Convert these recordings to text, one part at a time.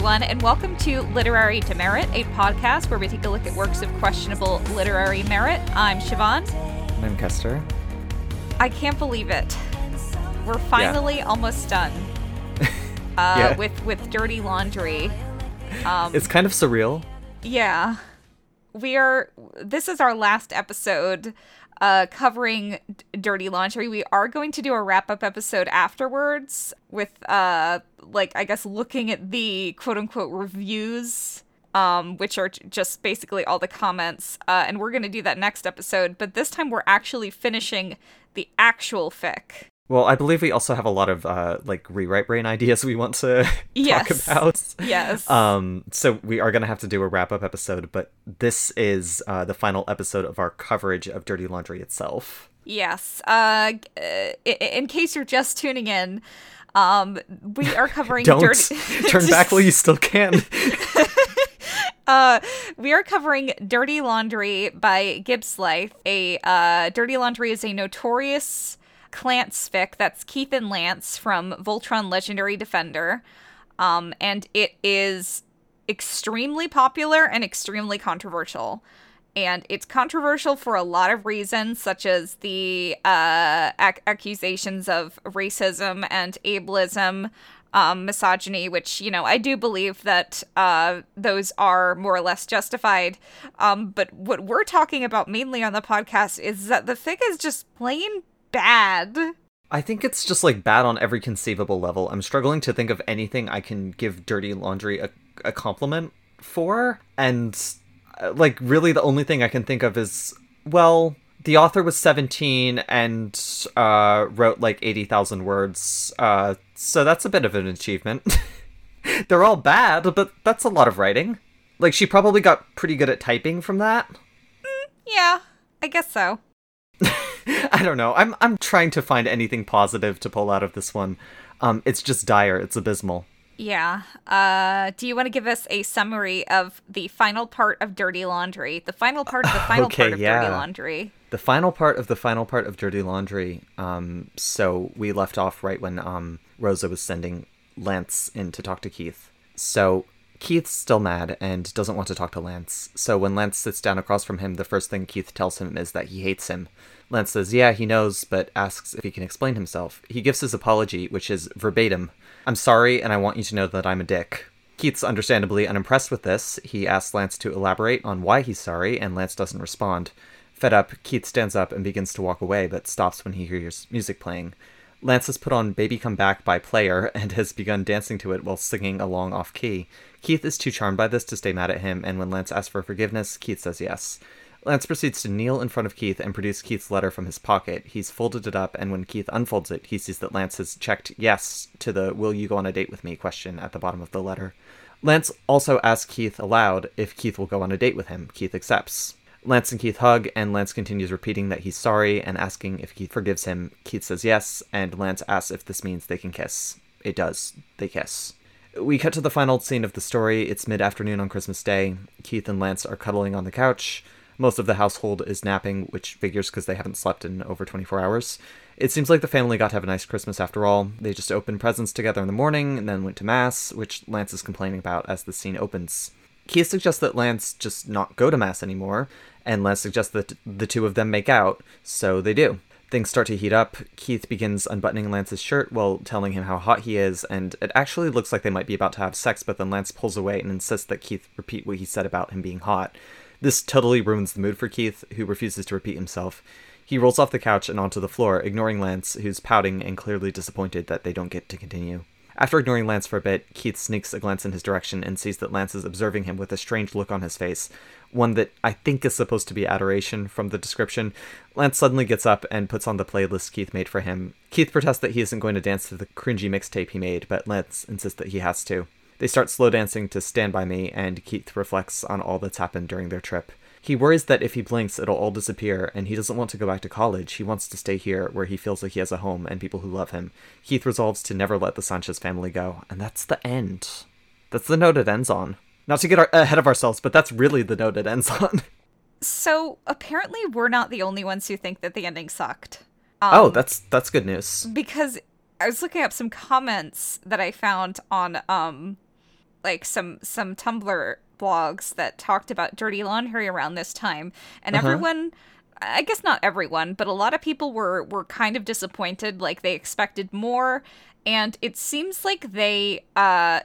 everyone, and welcome to Literary Demerit, a podcast where we take a look at works of questionable literary merit. I'm Siobhan. And I'm Kester. I can't believe it. We're finally yeah. almost done uh, yeah. with with Dirty Laundry. Um, it's kind of surreal. Yeah, we are. This is our last episode uh, covering D- Dirty Laundry. We are going to do a wrap up episode afterwards with, uh, like, I guess looking at the quote unquote reviews, um, which are just basically all the comments. Uh, and we're going to do that next episode. But this time we're actually finishing the actual fic. Well, I believe we also have a lot of uh, like rewrite brain ideas we want to yes. talk about. Yes. Um. So we are gonna have to do a wrap up episode, but this is uh, the final episode of our coverage of Dirty Laundry itself. Yes. Uh, in case you're just tuning in, um, we are covering Don't dirty. turn back while you still can. Uh, we are covering Dirty Laundry by Gibbs Life. A uh, Dirty Laundry is a notorious Klance fic. That's Keith and Lance from Voltron Legendary Defender. Um, and it is extremely popular and extremely controversial. And it's controversial for a lot of reasons, such as the uh, ac- accusations of racism and ableism, um, misogyny, which, you know, I do believe that uh, those are more or less justified. Um, but what we're talking about mainly on the podcast is that the fic is just plain bad. I think it's just like bad on every conceivable level. I'm struggling to think of anything I can give Dirty Laundry a, a compliment for. And like, really, the only thing I can think of is, well, the author was 17 and uh, wrote like 80,000 words. Uh, so that's a bit of an achievement. They're all bad, but that's a lot of writing. Like, she probably got pretty good at typing from that. Mm, yeah, I guess so. I don't know. I'm I'm trying to find anything positive to pull out of this one. Um, it's just dire. It's abysmal. Yeah. Uh, do you want to give us a summary of the final part of Dirty Laundry? The final part of the final okay, part of yeah. Dirty Laundry. The final part of the final part of Dirty Laundry. Um, so we left off right when um Rosa was sending Lance in to talk to Keith. So Keith's still mad and doesn't want to talk to Lance. So when Lance sits down across from him, the first thing Keith tells him is that he hates him. Lance says, Yeah, he knows, but asks if he can explain himself. He gives his apology, which is verbatim I'm sorry, and I want you to know that I'm a dick. Keith's understandably unimpressed with this. He asks Lance to elaborate on why he's sorry, and Lance doesn't respond. Fed up, Keith stands up and begins to walk away, but stops when he hears music playing. Lance has put on Baby Come Back by Player and has begun dancing to it while singing along off key. Keith is too charmed by this to stay mad at him, and when Lance asks for forgiveness, Keith says yes. Lance proceeds to kneel in front of Keith and produce Keith's letter from his pocket. He's folded it up, and when Keith unfolds it, he sees that Lance has checked yes to the Will you go on a date with me question at the bottom of the letter. Lance also asks Keith aloud if Keith will go on a date with him. Keith accepts. Lance and Keith hug, and Lance continues repeating that he's sorry and asking if Keith forgives him. Keith says yes, and Lance asks if this means they can kiss. It does. They kiss. We cut to the final scene of the story. It's mid afternoon on Christmas Day. Keith and Lance are cuddling on the couch. Most of the household is napping, which figures because they haven't slept in over 24 hours. It seems like the family got to have a nice Christmas after all. They just opened presents together in the morning and then went to Mass, which Lance is complaining about as the scene opens. Keith suggests that Lance just not go to Mass anymore, and Lance suggests that the two of them make out, so they do. Things start to heat up. Keith begins unbuttoning Lance's shirt while telling him how hot he is, and it actually looks like they might be about to have sex, but then Lance pulls away and insists that Keith repeat what he said about him being hot. This totally ruins the mood for Keith, who refuses to repeat himself. He rolls off the couch and onto the floor, ignoring Lance, who's pouting and clearly disappointed that they don't get to continue. After ignoring Lance for a bit, Keith sneaks a glance in his direction and sees that Lance is observing him with a strange look on his face, one that I think is supposed to be adoration from the description. Lance suddenly gets up and puts on the playlist Keith made for him. Keith protests that he isn't going to dance to the cringy mixtape he made, but Lance insists that he has to. They start slow dancing to Stand By Me, and Keith reflects on all that's happened during their trip. He worries that if he blinks, it'll all disappear, and he doesn't want to go back to college. He wants to stay here, where he feels like he has a home and people who love him. Keith resolves to never let the Sanchez family go, and that's the end. That's the note it ends on. Not to get our, ahead of ourselves, but that's really the note it ends on. So apparently, we're not the only ones who think that the ending sucked. Um, oh, that's that's good news. Because I was looking up some comments that I found on um like some some Tumblr blogs that talked about dirty laundry around this time, and Uh-huh. everyone. I guess not everyone, but a lot of people were were kind of disappointed. Like they expected more, and it seems like they uh,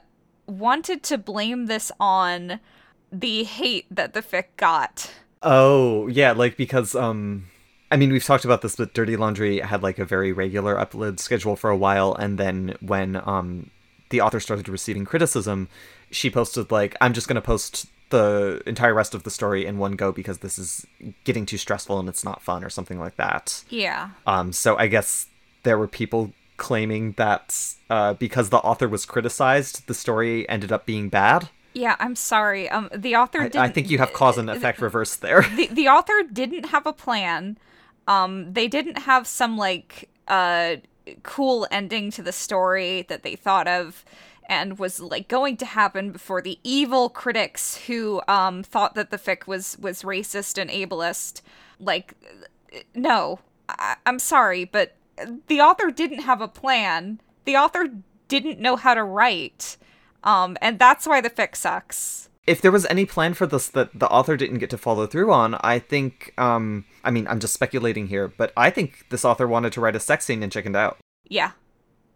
wanted to blame this on the hate that the fic got. Oh, yeah, like because um I mean, we've talked about this but Dirty Laundry had like a very regular upload schedule for a while and then when um the author started receiving criticism, she posted like I'm just going to post the entire rest of the story in one go because this is getting too stressful and it's not fun or something like that. Yeah. Um so I guess there were people claiming that uh because the author was criticized, the story ended up being bad. Yeah, I'm sorry. Um, the author I, didn't. I think you have cause and effect reversed there. the the author didn't have a plan. Um, they didn't have some like uh cool ending to the story that they thought of and was like going to happen before the evil critics who um thought that the fic was was racist and ableist. Like no I- i'm sorry but the author didn't have a plan. The author didn't know how to write. Um and that's why the fic sucks if there was any plan for this that the author didn't get to follow through on, I think um I mean I'm just speculating here, but I think this author wanted to write a sex scene and chickened out. Yeah.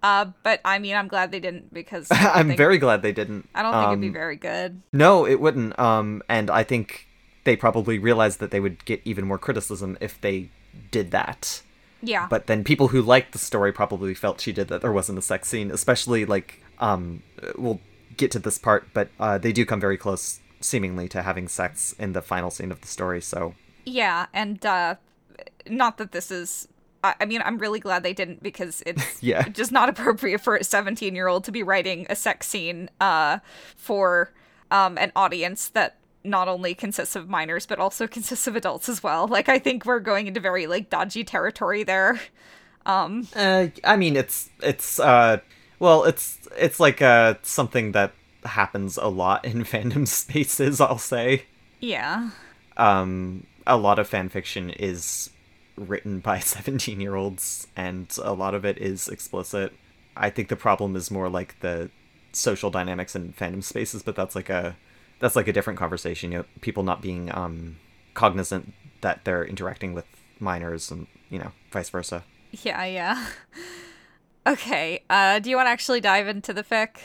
Uh, but I mean, I'm glad they didn't because I'm think- very glad they didn't. I don't think it'd be Um, very good. No, it wouldn't. Um and I think they probably realized that they would get even more criticism if they did that. Yeah. But then people who liked the story probably felt she did that there wasn't a sex scene, especially like um we'll get to this part, but uh they do come very close seemingly to having sex in the final scene of the story, so yeah, and uh, not that this is. I I mean, I'm really glad they didn't because it's Yeah. just not appropriate for a 17 year old to be writing a sex scene uh, for um, an audience that not only consists of minors but also consists of adults as well. Like, I think we're going into very like dodgy territory there. Uh, I mean, it's it's uh, well, it's it's like uh something that happens a lot in fandom spaces. I'll say, Yeah. um, a lot of fan fiction is written by seventeen year olds, and a lot of it is explicit. I think the problem is more like the social dynamics in fandom spaces, but that's like a that's like a different conversation. You know, people not being um cognizant that they're interacting with minors, and you know, vice versa. Yeah, yeah. Okay, uh, do you want to actually dive into the fic?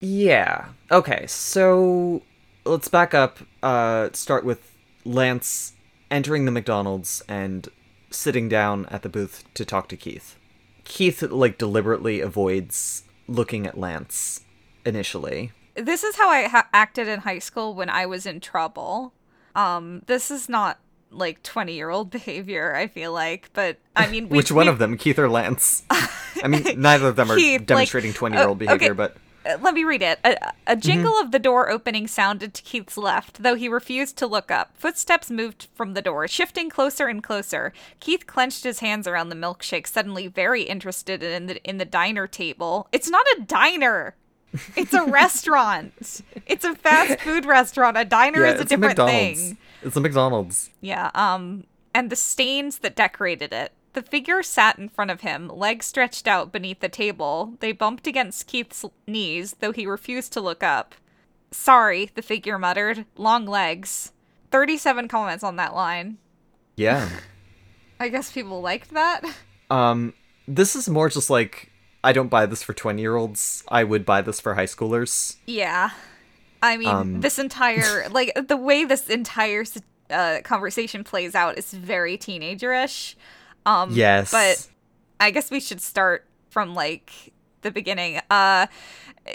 Yeah. Okay, so let's back up. Uh, start with Lance entering the McDonald's and sitting down at the booth to talk to Keith. Keith, like, deliberately avoids looking at Lance initially. This is how I ha- acted in high school when I was in trouble. Um, this is not like 20 year old behavior, I feel like, but I mean, we, Which one of them, Keith or Lance? I mean, neither of them are Keith, like- demonstrating 20 year old oh, behavior, okay. but. Uh, let me read it. A, a jingle Mm-hmm. of the door opening sounded to Keith's left, though he refused to look up. Footsteps moved from the door, shifting closer and closer. Keith clenched his hands around the milkshake, suddenly very interested in the in the diner table. It's not a diner. It's a restaurant. It's a fast food restaurant. A diner Yeah, is a different McDonald's. thing. It's a McDonald's. Yeah, um, and the stains that decorated it. The figure sat in front of him, legs stretched out beneath the table. They bumped against Keith's knees, though he refused to look up. Sorry, the figure muttered. Long legs. 37 comments on that line. Yeah. I guess people liked that. Um, this is more just like I don't buy this for twenty year olds. I would buy this for high schoolers. Yeah. I mean, Um, this entire, like, the way this entire uh, conversation plays out is very teenagerish. Um, Yes. But I guess we should start from like the beginning. Uh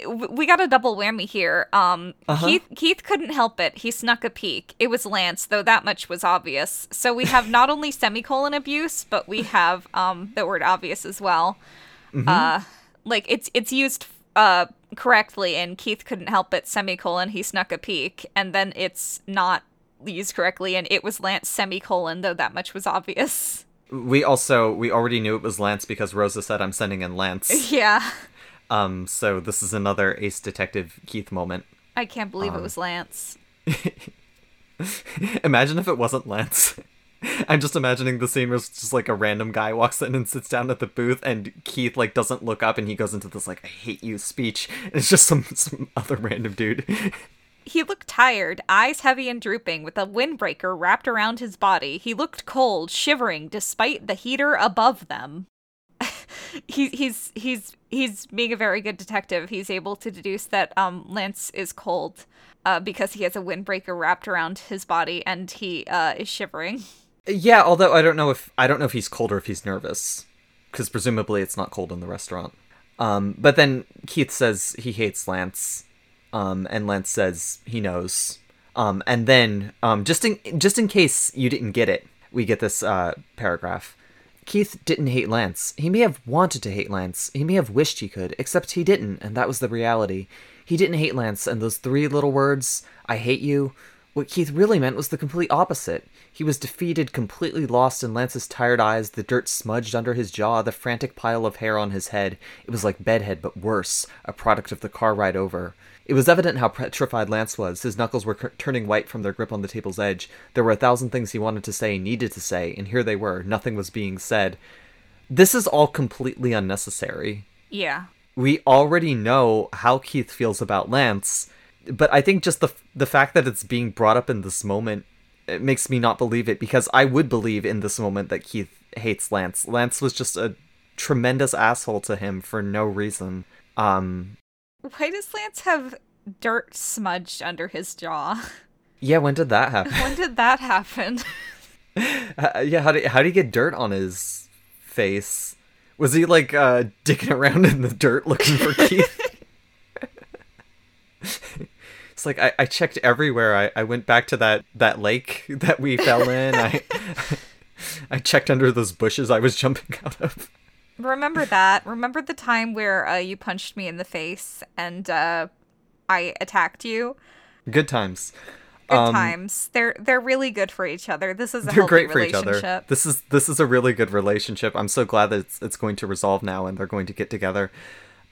we got a double whammy here. Um Uh-huh. Keith Keith couldn't help it. He snuck a peek. It was Lance, though that much was obvious. So we have not only semicolon abuse, but we have um the word obvious as well. Uh like it's it's used uh correctly and Keith couldn't help it semicolon he snuck a peek and then it's not used correctly and it was Lance semicolon though that much was obvious. We also we already knew it was Lance because Rosa said I'm sending in Lance. Yeah. um, so this is another Ace Detective Keith moment. I can't believe Um, it was Lance. Imagine if it wasn't Lance. I'm just imagining the scene where it's just like a random guy walks in and sits down at the booth, and Keith like doesn't look up, and he goes into this like "I hate you" speech, and it's just some some other random dude. He looked tired, eyes heavy and drooping, with a windbreaker wrapped around his body. He looked cold, shivering, despite the heater above them. he, he's he's he's being a very good detective. He's able to deduce that um, Lance is cold uh, because he has a windbreaker wrapped around his body and he uh, is shivering. Yeah, although I don't know if I don't know if he's cold or if he's nervous, because presumably it's not cold in the restaurant. Um, but then Keith says he hates Lance, um, and Lance says he knows. Um, and then um, just in just in case you didn't get it, we get this uh, paragraph. Keith didn't hate Lance. He may have wanted to hate Lance. He may have wished he could, except he didn't, and that was the reality. He didn't hate Lance, and those three little words, I hate you, what Keith really meant was the complete opposite. He was defeated, completely lost in Lance's tired eyes, the dirt smudged under his jaw, the frantic pile of hair on his head. It was like bedhead, but worse, a product of the car ride over. It was evident how petrified Lance was. His knuckles were turning white from their grip on the table's edge. There were a thousand things he wanted to say, needed to say, and here they were. Nothing was being said. This is all completely unnecessary. Yeah. We already know how Keith feels about Lance but I think just the the fact that it's being brought up in this moment it makes me not believe it because I would believe in this moment that Keith hates Lance. Lance was just a tremendous asshole to him for no reason. Um Why does Lance have dirt smudged under his jaw? Yeah, when did that happen? when did that happen? uh, yeah, how did how did he get dirt on his face? Was he like uh dicking around in the dirt looking for Keith? it's like I, I checked everywhere. I, I went back to that, that lake that we fell in. I I checked under those bushes I was jumping out of. Remember that. Remember the time where uh, you punched me in the face and uh, I attacked you? Good times. Good um, times. They're they're really good for each other. This is a they're great for each other. This is this is a really good relationship. I'm so glad that it's it's going to resolve now and they're going to get together.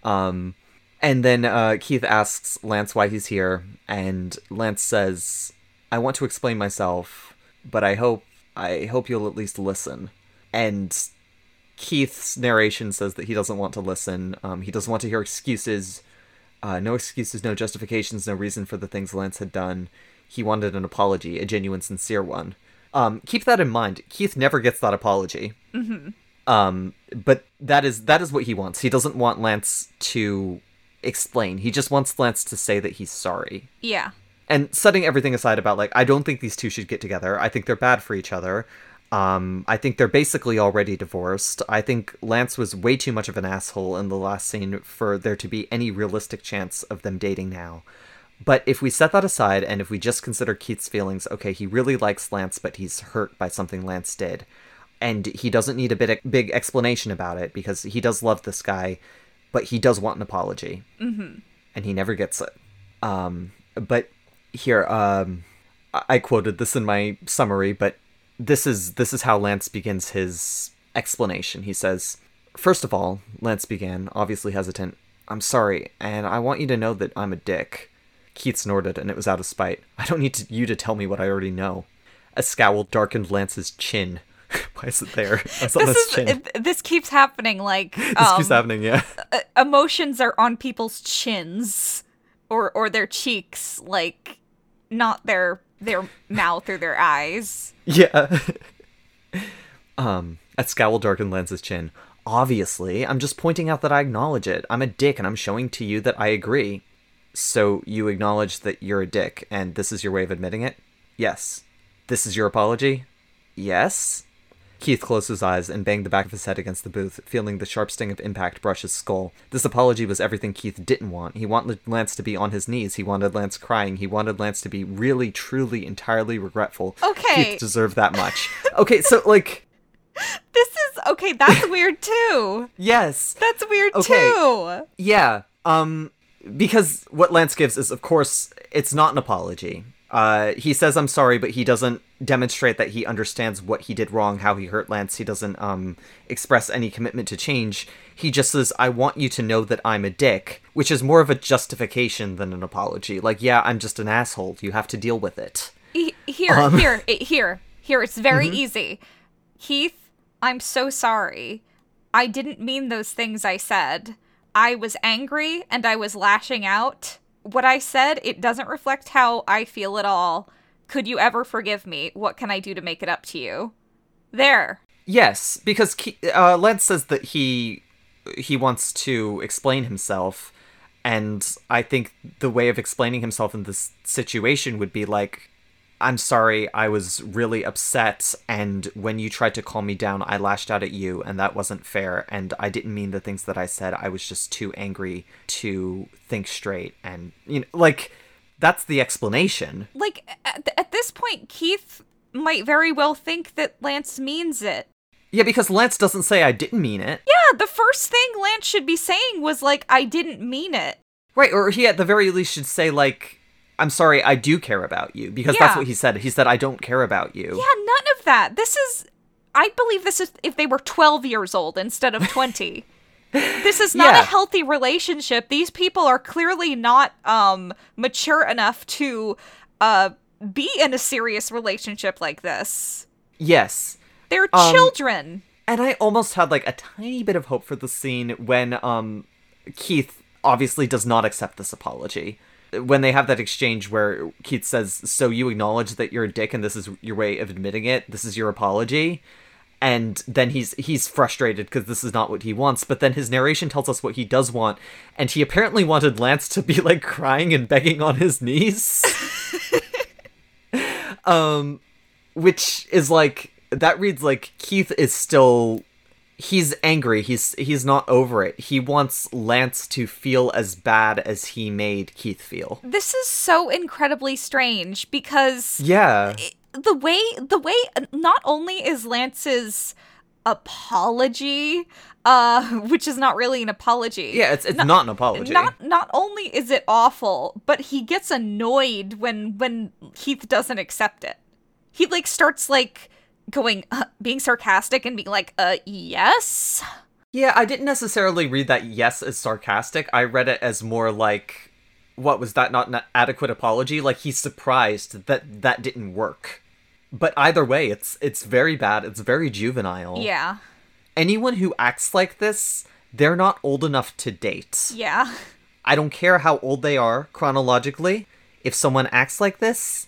Um, and then uh, Keith asks Lance why he's here, and Lance says, "I want to explain myself, but I hope I hope you'll at least listen." And Keith's narration says that he doesn't want to listen. Um, he doesn't want to hear excuses. Uh, no excuses, no justifications, no reason for the things Lance had done. He wanted an apology, a genuine, sincere one. Um, keep that in mind. Keith never gets that apology. Mm-hmm. Um, but that is that is what he wants. He doesn't want Lance to explain. He just wants Lance to say that he's sorry. Yeah. And setting everything aside about like I don't think these two should get together. I think they're bad for each other. Um, I think they're basically already divorced. I think Lance was way too much of an asshole in the last scene for there to be any realistic chance of them dating now. But if we set that aside and if we just consider Keith's feelings, okay, he really likes Lance, but he's hurt by something Lance did. And he doesn't need a bit big explanation about it because he does love this guy but he does want an apology, mm-hmm. and he never gets it. Um, but here, um, I quoted this in my summary, but this is this is how Lance begins his explanation. He says, First of all, Lance began, obviously hesitant, I'm sorry, and I want you to know that I'm a dick. Keith snorted, and it was out of spite. I don't need to, you to tell me what I already know. A scowl darkened Lance's chin. Why is it there? this, is, this keeps happening. Like this um, keeps happening. Yeah. Emotions are on people's chins, or or their cheeks, like not their their mouth or their eyes. Yeah. um, at scowl darkened Lance's chin. Obviously, I'm just pointing out that I acknowledge it. I'm a dick, and I'm showing to you that I agree. So you acknowledge that you're a dick, and this is your way of admitting it? Yes. This is your apology? Yes. Keith closed his eyes and banged the back of his head against the booth, feeling the sharp sting of impact brush his skull. This apology was everything Keith didn't want. He wanted Lance to be on his knees. He wanted Lance crying. He wanted Lance to be really, truly, entirely regretful. Okay. Keith deserved that much. okay, so, like. This is. Okay, that's weird too. Yes. That's weird okay. too. Yeah. Um. Because what Lance gives is, of course, it's not an apology. Uh, he says I'm sorry, but he doesn't demonstrate that he understands what he did wrong, how he hurt Lance. He doesn't um, express any commitment to change. He just says, "I want you to know that I'm a dick," which is more of a justification than an apology. Like, yeah, I'm just an asshole. You have to deal with it. Here, um, here, here. Here, it's very easy. Keith, I'm so sorry. I didn't mean those things I said. I was angry and I was lashing out. What I said, it doesn't reflect how I feel at all. Could you ever forgive me? What can I do to make it up to you? There. Yes, because uh, Lance says that he he wants to explain himself, and I think the way of explaining himself in this situation would be like, "I'm sorry, I was really upset, and when you tried to calm me down, I lashed out at you, and that wasn't fair, and I didn't mean the things that I said. I was just too angry to think straight, and you know, like." That's the explanation. Like, at, at this point, Keith might very well think that Lance means it. Yeah, because Lance doesn't say I didn't mean it. Yeah, the first thing Lance should be saying was, like, I didn't mean it. Right, or he at the very least should say like, "I'm sorry, I do care about you," because that's what he said. He said, "I don't care about you." Yeah, none of that. This is. I believe this is if they were 12 years old instead of 20. this is not Yeah. a healthy relationship. These people are clearly not um mature enough to uh be in a serious relationship like this. Yes, They're Um, children. and I almost had like a tiny bit of hope for the scene when um Keith obviously does not accept this apology. When they have that exchange where Keith says, "So you acknowledge that you're a dick, and this is your way of admitting it. This is your apology." And then he's he's frustrated because this is not what he wants. But then his narration tells us what he does want, and he apparently wanted Lance to be like crying and begging on his knees. um, which is like that reads like Keith is still he's angry. He's he's not over it. He wants Lance to feel as bad as he made Keith feel. This is so incredibly strange because Yeah. The way the way not only is Lance's apology uh which is not really an apology. Yeah, it's it's not, an apology. Not not only is it awful, but he gets annoyed when when Keith doesn't accept it. He like starts like going uh, being sarcastic and being like, "Uh yes." Yeah, I didn't necessarily read that yes as sarcastic. I read it as more like what was that not an adequate apology? Like he's surprised that that didn't work. But either way, it's it's very bad. It's very juvenile. Yeah. Anyone who acts like this, they're not old enough to date. Yeah. I don't care how old they are chronologically. If someone acts like this,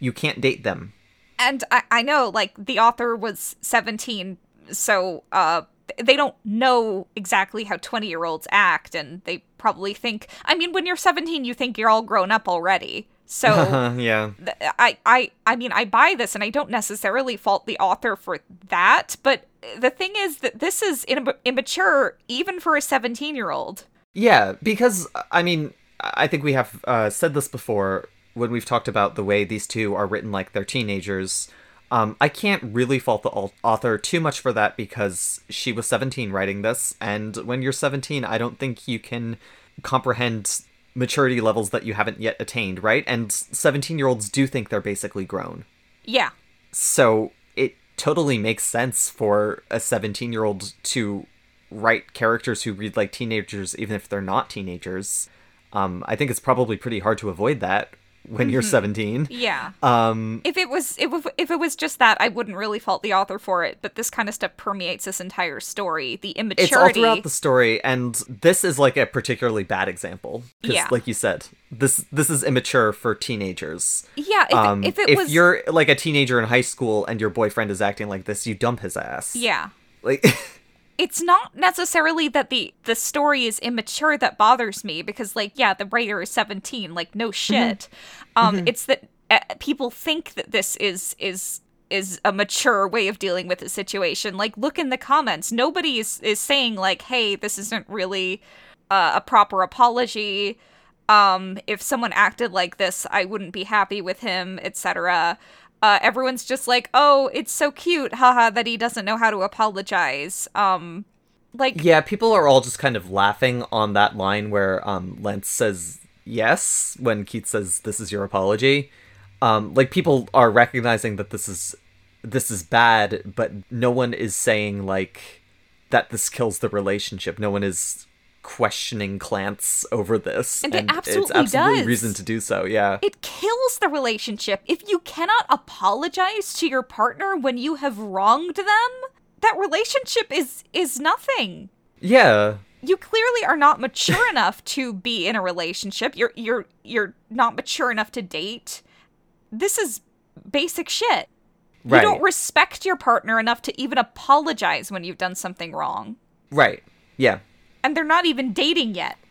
you can't date them. and I, I know like the author was 17 so uh they don't know exactly how 20 year olds act and they probably think i mean when you're 17 you think you're all grown up already so yeah. th- I, I i mean i buy this and i don't necessarily fault the author for that but the thing is that this is Im- immature even for a 17 year old Yeah, because I mean, I think we have uh, said this before when we've talked about the way these two are written like they're teenagers. Um, I can't really fault the author too much for that because she was 17 writing this, and when you're 17, I don't think you can comprehend maturity levels that you haven't yet attained, right? And 17 year olds do think they're basically grown. yeah So it totally makes sense for a 17 year old to write characters who read like teenagers, even if they're not teenagers. Um, I think it's probably pretty hard to avoid that when you're 17. yeah Um, if it was if, if it was just that i wouldn't really fault the author for it but this kind of stuff permeates this entire story the immaturity it's all throughout the story, and this is like a particularly bad example. 'cause, Yeah. like you said, this this is immature for teenagers. yeah if, um, if it was you're like a teenager in high school and your boyfriend is acting like this, you dump his ass. yeah Like, it's not necessarily that the the story is immature that bothers me because like yeah the writer is 17 like no shit. Um it's that uh, people think that this is is is a mature way of dealing with the situation. Like look in the comments. Nobody is is saying like hey this isn't really uh, a proper apology. Um if someone acted like this i wouldn't be happy with him etc uh, everyone's just like oh it's so cute haha that he doesn't know how to apologize um like Yeah, people are all just kind of laughing on that line where um, Lance says yes when Keith says this is your apology. Um, like people are recognizing that this is this is bad, but no one is saying like that this kills the relationship. No one is questioning Klance over this. And it absolutely it's absolutely absolutely does. reason to do so, yeah. It kills the relationship. If you cannot apologize to your partner when you have wronged them, that relationship is is nothing. yeah. You clearly are not mature enough to be in a relationship. You're you're you're not mature enough to date. This is basic shit. Right. You don't respect your partner enough to even apologize when you've done something wrong. right. Yeah. And they're not even dating yet.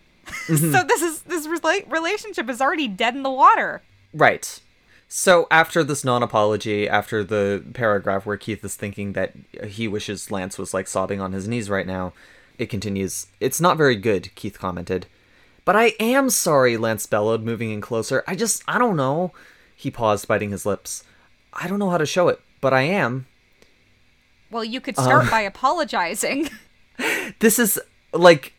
Mm-hmm. so this is this rela- relationship is already dead in the water. Right. So after this non-apology, after the paragraph where Keith is thinking that he wishes Lance was like sobbing on his knees right now, it continues. It's not very good, Keith commented. But I am sorry, Lance bellowed, moving in closer. I just, I don't know. He paused, biting his lips. I don't know how to show it, but I am. Well, you could Uh-huh. start by apologizing. This is like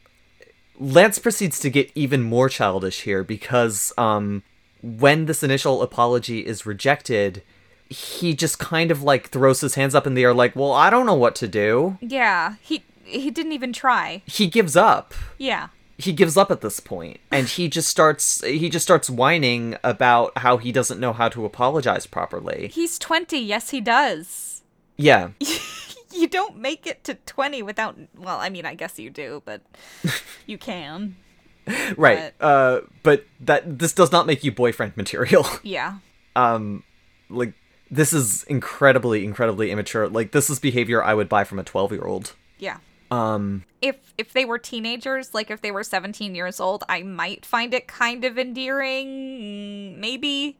Lance proceeds to get even more childish here because um when this initial apology is rejected, he just kind of like throws his hands up in the air like, "Well, I don't know what to do." yeah, he he didn't even try. He gives up. Yeah. He gives up at this point and he just starts he just starts whining about how he doesn't know how to apologize properly. He's 20. Yes, he does. Yeah. You don't make it to 20 without well, I mean, I guess you do, but you can. Right. Uh but that this does not make you boyfriend material. Yeah. um like this is incredibly incredibly immature like this is behavior i would buy from a 12 year old Yeah. um If if they were teenagers, like if they were 17 years old, I might find it kind of endearing, maybe.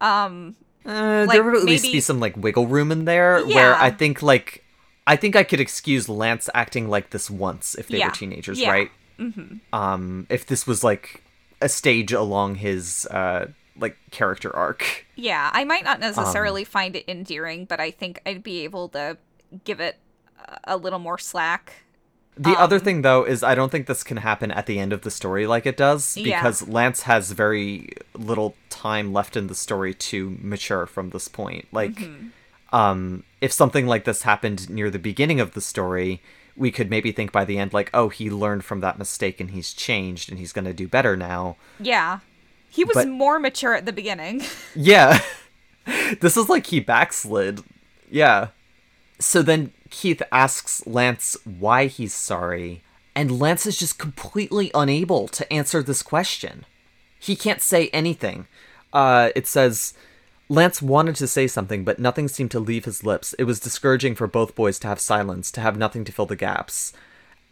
Um uh, Like, there would at least be some like wiggle room in there where i think like i think i could excuse lance acting like this once if they Yeah. were teenagers Yeah. right mm-hmm. um if this was like a stage along his uh like character arc Yeah, I might not necessarily Um, find it endearing, but I think I'd be able to give it a- little more slack. The Um, other thing, though, is I don't think this can happen at the end of the story like it does, Yeah. because Lance has very little time left in the story to mature from this point. Like, Mm-hmm. Um, if something like this happened near the beginning of the story, we could maybe think by the end, like, oh, he learned from that mistake and he's changed and he's gonna do better now. Yeah. He was But- more mature at the beginning. Yeah. this is like he backslid. Yeah. So then Keith asks Lance why he's sorry, and Lance is just completely unable to answer this question. He can't say anything. Uh, it says Lance wanted to say something, but nothing seemed to leave his lips. It was discouraging for both boys to have silence, to have nothing to fill the gaps.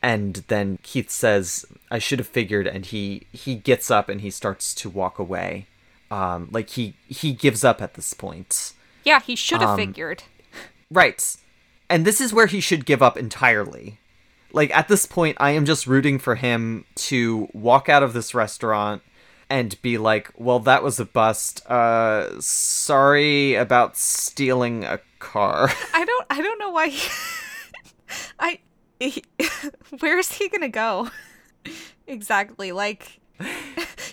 And then Keith says, "I should have figured," and he he gets up and he starts to walk away. Um, like he he gives up at this point. yeah, he should have Um, figured. Right. And this is where he should give up entirely. Like at this point I am just rooting for him to walk out of this restaurant and be like, "Well, that was a bust. Uh sorry about stealing a car." I don't I don't know why he, I he, where's he going to go? exactly. Like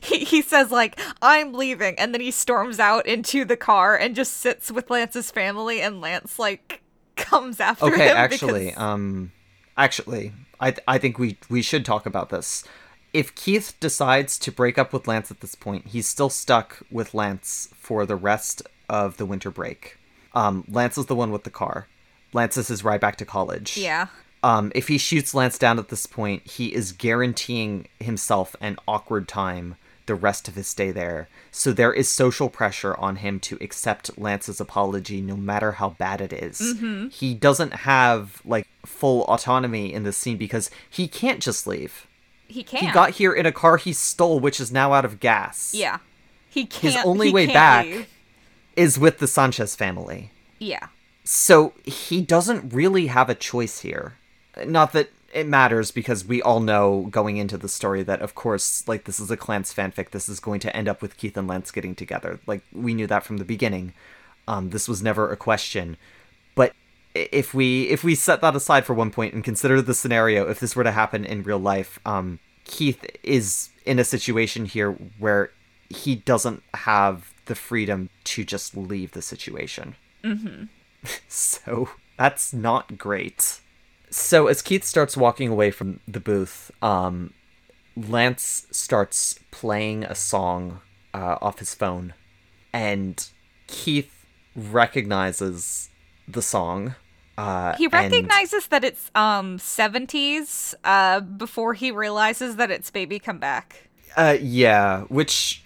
he, he says like I'm leaving and then he storms out into the car and just sits with Lance's family and Lance like comes after okay, him actually, because- um actually, I th- I think we we should talk about this. If Keith decides to break up with Lance at this point, he's still stuck with Lance for the rest of the winter break. Um, Lance is the one with the car. Lance is his ride back to college. yeah. Um, if he shoots Lance down at this point, he is guaranteeing himself an awkward time the rest of his stay there. So there is social pressure on him to accept Lance's apology no matter how bad it is. Mm-hmm. He doesn't have like full autonomy in this scene because he can't just leave. He can't. He got here in a car he stole which is now out of gas. Yeah. He can't. His only he way back- leave. Is with the Sanchez family. Yeah. So he doesn't really have a choice here. Not that it matters because we all know going into the story that of course like this is a Klance fanfic this is going to end up with Keith and Lance getting together. Like we knew that from the beginning. Um this was never a question. If we if we set that aside for one point and consider the scenario if this were to happen in real life, um Keith is in a situation here where he doesn't have the freedom to just leave the situation. So that's not great. So as Keith starts walking away from the booth, um, Lance starts playing a song uh, off his phone, and Keith recognizes the song. Uh, He and- recognizes that it's um 70s uh before he realizes that it's Baby Come Back. Uh, yeah, which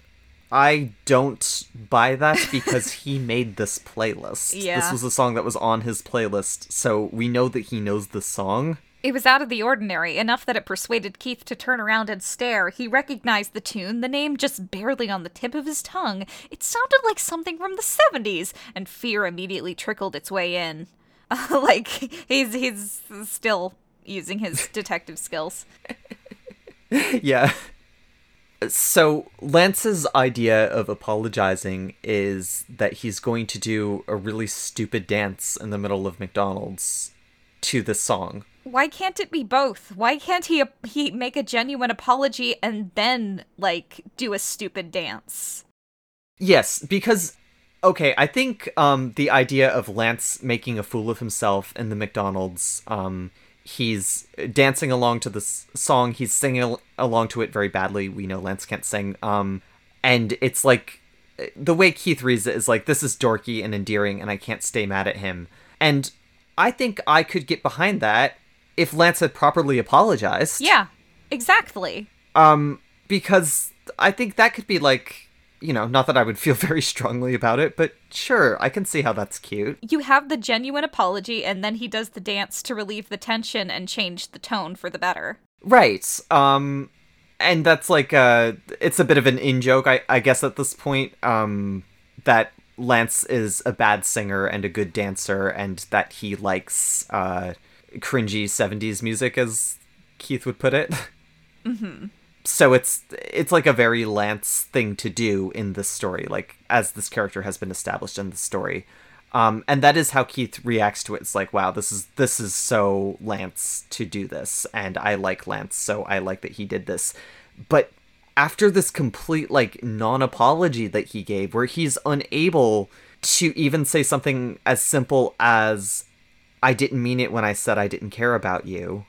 I don't buy that because he made this playlist. Yeah. This was a song that was on his playlist, so we know that he knows the song. It was out of the ordinary, enough that it persuaded Keith to turn around and stare. He recognized the tune, the name just barely on the tip of his tongue. It sounded like something from the 70s, and fear immediately trickled its way in. like he's he's still using his detective skills. yeah. So Lance's idea of apologizing is that he's going to do a really stupid dance in the middle of McDonald's to the song. Why can't it be both? Why can't he he make a genuine apology and then like do a stupid dance? Yes, because okay, I think um the idea of Lance making a fool of himself in the McDonald's um he's dancing along to this song, he's singing al- along to it very badly. We know Lance can't sing. Um and it's like the way Keith reads it is like this is dorky and endearing and I can't stay mad at him. And I think I could get behind that if Lance had properly apologized. Yeah, exactly. Um, because I think that could be like, you know, not that I would feel very strongly about it, but sure, I can see how that's cute. You have the genuine apology, and then he does the dance to relieve the tension and change the tone for the better. Right. Um, and that's like, uh, it's a bit of an in joke, I, I guess, at this point, um, that Lance is a bad singer and a good dancer, and that he likes, uh, cringy 70s music, as Keith would put it. so it's it's like a very Lance thing to do in this story, like as this character has been established in the story. Um, and that is how Keith reacts to it. It's like, wow, this is this is so Lance to do this, and I like Lance, so I like that he did this. But after this complete like non-apology that he gave, where he's unable to even say something as simple as "I didn't mean it when I said I didn't care about you,"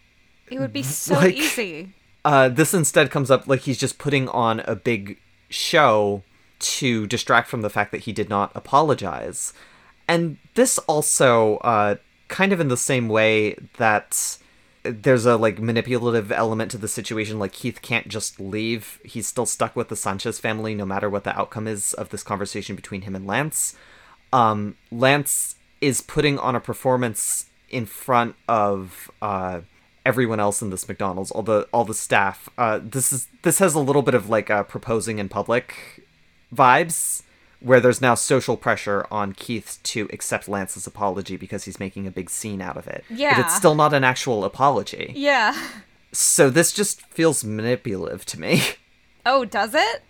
It would be so Like- easy. Uh, this instead comes up like he's just putting on a big show to distract from the fact that he did not apologize. And this also, uh, kind of in the same way that there's a like manipulative element to the situation, like Keith can't just leave. He's still stuck with the Sanchez family no matter what the outcome is of this conversation between him and Lance. Um, Lance is putting on a performance in front of uh, everyone else in this McDonald's, all the all the staff. Uh, this is this has a little bit of like uh, proposing in public vibes, where there's now social pressure on Keith to accept Lance's apology because he's making a big scene out of it. Yeah, but it's still not an actual apology. Yeah. So this just feels manipulative to me. Oh, does it?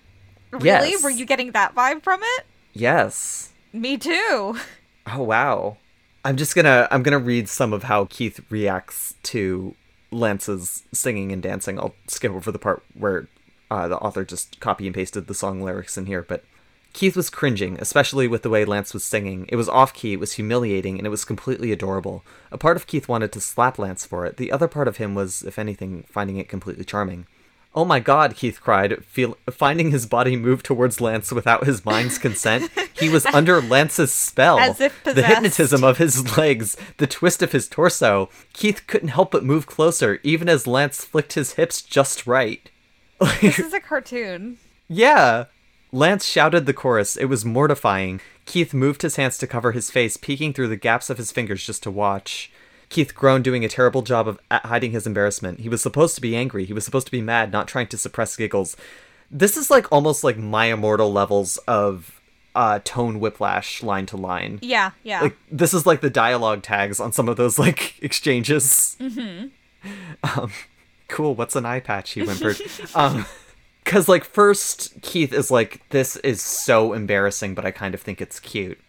Really? Yes. Were you getting that vibe from it? yes. Me too. Oh wow. I'm just gonna I'm gonna read some of how Keith reacts to Lance's singing and dancing. I'll skip over the part where uh, the author just copy and pasted the song lyrics in here, but Keith was cringing, especially with the way Lance was singing. It was off key, it was humiliating, and it was completely adorable. A part of Keith wanted to slap Lance for it. The other part of him was, if anything, finding it completely charming. Oh my god, Keith cried, feel- finding his body move towards Lance without his mind's consent. He was under Lance's spell. As if the hypnotism of his legs, the twist of his torso. Keith couldn't help but move closer, even as Lance flicked his hips just right. This is a cartoon. Yeah. Lance shouted the chorus. It was mortifying. Keith moved his hands to cover his face, peeking through the gaps of his fingers just to watch. Keith groaned, doing a terrible job of hiding his embarrassment. He was supposed to be angry. He was supposed to be mad, not trying to suppress giggles. This is like almost like my immortal levels of uh, tone whiplash line to line. Yeah, yeah. Like this is like the dialogue tags on some of those like exchanges. Mm-hmm. Um, cool. What's an eye patch? He whimpered. um, because like first Keith is like, "This is so embarrassing," but I kind of think it's cute.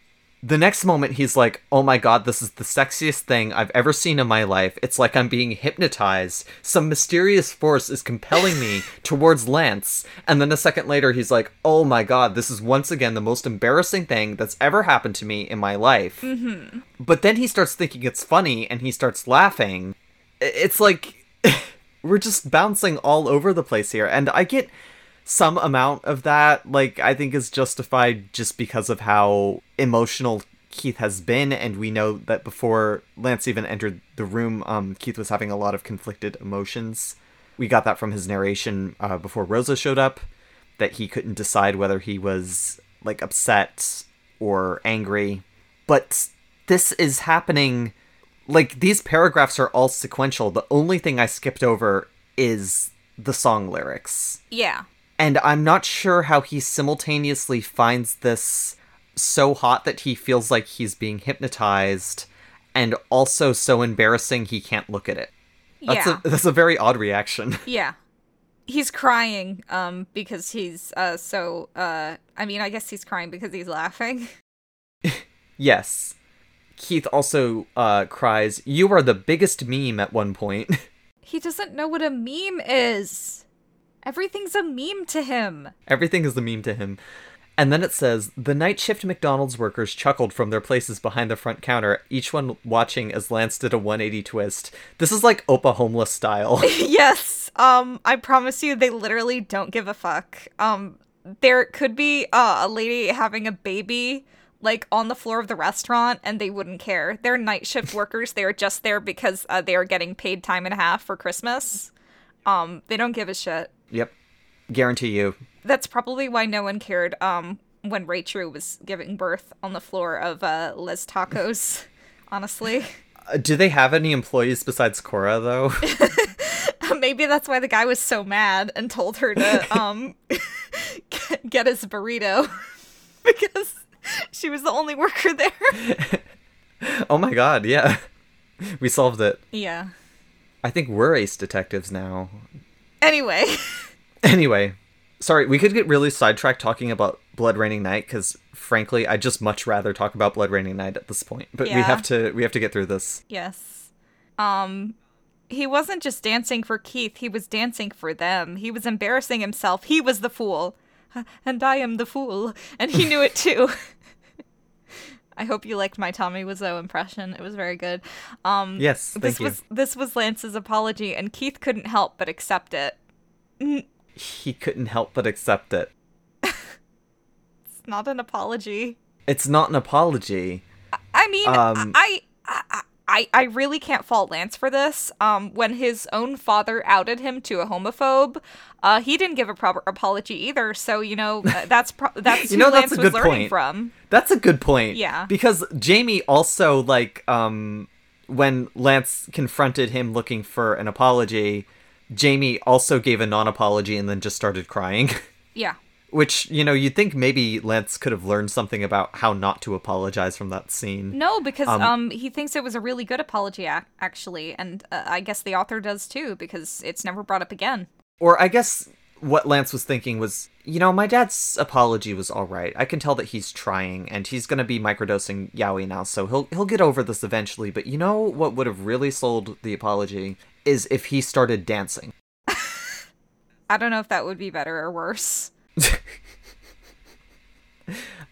The next moment he's like, "Oh my god, this is the sexiest thing I've ever seen in my life. It's like I'm being hypnotized. Some mysterious force is compelling me towards Lance." And then a second later he's like, "Oh my god, this is once again the most embarrassing thing that's ever happened to me in my life." Mm-hmm. But then he starts thinking it's funny and he starts laughing. It's like we're just bouncing all over the place here. And I get some amount of that, like, I think is justified just because of how emotional Keith has been, and we know that before Lance even entered the room, um, Keith was having a lot of conflicted emotions. We got that from his narration uh, before Rosa showed up, that he couldn't decide whether he was like upset or angry. But this is happening. Like these paragraphs are all sequential. The only thing I skipped over is the song lyrics. Yeah. And I'm not sure how he simultaneously finds this so hot that he feels like he's being hypnotized and also so embarrassing he can't look at it. That's yeah. a that's a very odd reaction. yeah. He's crying um because he's uh so uh I mean I guess he's crying because he's laughing. yes. Keith also uh cries, "You are the biggest meme" at one point. He doesn't know what a meme is. Everything's a meme to him. Everything is a meme to him. And then it says the night shift McDonald's workers chuckled from their places behind the front counter, each one watching as Lance did a 180 twist. This is like Opa homeless style. yes. Um I promise you they literally don't give a fuck. Um there could be uh, a lady having a baby like on the floor of the restaurant and they wouldn't care. They're night shift workers. They are just there because uh, they are getting paid time and a half for Christmas. Um they don't give a shit. Yep. Guarantee you. That's probably why no one cared um when Rachel was giving birth on the floor of uh Les Tacos. Honestly. Uh, do they have any employees besides Cora though? Maybe that's why the guy was so mad and told her to um get his burrito because she was the only worker there. oh my god, yeah. We solved it. yeah. I think we're ace detectives now. Anyway, Anyway, sorry, we could get really sidetracked talking about Blood Raining Night because frankly, I'd just much rather talk about Blood Raining Night at this point. But we have to we have to get through this. yes. Um he wasn't just dancing for Keith, he was dancing for them. He was embarrassing himself. He was the fool. And I am the fool. And he knew it too. I hope you liked my Tommy Wiseau impression. It was very good. Um Yes, thank this you. was this was Lance's apology and Keith couldn't help but accept it. He couldn't help but accept it. It's not an apology. It's not an apology. I mean, Um, I, I, I, I really can't fault Lance for this. Um, when his own father outed him to a homophobe, uh, he didn't give a proper apology either. So you know, uh, that's pro- that's You who know, Lance that's a was good learning point. from. That's a good point. Yeah. Because Jamie also like um when Lance confronted him looking for an apology, Jamie also gave a non-apology and then just started crying. Yeah, Which, you know, you'd think maybe Lance could have learned something about how not to apologize from that scene. no, because um, Um, he thinks it was a really good apology, ac- actually, and uh, I guess the author does too because it's never brought up again. Or I guess what Lance was thinking was, you know, my dad's apology was all right. I can tell that he's trying, and he's gonna be microdosing Yowie now, so he'll he'll get over this eventually. But you know what would have really sold the apology is if he started dancing. I don't know if that would be better or worse.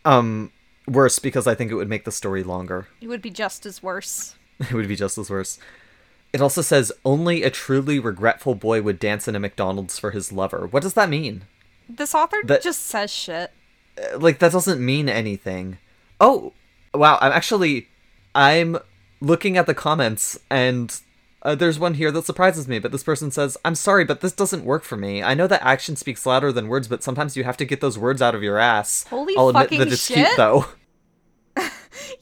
Um, worse because I think it would make the story longer. It would be just as worse. It would be just as worse. It also says only a truly regretful boy would dance in a McDonald's for his lover. What does that mean? This author That- just says shit. Uh, Like that doesn't mean anything. Oh, wow! I'm actually I'm looking at the comments and uh, there's one here that surprises me. But this person says, "I'm sorry, but this doesn't work for me. I know that action speaks louder than words, but sometimes you have to get those words out of your ass." Holy I'll admit fucking that it's cute shit. though.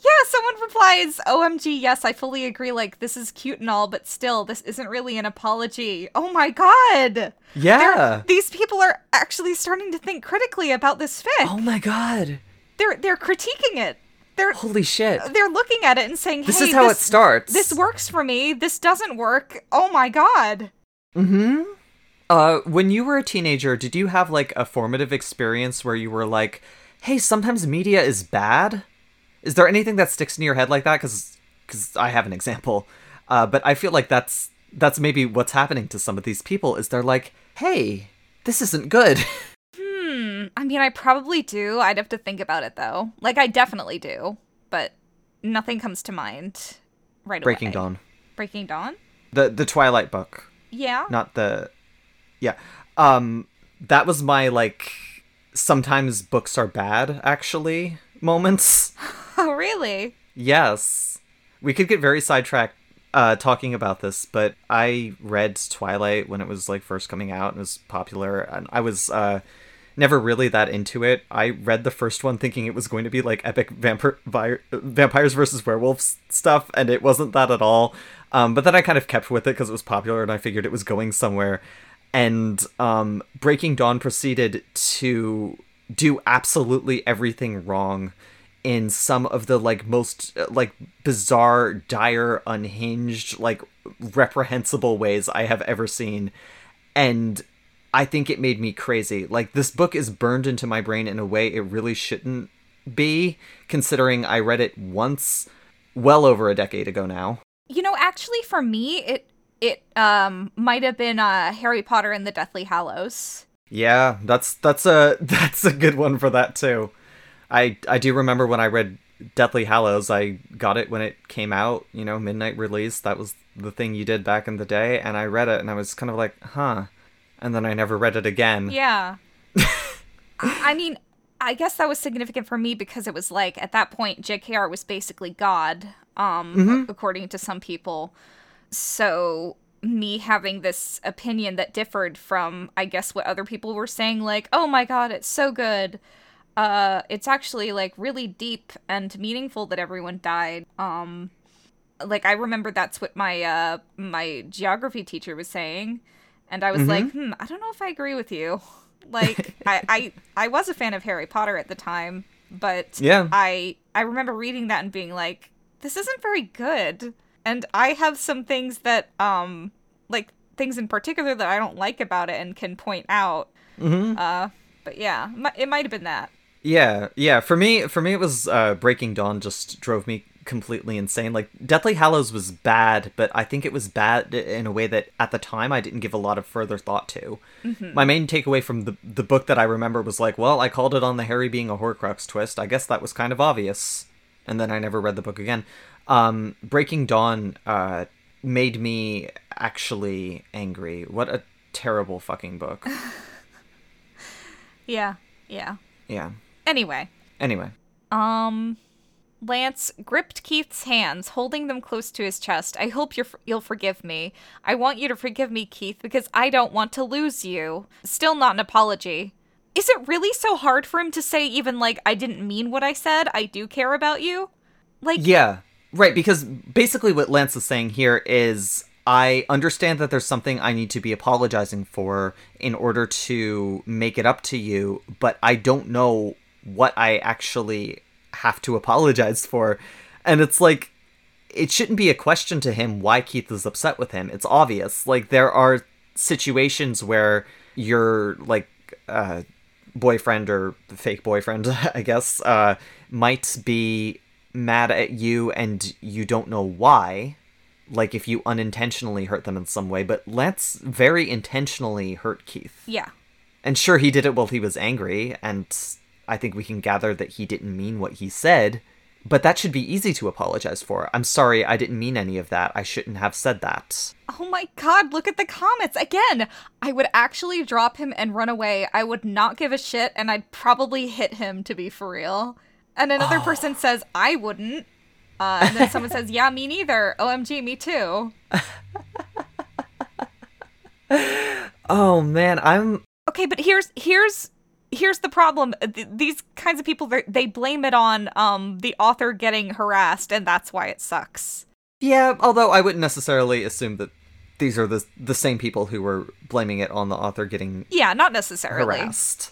Yeah, someone replies, OMG, yes, I fully agree. Like, this is cute and all, but still, this isn't really an apology. Oh my god! Yeah. These people are actually starting to think critically about this fic. Oh my god. They're they're critiquing it. They're Holy shit. they're looking at it and saying, This hey, is how it starts. This works for me. This doesn't work. Oh my god. Mm-hmm. Uh, when you were a teenager, did you have like a formative experience where you were like, "Hey, sometimes media is bad"? Is there anything that sticks in your head like that? Because, because I have an example. Uh, but I feel like that's that's maybe what's happening to some of these people. Is they're like, "Hey, this isn't good." I mean, I probably do. I'd have to think about it though. Like, I definitely do, but nothing comes to mind right Breaking away. Breaking Dawn, Breaking Dawn. the the Twilight book. Yeah. not the yeah um that was my like sometimes books are bad actually moments Oh, really? yes we could get very sidetracked uh talking about this but i read twilight when it was like first coming out and was popular and i was uh never really that into it. I read the first one thinking it was going to be like epic vampire vi- vampires versus werewolves stuff and it wasn't that at all. Um but then i kind of kept with it because it was popular and i figured it was going somewhere. And um, Breaking Dawn proceeded to do absolutely everything wrong in some of the like most like bizarre, dire, unhinged, like reprehensible ways I have ever seen, and I think it made me crazy. Like this book is burned into my brain in a way it really shouldn't be, considering I read it once, well over a decade ago now. You know, actually, for me, it it um might have been uh Harry Potter and the Deathly Hallows. Yeah, that's that's a that's a good one for that too. I I do remember when I read Deathly Hallows, I got it when it came out, you know, midnight release. That was the thing you did back in the day, and I read it and I was kind of like, "Huh." And then I never read it again. Yeah. I mean, I guess that was significant for me because it was like at that point JKR was basically God, um, according to some people. So me having this opinion that differed from I guess what other people were saying, like, oh my god, it's so good. Uh, it's actually like really deep and meaningful that everyone died. Um, like I remember that's what my uh my geography teacher was saying, and I was like, hmm, I don't know if I agree with you. Like I, I I was a fan of Harry Potter at the time, but Yeah. I I remember reading that and being like, this isn't very good. And I have some things that um like things in particular that I don't like about it and can point out. Mhm. Uh, but yeah, it might have been that. Yeah, yeah. For me, for me, it was uh, Breaking Dawn. Just drove me completely insane. Like Deathly Hallows was bad, but I think it was bad in a way that at the time I didn't give a lot of further thought to. My main takeaway from the the book that I remember was like, well, I called it on the Harry being a Horcrux twist. I guess that was kind of obvious, and then I never read the book again. Um, Breaking Dawn uh, made me actually angry. What a terrible fucking book. Yeah, yeah. yeah. Anyway, Anyway. um, Lance gripped Keith's hands, holding them close to his chest. I hope you're, you'll forgive me. I want you to forgive me, Keith, because I don't want to lose you. Still not an apology. Is it really so hard for him to say, even like, I didn't mean what I said? I do care about you? Like, Yeah, right. Because basically, what Lance is saying here is I understand that there's something I need to be apologizing for in order to make it up to you, but I don't know what I actually have to apologize for. And it's like, it shouldn't be a question to him why Keith is upset with him. It's obvious. Like, there are situations where your, like, uh, boyfriend or fake boyfriend, I guess, uh, might be mad at you and you don't know why. Like if you unintentionally hurt them in some way, but Lance very intentionally hurt Keith. yeah. And sure, he did it while he was angry, and I think we can gather that he didn't mean what he said, but that should be easy to apologize for. I'm sorry, I didn't mean any of that. I shouldn't have said that. Oh my god, look at the comments. Again, I would actually drop him and run away. I would not give a shit, and I'd probably hit him to be for real. And another person says, I wouldn't. Uh, and then someone says, Yeah, me neither. OMG, me too. Oh man, I'm Okay, but here's here's here's the problem. Th- these kinds of people they're- blame it on um the author getting harassed, and that's why it sucks. Yeah, although I wouldn't necessarily assume that these are the the same people who were blaming it on the author getting Yeah, not necessarily. harassed.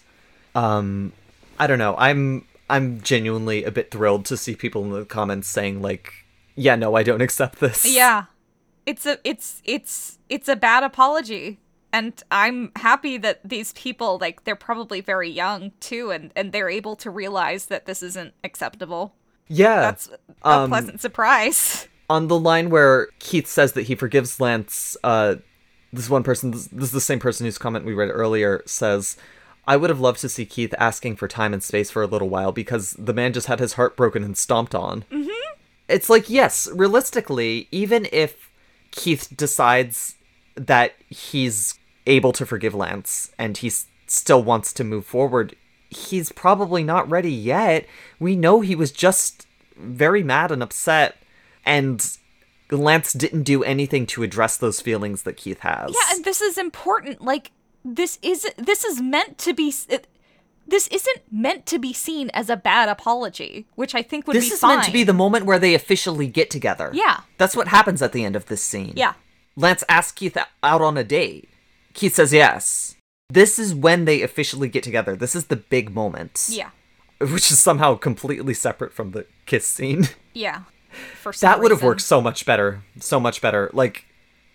Um, I don't know. I'm I'm genuinely a bit thrilled to see people in the comments saying like, "Yeah, no, I don't accept this." Yeah. It's a it's it's it's a bad apology. And I'm happy that these people like they're probably very young too and and they're able to realize that this isn't acceptable. yeah. That's a Um, pleasant surprise. on the line where Keith says that he forgives Lance, uh, this one person, this, this is the same person whose comment we read earlier, says, I would have loved to see Keith asking for time and space for a little while because the man just had his heart broken and stomped on. Mm-hmm. It's like, yes, realistically, even if Keith decides that he's able to forgive Lance and he still wants to move forward, he's probably not ready yet. We know he was just very mad and upset, and Lance didn't do anything to address those feelings that Keith has. Yeah, and this is important. Like this is this is meant to be. This isn't meant to be seen as a bad apology, which I think would this be is fine. meant to be the moment where they officially get together. Yeah. That's what happens at the end of this scene. Yeah. Lance asks Keith out on a date. Keith says yes. This is when they officially get together. This is the big moment. Yeah. Which is somehow completely separate from the kiss scene. Yeah. For that would have worked so much better. So much better. Like,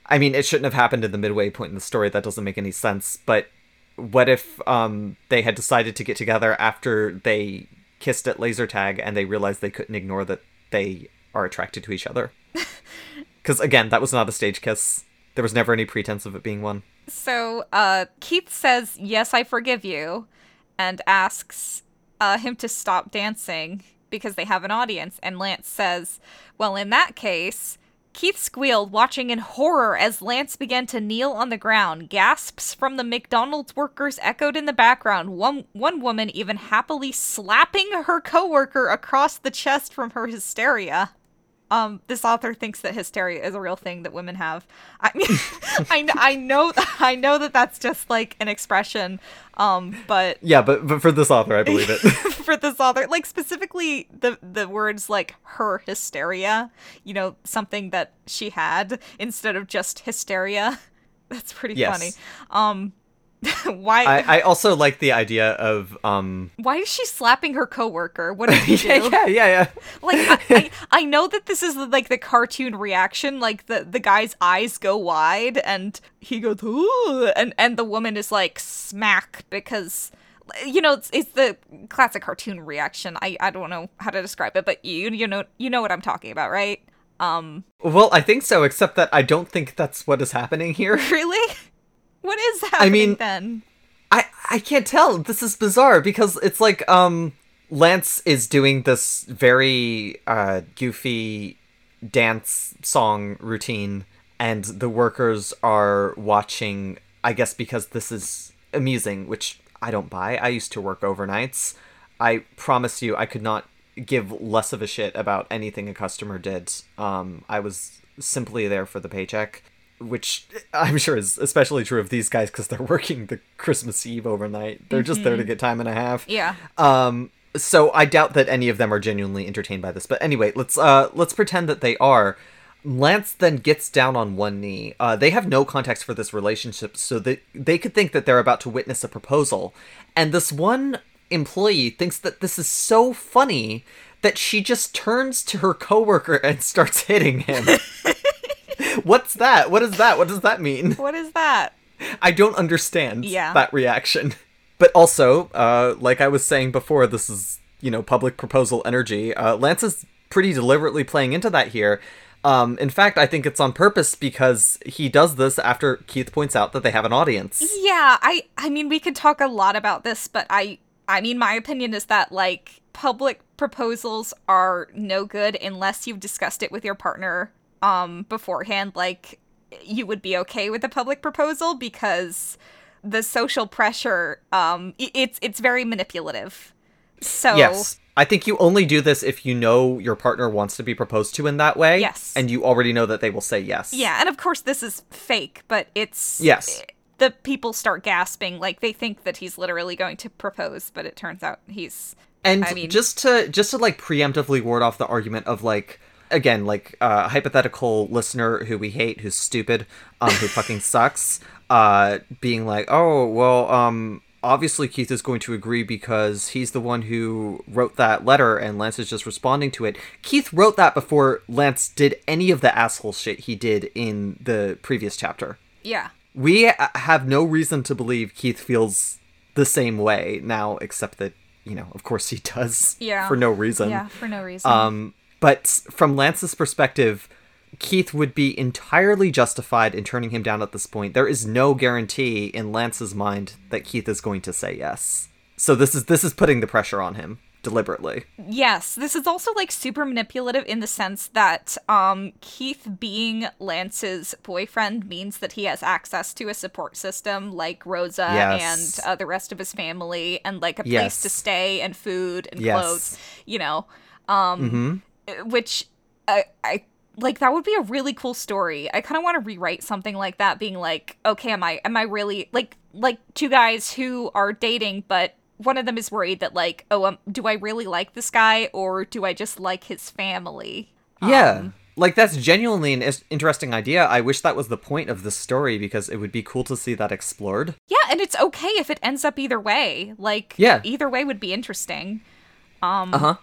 I mean, it shouldn't have happened in the midway point in the story. That doesn't make any sense. But what if um, they had decided to get together after they kissed at laser tag and they realized they couldn't ignore that they are attracted to each other? Because again, that was not a stage kiss. There was never any pretense of it being one. So uh, Keith says, "Yes, I forgive you," and asks uh, him to stop dancing because they have an audience. And Lance says, "Well, in that case." Keith squealed, watching in horror as Lance began to kneel on the ground. Gasps from the McDonald's workers echoed in the background. One one woman even happily slapping her coworker across the chest from her hysteria. Um, this author thinks that hysteria is a real thing that women have. I mean, I, I know, I know that that's just like an expression. Um, but Yeah, but, but for this author, I believe it. for this author, like specifically the the words like her hysteria, you know, something that she had instead of just hysteria. That's pretty Yes. funny. Um, why? I, I also like the idea of um why is she slapping her coworker? What did he do? yeah, yeah, yeah, yeah. like I, I, I know that this is like the cartoon reaction like the the guy's eyes go wide and he goes Ooh, and and the woman is like smack because you know it's, it's the classic cartoon reaction i i don't know how to describe it but you you know you know what i'm talking about right um Well, I think so, except that I don't think that's what is happening here. really what is happening I mean- then I I can't tell. This is bizarre because it's like um Lance is doing this very uh goofy dance song routine and the workers are watching I guess because this is amusing, which I don't buy. I used to work overnights. I promise you I could not give less of a shit about anything a customer did. Um I was simply there for the paycheck which I'm sure is especially true of these guys because they're working the Christmas Eve overnight. They're just there to get time and a half. yeah Um. So I doubt that any of them are genuinely entertained by this. But anyway, let's uh let's pretend that they are. Lance then gets down on one knee. Uh, they have no context for this relationship, so they they could think that they're about to witness a proposal. And this one employee thinks that this is so funny that she just turns to her coworker and starts hitting him. What's that? What is that? What does that mean? what is that I don't understand Yeah. that reaction. But also, uh, like I was saying before, this is, you know, public proposal energy. Uh, Lance is pretty deliberately playing into that here. Um, in fact, I think it's on purpose because he does this after Keith points out that they have an audience. Yeah, I I mean we could talk a lot about this, but I I mean my opinion is that like public proposals are no good unless you've discussed it with your partner um beforehand like you would be okay with a public proposal because the social pressure um it's it's very manipulative. So Yes. I think you only do this if you know your partner wants to be proposed to in that way. Yes. And you already know that they will say yes. Yeah, and of course this is fake, but it's Yes. The people start gasping like they think that he's literally going to propose, but it turns out he's And I mean- just to just to like preemptively ward off the argument of like again like uh, a hypothetical listener who we hate who's stupid um who fucking sucks uh being like oh well um obviously Keith is going to agree because he's the one who wrote that letter and Lance is just responding to it. Keith wrote that before Lance did any of the asshole shit he did in the previous chapter yeah. we uh, have no reason to believe Keith feels the same way now, except that you know, of course, he does. Yeah. For no reason. Yeah, for no reason. Um, but from Lance's perspective, Keith would be entirely justified in turning him down at this point. There is no guarantee in Lance's mind that Keith is going to say yes. So this is this is putting the pressure on him deliberately. Yes, this is also like super manipulative in the sense that um Keith being Lance's boyfriend means that he has access to a support system like Rosa Yes. and uh, the rest of his family and like a place Yes. to stay and food and Yes. Mm-hmm. clothes, you know. Um which I I like that would be a really cool story. I kind of want to rewrite something like that being like, okay, am I am I really like like two guys who are dating but one of them is worried that like, oh, um, do I really like this guy or do I just like his family? Yeah. Um, like that's genuinely an interesting idea. I wish that was the point of the story because it would be cool to see that explored. Yeah, and it's okay if it ends up either way. Like, Yeah. either way would be interesting. Um, Uh huh.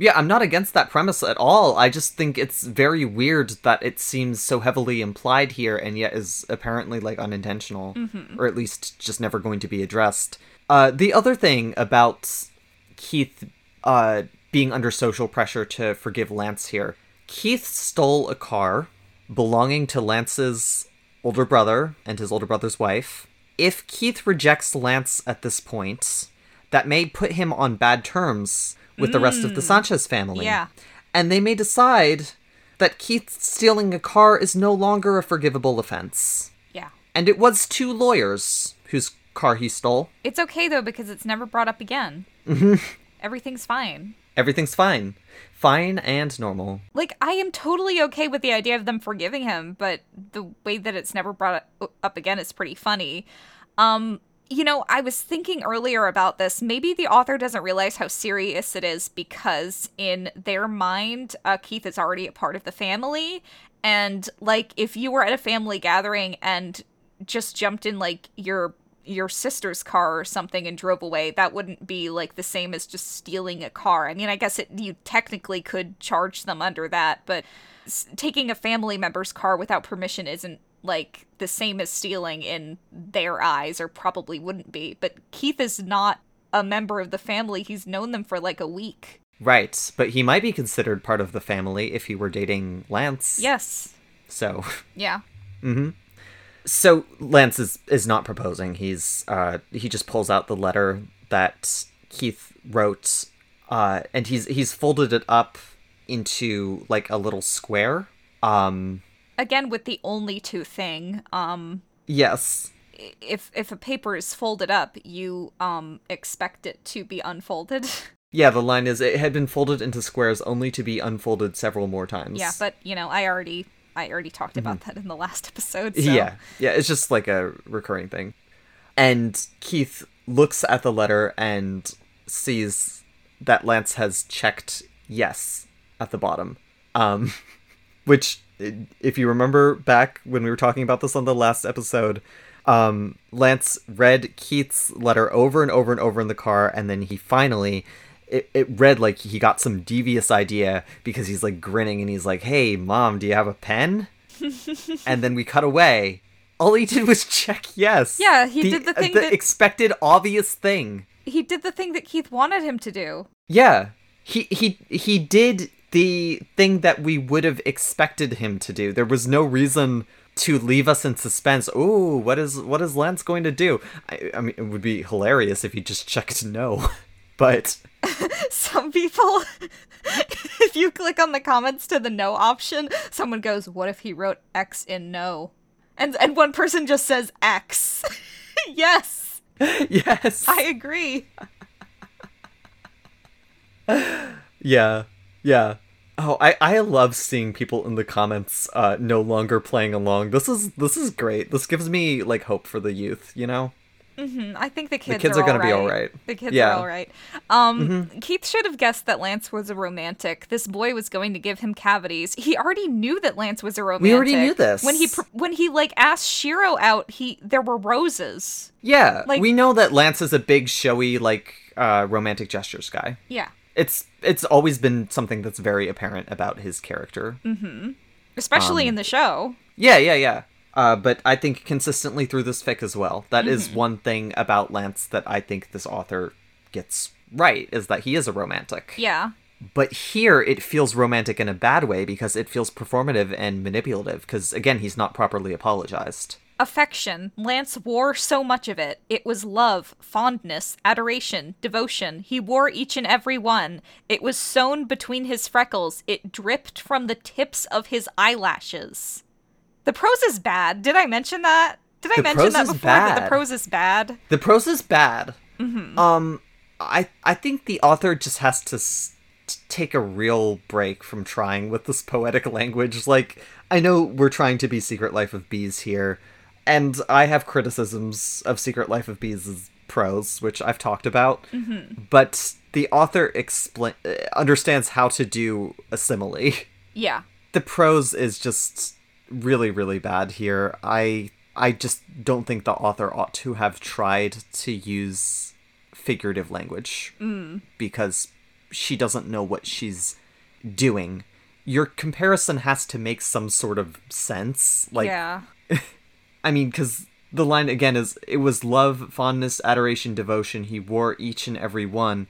Yeah, I'm not against that premise at all. I just think it's very weird that it seems so heavily implied here and yet is apparently like unintentional or at least just never going to be addressed. Uh the other thing about Keith uh being under social pressure to forgive Lance here. Keith stole a car belonging to Lance's older brother and his older brother's wife. If Keith rejects Lance at this point, that may put him on bad terms with the rest of the Sanchez family. Yeah. And they may decide that Keith stealing a car is no longer a forgivable offense. yeah. And it was two lawyers whose car he stole. It's okay though because it's never brought up again. Mm-hmm. Everything's fine. Everything's fine. Fine and normal. Like I am totally okay with the idea of them forgiving him, but the way that it's never brought up again is pretty funny. Um, you know, I was thinking earlier about this. Maybe the author doesn't realize how serious it is because in their mind, uh, Keith is already a part of the family, and like if you were at a family gathering and just jumped in like your your sister's car or something and drove away, that wouldn't be like the same as just stealing a car. I mean, I guess it, you technically could charge them under that, but taking a family member's car without permission isn't like the same as stealing in their eyes, or probably wouldn't be. But Keith is not a member of the family. He's known them for like a week. Right, but he might be considered part of the family if he were dating Lance. Yes. So, Yeah. Mm-hmm. So Lance is is not proposing. He's uh he just pulls out the letter that Keith wrote uh and he's he's folded it up into like a little square. Um Again, with the only two thing, um, yes. if if a paper is folded up, you um expect it to be unfolded. Yeah, the line is it had been folded into squares only to be unfolded several more times. yeah, but you know, I already I already talked about that in the last episode. So. Mm-hmm. Yeah, yeah, it's just like a recurring thing. And Keith looks at the letter and sees that Lance has checked yes at the bottom. Um, which, if you remember back when we were talking about this on the last episode, um, Lance read Keith's letter over and over and over in the car, and then he finally. It, it read like he got some devious idea because he's like grinning and he's like, Hey, mom, do you have a pen? and then we cut away. All he did was check yes. Yeah, he did the thing the that- expected obvious thing. He did the thing that Keith wanted him to do. Yeah, he he he did the thing that we would have expected him to do. There was no reason to leave us in suspense. Ooh, what is what is Lance going to do? I, I mean, it would be hilarious if he just checked no, but Some people, if you click on the comments to the no option, someone goes, "What if he wrote X in no?" And and one person just says X. yes, yes, I agree. Yeah, yeah. Oh, I I love seeing people in the comments uh no longer playing along. This is this is great. This gives me like hope for the youth, you know? Mm, I think the kids, kids are, are gonna be all right. right. The kids Yeah. are all right. Um, Keith should have guessed that Lance was a romantic. This boy was going to give him cavities. He already knew that Lance was a romantic. already knew this. when he pr- when he like asked Shiro out. He there were roses. Yeah. Like- we know that Lance is a big showy like uh romantic gestures guy. Yeah, It's it's always been something that's very apparent about his character. Mm-hmm. especially Um, in the show. Yeah, yeah, yeah. Uh, but I think consistently through this fic as well. That is one thing about Lance that I think this author gets right is that he is a romantic. Yeah. But here it feels romantic in a bad way because it feels performative and manipulative because again he's not properly apologized. Affection. Lance wore so much of it. It was love, fondness, adoration, devotion. He wore each and every one. It was sewn between his freckles. It dripped from the tips of his eyelashes. The prose is bad. Did I mention that? Did I The mention that before? That the prose is bad. The prose is bad. Mm-hmm. Um, I I think the author just has to s- take a real break from trying with this poetic language. Like, I know we're trying to be Secret Life of Bees here, and I have criticisms of Secret Life of Bees' prose, which I've talked about. Mm-hmm. But the author expla- uh, understands how to do a simile. Yeah. the prose is just really really bad here i i just don't think the author ought to have tried to use figurative language because she doesn't know what she's doing your comparison has to make some sort of sense like yeah. I mean, because the line again is it was love, fondness, adoration, devotion. He wore each and every one.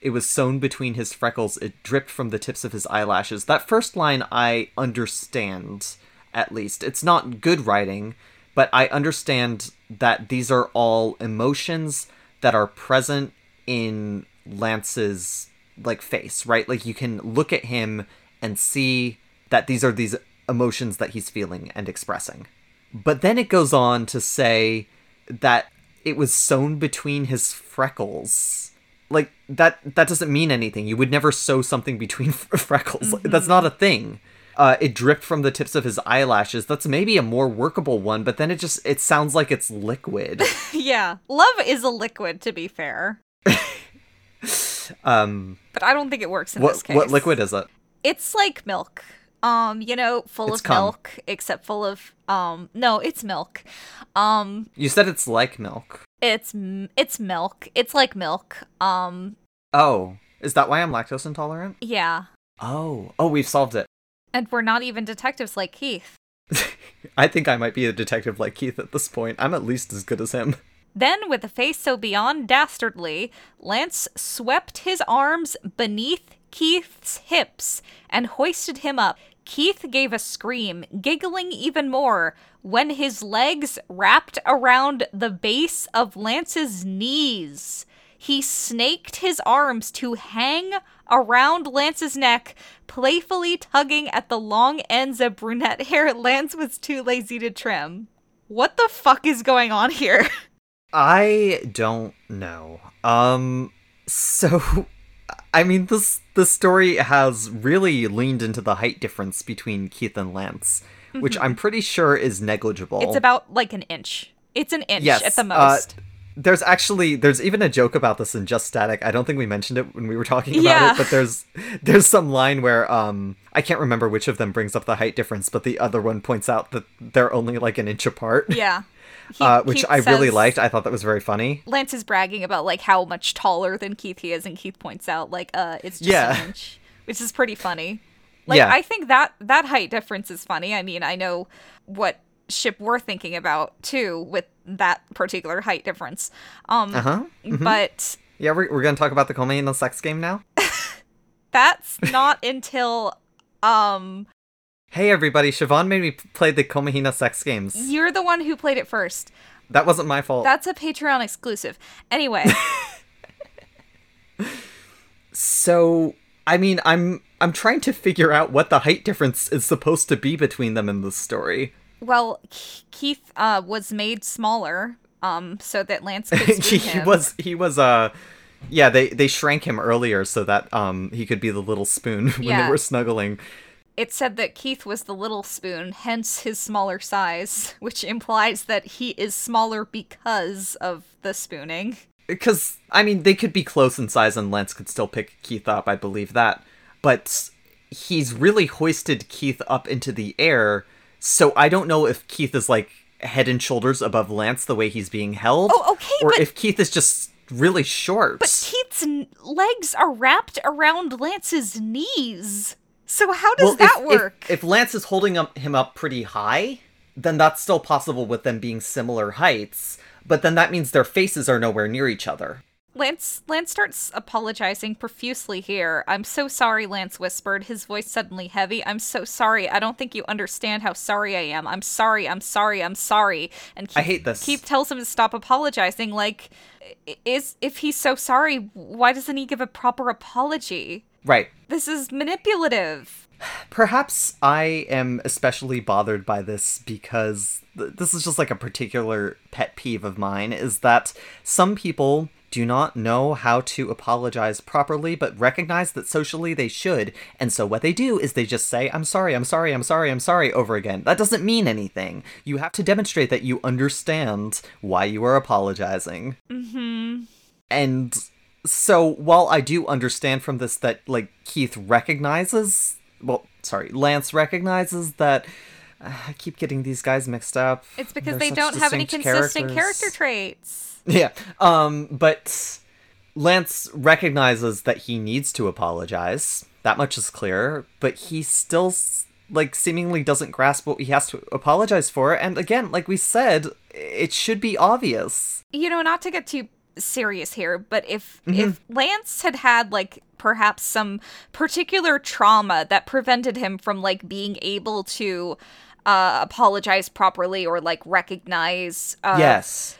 It was sewn between his freckles. It dripped from the tips of his eyelashes. That first line I understand, at least. It's not good writing, but I understand that these are all emotions that are present in Lance's like face, right? Like you can look at him and see that these are these emotions that he's feeling and expressing. But then it goes on to say that it was sewn between his freckles. Like that that doesn't mean anything. You would never sew something between freckles. Like, That's not a thing. Uh, it dripped from the tips of his eyelashes. That's maybe a more workable one, but then it just it sounds like it's liquid. Yeah. Love is a liquid, to be fair. um, But I don't think it works in what this case. what liquid is it? It's like milk. Um, you know, full It's of cum. milk, except full of um no, it's milk. Um, You said it's like milk. it's it's milk. It's like milk. Um, Oh, is that why I'm lactose intolerant? yeah. Oh, oh, we've solved it. And we're not even detectives like Keith. I think I might be a detective like Keith at this point. I'm at least as good as him. Then, with a face so beyond dastardly, Lance swept his arms beneath Keith's hips and hoisted him up. Keith gave a scream, giggling even more, when his legs wrapped around the base of Lance's knees. He snaked his arms to hang around Lance's neck, playfully tugging at the long ends of brunette hair Lance was too lazy to trim. What the fuck is going on here? I don't know. Um so I mean this the story has really leaned into the height difference between Keith and Lance, which I'm pretty sure is negligible. It's about like an inch. It's an inch yes, at the uh, most. There's actually there's even a joke about this in Just Static. I don't think we mentioned it when we were talking about Yeah. it, but there's there's some line where um I can't remember which of them brings up the height difference, but the other one points out that they're only like an inch apart. yeah. He- uh, which I really liked. I thought that was very funny. Lance is bragging about like how much taller than Keith he is, and Keith points out like uh it's just Yeah. an inch, which is pretty funny. Like Yeah. I think that that height difference is funny. I mean, I know what ship we're thinking about too with that particular height difference. Um, Uh huh. but Yeah, we're, we're gonna talk about the the sex game now. that's not until um Hey everybody, Siobhan made me play the Komahina sex games. you're the one who played it first. That wasn't my fault. That's a Patreon exclusive. Anyway. So, I mean, I'm I'm trying to figure out what the height difference is supposed to be between them in this story. Well, Keith uh, was made smaller, um, so that Lance could he, spoon he him. was he was uh yeah, they they shrank him earlier so that um he could be the little spoon when Yeah. they were snuggling. It said that Keith was the little spoon, hence his smaller size, which implies that he is smaller because of the spooning. Because I mean, they could be close in size, and Lance could still pick Keith up. I believe that, but he's really hoisted Keith up into the air. So I don't know if Keith is like head and shoulders above Lance the way he's being held. Oh, okay, or but- if Keith is just really short. But Keith's legs are wrapped around Lance's knees. So how does Well, that if, if- work? If, Lance is holding up, him up pretty high, then that's still possible with them being similar heights. But then that means their faces are nowhere near each other. Lance Lance starts apologizing profusely here. I'm so sorry, Lance whispered, his voice suddenly heavy. I'm so sorry. I don't think you understand how sorry I am. I'm sorry. I'm sorry. I'm sorry. And Keith, I hate this. Keith tells him to stop apologizing. Like, is if he's so sorry, why doesn't he give a proper apology? Right. This is manipulative. Perhaps I am especially bothered by this because th- this is just like a particular pet peeve of mine is that some people do not know how to apologize properly but recognize that socially they should and so what they do is they just say i'm sorry i'm sorry i'm sorry i'm sorry over again that doesn't mean anything you have to demonstrate that you understand why you are apologizing Mm-hmm. and so while I do understand from this that like Keith recognizes, well, sorry, Lance recognizes that uh, I keep getting these guys mixed up. It's because They're they don't have any consistent characters. character traits. Yeah. Um but Lance recognizes that he needs to apologize. That much is clear, but he still like seemingly doesn't grasp what he has to apologize for and again, like we said, it should be obvious. you know not to get too serious here but if if lance had had like perhaps some particular trauma that prevented him from like being able to uh apologize properly or like recognize uh yes.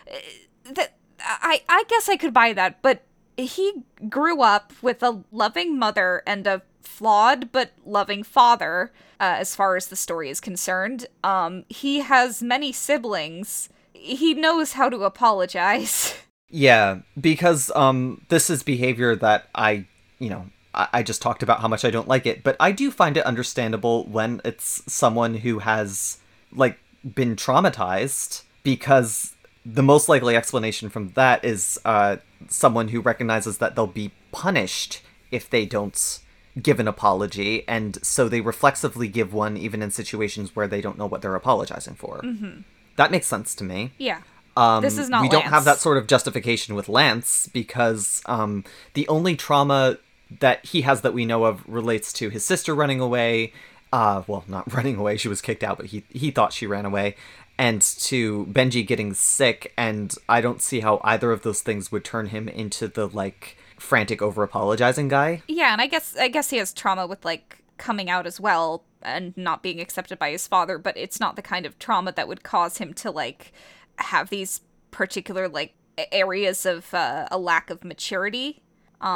That i i guess i could buy that but he grew up with a loving mother and a flawed but loving father uh, as far as the story is concerned. Um he has many siblings. He knows how to apologize. Yeah, because um this is behavior that I, you know, I, I just talked about how much I don't like it, but I do find it understandable when it's someone who has like been traumatized because the most likely explanation from that is uh someone who recognizes that they'll be punished if they don't give an apology and so they reflexively give one even in situations where they don't know what they're apologizing for. Mm-hmm. That makes sense to me. yeah Um, This is not We don't have that sort of justification with Lance because um, the only trauma that he has that we know of relates to his sister running away. Uh, well, not running away; she was kicked out, but he he thought she ran away, and to Benji getting sick. And I don't see how either of those things would turn him into the like frantic over apologizing guy. Yeah, and I guess I guess he has trauma with like coming out as well and not being accepted by his father, but it's not the kind of trauma that would cause him to like have these particular like areas of uh, a lack of maturity.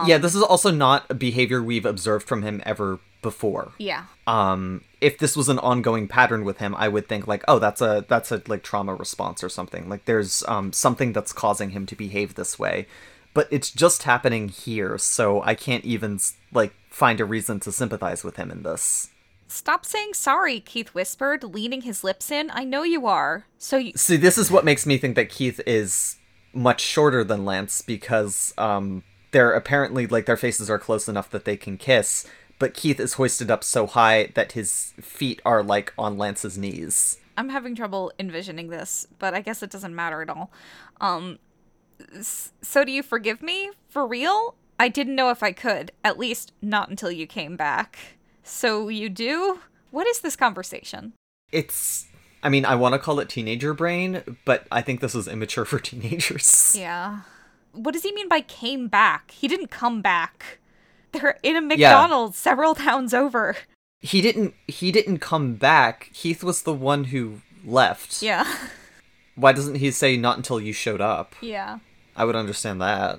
yeah, this is also not a behavior we've observed from him ever before. Yeah. um if this was an ongoing pattern with him i would think like oh that's a that's a like trauma response or something like there's um something that's causing him to behave this way but it's just happening here so i can't even like find a reason to sympathize with him in this Stop saying sorry, Keith whispered, leaning his lips in. I know you are. So you see this is what makes me think that keith is much shorter than lance because um they're apparently like their faces are close enough that they can kiss but keith is hoisted up so high that his feet are like on lance's knees I'm having trouble envisioning this, but I guess it doesn't matter at all. Um so do you forgive me? For real? I didn't know if I could, at least not until you came back. So you do? What is this conversation? it's i mean i want to call it teenager brain but i think this is immature for teenagers Yeah. What does he mean by came back? He didn't come back. They're in a McDonald's several towns over. he didn't he didn't come back keith was the one who left Yeah. why doesn't he say not until you showed up Yeah. i would understand that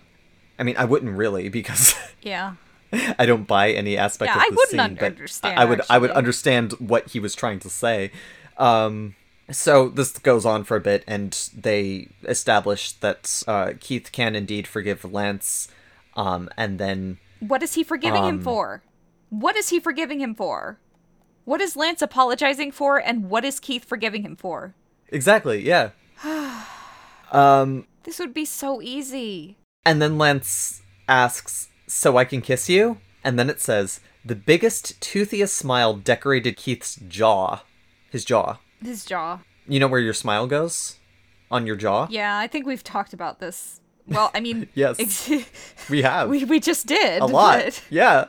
i mean i wouldn't really because Yeah. i don't buy any aspect Yeah, of I the wouldn't scene but understand, i would i would understand what he was trying to say um so this goes on for a bit and they establish that uh, keith can indeed forgive lance um, and then What is he forgiving him Um, for? What is he forgiving him for? What is Lance apologizing for, and what is Keith forgiving him for? Exactly, yeah. um, This would be so easy. and then Lance asks, So I can kiss you? And then it says, The biggest, toothiest smile decorated Keith's jaw. His jaw. His jaw. You know where your smile goes? On your jaw? Yeah, I think we've talked about this. Well, I mean, Yes. ex- We have. we we just did a lot. but- Yeah.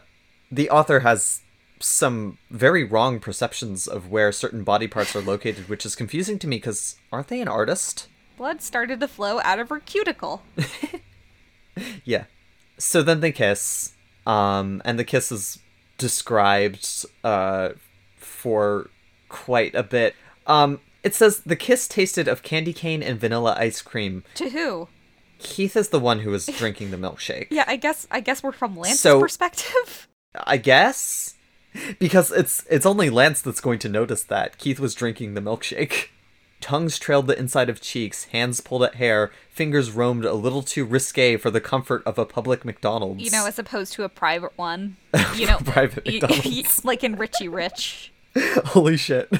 The author has some very wrong perceptions of where certain body parts are located, which is confusing to me because aren't they an artist? Blood started to flow out of her cuticle. Yeah. So then they kiss, um, and the kiss is described uh, for quite a bit. Um, it says the kiss tasted of candy cane and vanilla ice cream. To who? Keith is the one who was drinking the milkshake. Yeah, I guess I guess we're from Lance's So- perspective. I guess because it's it's only Lance that's going to notice that Keith was drinking the milkshake. Tongues trailed the inside of cheeks, hands pulled at hair, fingers roamed a little too risque for the comfort of a public McDonald's. You know, as opposed to a private one. You know, Private McDonald's. like in Richie Rich. Holy shit.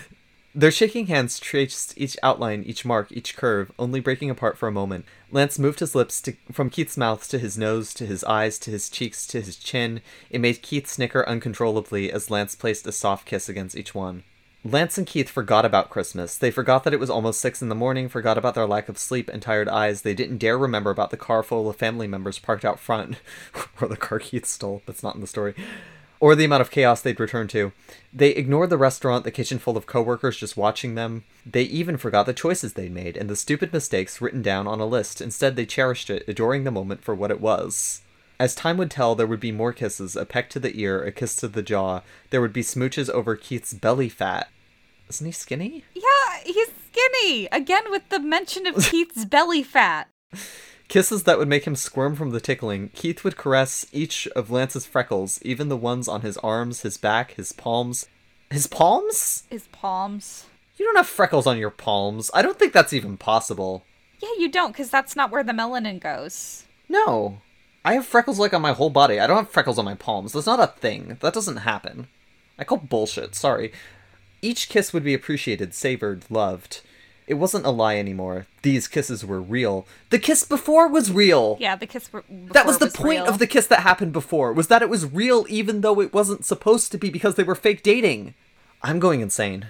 Their shaking hands traced each outline, each mark, each curve, only breaking apart for a moment. Lance moved his lips to, from Keith's mouth to his nose, to his eyes, to his cheeks, to his chin. It made Keith snicker uncontrollably as Lance placed a soft kiss against each one. Lance and Keith forgot about Christmas. They forgot that it was almost six in the morning, forgot about their lack of sleep and tired eyes. They didn't dare remember about the car full of family members parked out front, or the car Keith stole. That's not in the story or the amount of chaos they'd return to. They ignored the restaurant, the kitchen full of coworkers just watching them. They even forgot the choices they'd made and the stupid mistakes written down on a list. Instead, they cherished it, adoring the moment for what it was. As time would tell, there would be more kisses, a peck to the ear, a kiss to the jaw. There would be smooches over Keith's belly fat. Isn't he skinny? Yeah, he's skinny. Again with the mention of Keith's belly fat. Kisses that would make him squirm from the tickling. Keith would caress each of Lance's freckles, even the ones on his arms, his back, his palms. His palms? His palms. You don't have freckles on your palms. I don't think that's even possible. Yeah, you don't, because that's not where the melanin goes. No. I have freckles like on my whole body. I don't have freckles on my palms. That's not a thing. That doesn't happen. I call bullshit, sorry. Each kiss would be appreciated, savored, loved. It wasn't a lie anymore. These kisses were real. The kiss before was real. Yeah, the kiss. Before That was the point real. of the kiss that happened before, was that it was real even though it wasn't supposed to be because they were fake dating. I'm going insane.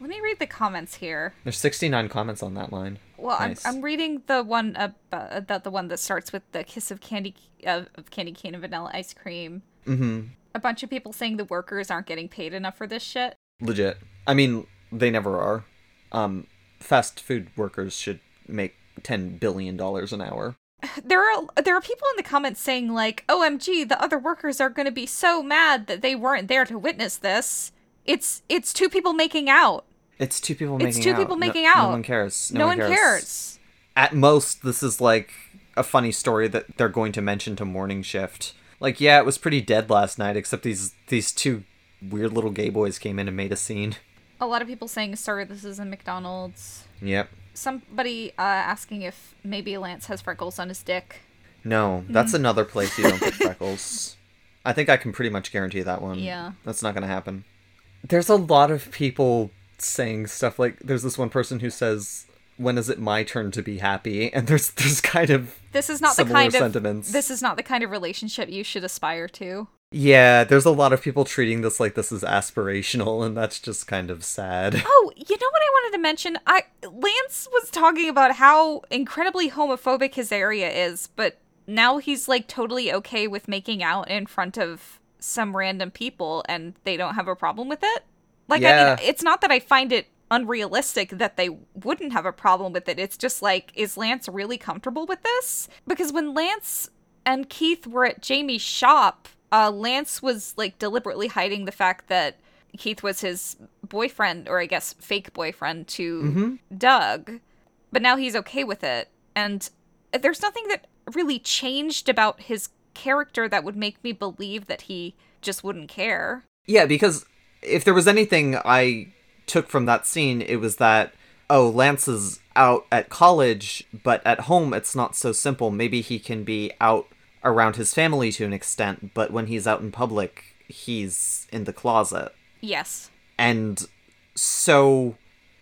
Let me read the comments here. There's 69 comments on that line. Well, Nice. I'm, I'm reading the one about, about the one that starts with the kiss of candy uh, of candy cane and vanilla ice cream. Mm-hmm. A bunch of people saying the workers aren't getting paid enough for this shit. Legit. I mean, they never are. Um, fast food workers should make $10 billion an hour. There are there are people in the comments saying like, "OMG, the other workers are going to be so mad that they weren't there to witness this." It's it's two people making out. It's two people making It's two out. people No- making No, out. No one cares. No, one cares. At most, this is like a funny story that they're going to mention to morning shift. Like, yeah, it was pretty dead last night, except these these two weird little gay boys came in and made a scene. A lot of people saying, "Sir, this is a McDonald's." Yep. Somebody uh, asking if maybe Lance has freckles on his dick. No, that's another place you don't get freckles. I think I can pretty much guarantee that one. Yeah. That's not going to happen. There's a lot of people saying stuff like there's this one person who says when is it my turn to be happy and there's there's kind of This is not the Similar kind of sentiments. this is not the kind of relationship you should aspire to. Yeah there's a lot of people treating this like this is aspirational and that's just kind of sad Oh, you know what I wanted to mention? I Lance was talking about how incredibly homophobic his area is, but now he's like totally okay with making out in front of some random people and they don't have a problem with it. Like I mean, it's not that I find it unrealistic that they wouldn't have a problem with it. It's just like is Lance really comfortable with this? Because when Lance and Keith were at Jamie's shop, uh, Lance was like deliberately hiding the fact that Keith was his boyfriend, or I guess fake boyfriend to Doug. But now he's okay with it. And there's nothing that really changed about his character that would make me believe that he just wouldn't care. yeah because if there was anything i took from that scene it was that oh lance is out at college but at home it's not so simple maybe he can be out around his family to an extent but when he's out in public he's in the closet Yes. and so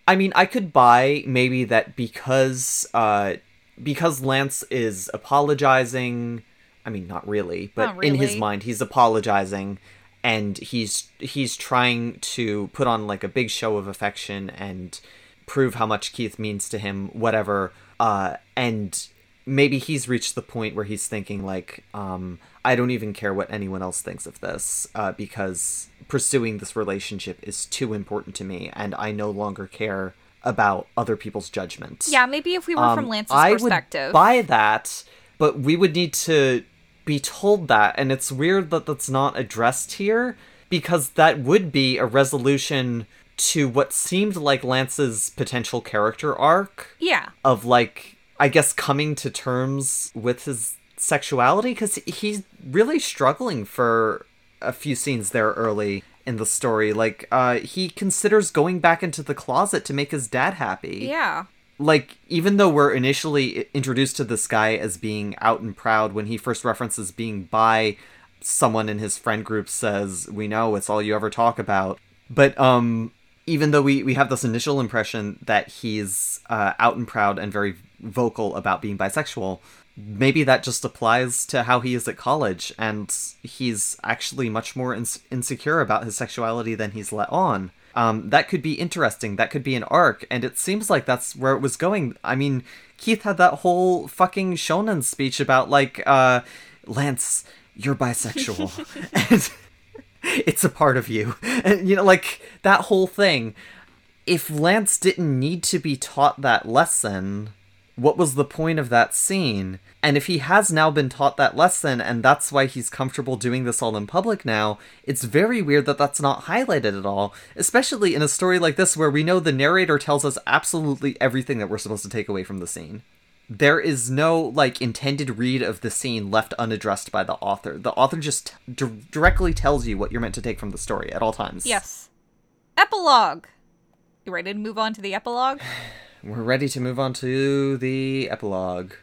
i mean i could buy maybe that because uh because lance is apologizing i mean not really but Not in his mind he's apologizing and he's he's trying to put on like a big show of affection and prove how much keith means to him whatever uh and maybe he's reached the point where he's thinking like um i don't even care what anyone else thinks of this uh, because pursuing this relationship is too important to me and i no longer care about other people's judgments Yeah, maybe if we were from Um, Lance's I perspective. would buy that but we would need to be told that, and it's weird that that's not addressed here because that would be a resolution to what seemed like Lance's potential character arc Yeah. of like I guess coming to terms with his sexuality because he's really struggling for a few scenes there early in the story. Like uh, he considers going back into the closet to make his dad happy Yeah. like even though we're initially introduced to this guy as being out and proud when he first references being bi someone in his friend group says we know it's all you ever talk about but um even though we we have this initial impression that he's uh, out and proud and very vocal about being bisexual maybe that just applies to how he is at college and he's actually much more ins- insecure about his sexuality than he's let on. Um, that could be interesting that could be an arc and it seems like that's where it was going. I mean keith had that whole fucking shonen speech about like uh lance you're bisexual. And it's a part of you. And you know like that whole thing. If lance didn't need to be taught that lesson what was the point of that scene? And if he has now been taught that lesson and that's why he's comfortable doing this all in public now, it's very weird that that's not highlighted at all, especially in a story like this where we know the narrator tells us absolutely everything that we're supposed to take away from the scene. There is no like intended read of the scene left unaddressed by the author. The author just d- directly tells you what you're meant to take from the story at all times. Yes. Epilogue. You ready to move on to the epilogue? We're ready to move on to the epilogue.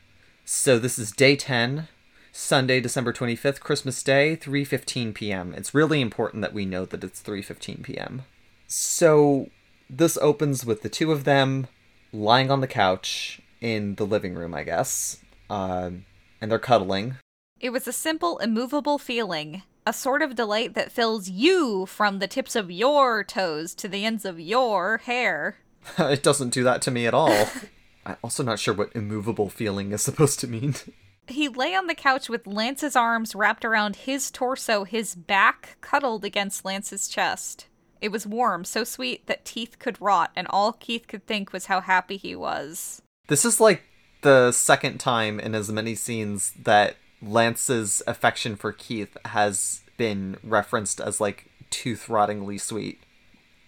So this is day 10, Sunday, December 25th, Christmas Day, 3:15 p.m. It's really important that we know that it's 3:15 p.m. So this opens with the two of them lying on the couch in the living room, I guess. Um, and they're cuddling. It was a simple, immovable feeling, a sort of delight that fills you from the tips of your toes to the ends of your hair. it doesn't do that to me at all. I'm also not sure what immovable feeling is supposed to mean. He lay on the couch with Lance's arms wrapped around his torso, his back cuddled against Lance's chest. It was warm, so sweet that teeth could rot, and all Keith could think was how happy he was. This is like the second time in as many scenes that Lance's affection for Keith has been referenced as like tooth rottingly sweet.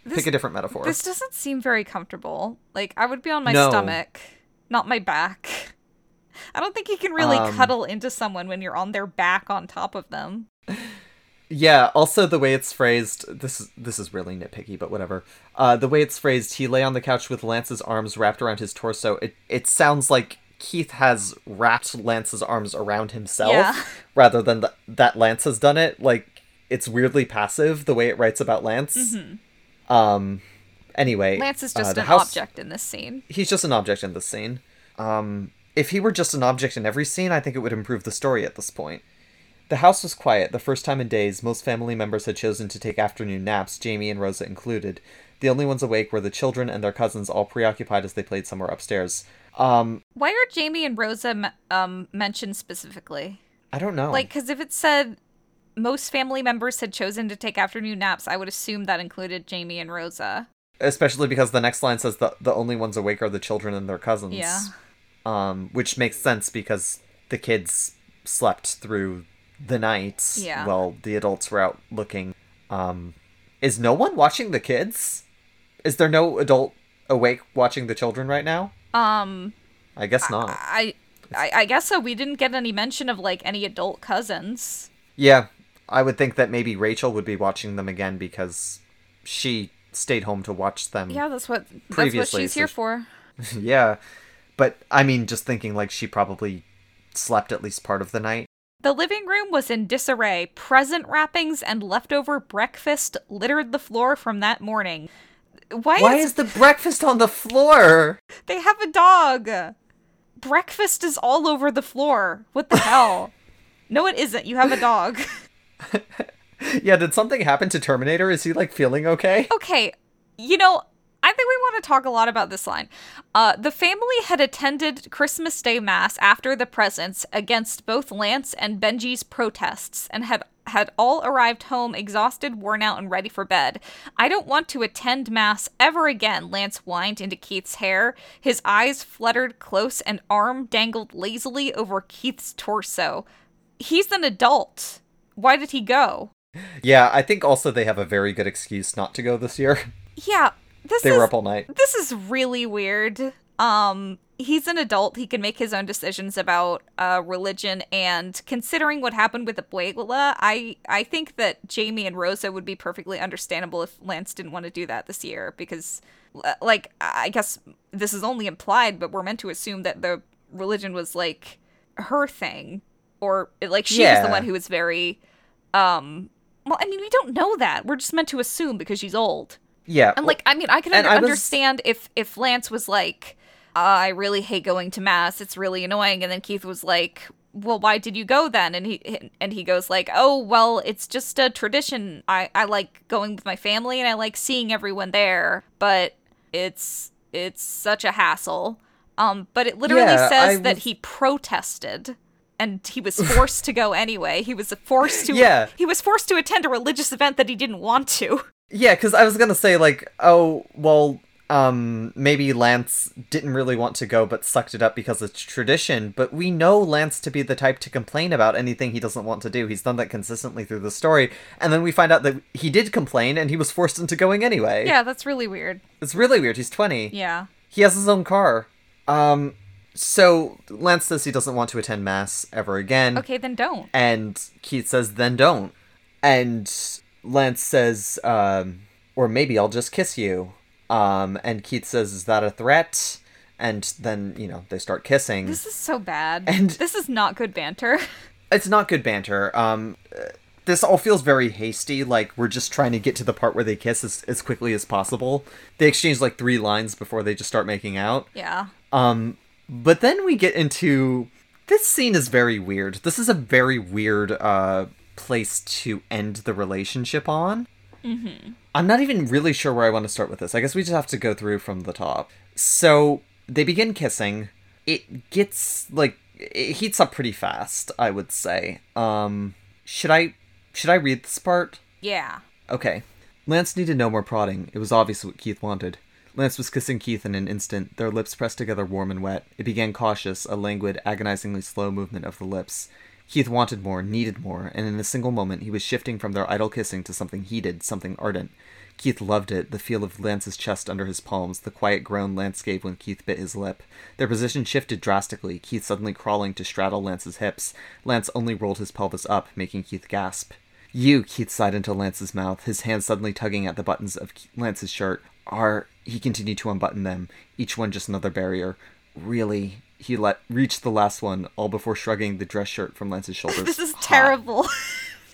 This, Pick a different metaphor. This doesn't seem very comfortable. Like, I would be on my No. stomach, not my back. I don't think you can really Um, cuddle into someone when you're on their back on top of them. Yeah, also the way it's phrased, this is this is really nitpicky, but whatever. Uh the way it's phrased, he lay on the couch with Lance's arms wrapped around his torso. It it sounds like Keith has wrapped Lance's arms around himself Yeah. rather than th- that Lance has done it. Like it's weirdly passive the way it writes about Lance. Um anyway, Lance is uh, just the an house- object in this scene. he's just an object in this scene. Um, if he were just an object in every scene, I think it would improve the story at this point. The house was quiet, the first time in days. Most family members had chosen to take afternoon naps, Jamie and Rosa included. The only ones awake were the children and their cousins, all preoccupied as they played somewhere upstairs. Um, Why are Jamie and Rosa m- um, mentioned specifically? I don't know. Like, because if it said most family members had chosen to take afternoon naps, I would assume that included Jamie and Rosa. especially because the next line says the the only ones awake are the children and their cousins. Yeah. Um, which makes sense because the kids slept through the night Yeah. while the adults were out looking. Um, is no one watching the kids? Is there no adult awake watching the children right now? Um, I guess not. I, I, I guess so. We didn't get any mention of like any adult cousins. yeah, I would think that maybe Rachel would be watching them again because she stayed home to watch them. Yeah, that's what that's what Previously, she's so here sh- for. yeah, but I mean, just thinking like she probably slept at least part of the night. The living room was in disarray. Present wrappings and leftover breakfast littered the floor from that morning. Why, Why is, is the breakfast on the floor? they have a dog? Breakfast is all over the floor. What the hell? No, it isn't. You have a dog. Yeah, did something happen to Terminator? Is he like feeling okay? Okay, you know, I think we want to talk a lot about this line. Uh, the family had attended Christmas Day Mass after the presents against both Lance and Benji's protests and had had all arrived home exhausted, worn out, and ready for bed. I don't want to attend Mass ever again, Lance whined into Keith's hair. His eyes fluttered close, and arm dangled lazily over Keith's torso. He's an adult. Why did he go? Yeah, I think also they have a very good excuse not to go this year. Yeah, this they is were up all night. this is really weird. Um, he's an adult. He can make his own decisions about uh, religion. And considering what happened with Abuela, I I think that Jamie and Rosa would be perfectly understandable if Lance didn't want to do that this year because, uh, like, I guess this is only implied, but we're meant to assume that the religion was like her thing, or like she was the one who was very. Um, well, I mean, we don't know that. We're just meant to assume because she's old. Yeah. And like, I mean, I can under- I was- understand if if Lance was like, uh, "I really hate going to mass. It's really annoying," and then Keith was like, "Well, why did you go then?" And he and he goes like, "Oh, well, it's just a tradition. I I like going with my family and I like seeing everyone there, but it's it's such a hassle." Um, but it literally Yeah, says that he protested. And he was forced to go anyway. He was forced to. Yeah. He was forced to attend a religious event that he didn't want to. Yeah, because I was gonna say like, oh, well, um, maybe Lance didn't really want to go, but sucked it up because it's tradition. But we know Lance to be the type to complain about anything he doesn't want to do. He's done that consistently through the story, and then we find out that he did complain, and he was forced into going anyway. Yeah, that's really weird. it's really weird. He's twenty. Yeah. He has his own car. Um, so Lance says he doesn't want to attend mass ever again. Okay, then don't. And Keith says, then don't. And Lance says, um, or maybe I'll just kiss you. Um, and Keith says, is that a threat? And then, you know, they start kissing. This is so bad. And- this is not good banter. It's not good banter. Um, this all feels very hasty, like we're just trying to get to the part where they kiss as, as quickly as possible. They exchange like three lines before they just start making out. yeah. Um, but then we get into this scene is very weird. This is a very weird uh place to end the relationship on. Mm-hmm. I'm not even really sure where I want to start with this. I guess we just have to go through from the top. So they begin kissing. It gets like it heats up pretty fast. I would say. Um, should I should I read this part? Yeah. Okay. Lance needed no more prodding. It was obvious what Keith wanted. Lance was kissing Keith in an instant, their lips pressed together warm and wet. It began cautious, a languid, agonizingly slow movement of the lips. Keith wanted more, needed more, and in a single moment he was shifting from their idle kissing to something heated, something ardent. Keith loved it, the feel of Lance's chest under his palms, the quiet groan Lance gave when Keith bit his lip. Their position shifted drastically, Keith suddenly crawling to straddle Lance's hips. Lance only rolled his pelvis up, making Keith gasp. You, Keith sighed into Lance's mouth, his hands suddenly tugging at the buttons of Lance's shirt. Are he continued to unbutton them, each one just another barrier. Really, he let reached the last one, all before shrugging the dress shirt from Lance's shoulders. This is Hot. terrible.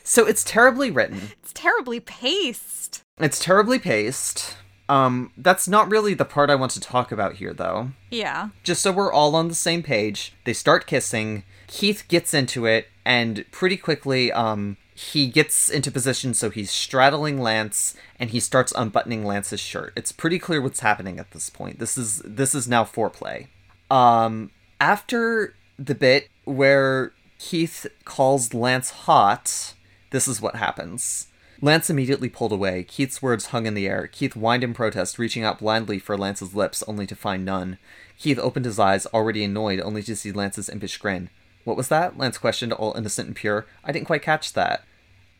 So it's terribly written. it's terribly paced. It's terribly paced. Um, that's not really the part I want to talk about here, though. Yeah. just so we're all on the same page, they start kissing. Keith gets into it, and pretty quickly, um, he gets into position so he's straddling Lance, and he starts unbuttoning Lance's shirt. It's pretty clear what's happening at this point. This is this is now foreplay. Um, after the bit where Keith calls Lance hot, this is what happens. Lance immediately pulled away. Keith's words hung in the air. Keith whined in protest, reaching out blindly for Lance's lips, only to find none. Keith opened his eyes, already annoyed, only to see Lance's impish grin. What was that? Lance questioned, all innocent and pure. I didn't quite catch that.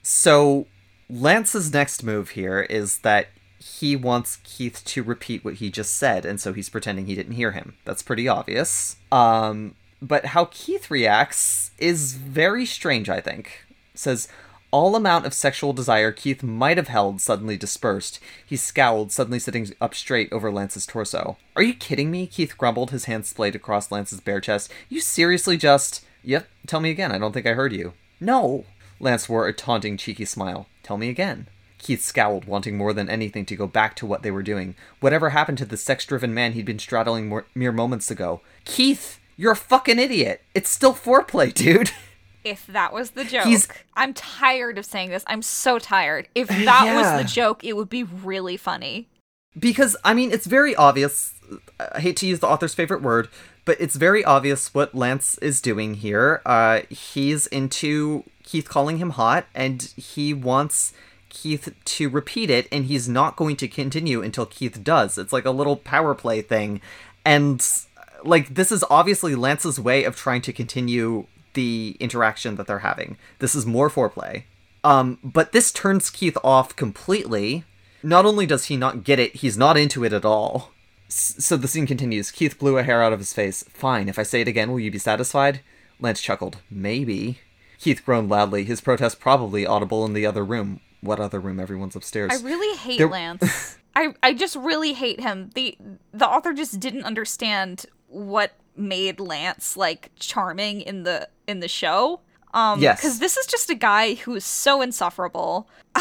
So, Lance's next move here is that he wants Keith to repeat what he just said, and so he's pretending he didn't hear him. That's pretty obvious. Um, but how Keith reacts is very strange, I think. Says, all amount of sexual desire Keith might have held suddenly dispersed. He scowled, suddenly sitting up straight over Lance's torso. Are you kidding me? Keith grumbled, his hand splayed across Lance's bare chest. You seriously just. Yep, tell me again. I don't think I heard you. No. Lance wore a taunting, cheeky smile. Tell me again. Keith scowled, wanting more than anything to go back to what they were doing. Whatever happened to the sex driven man he'd been straddling more, mere moments ago? Keith, you're a fucking idiot. It's still foreplay, dude. If that was the joke, He's- I'm tired of saying this. I'm so tired. If that Yeah. was the joke, it would be really funny. because I mean, it's very obvious. I hate to use the author's favorite word, but it's very obvious what Lance is doing here. Uh, he's into Keith calling him hot, and he wants Keith to repeat it, and he's not going to continue until Keith does. It's like a little power play thing. And, like, this is obviously Lance's way of trying to continue the interaction that they're having. This is more foreplay. Um, but this turns Keith off completely. Not only does he not get it, he's not into it at all. So the scene continues. Keith blew a hair out of his face. Fine, if I say it again, will you be satisfied? Lance chuckled. Maybe. Keith groaned loudly, his protest probably audible in the other room. What other room? Everyone's upstairs. I really hate There- Lance. I I just really hate him. The the author just didn't understand what made Lance like charming in the in the show. Um Yes. cuz this is just a guy who is so insufferable.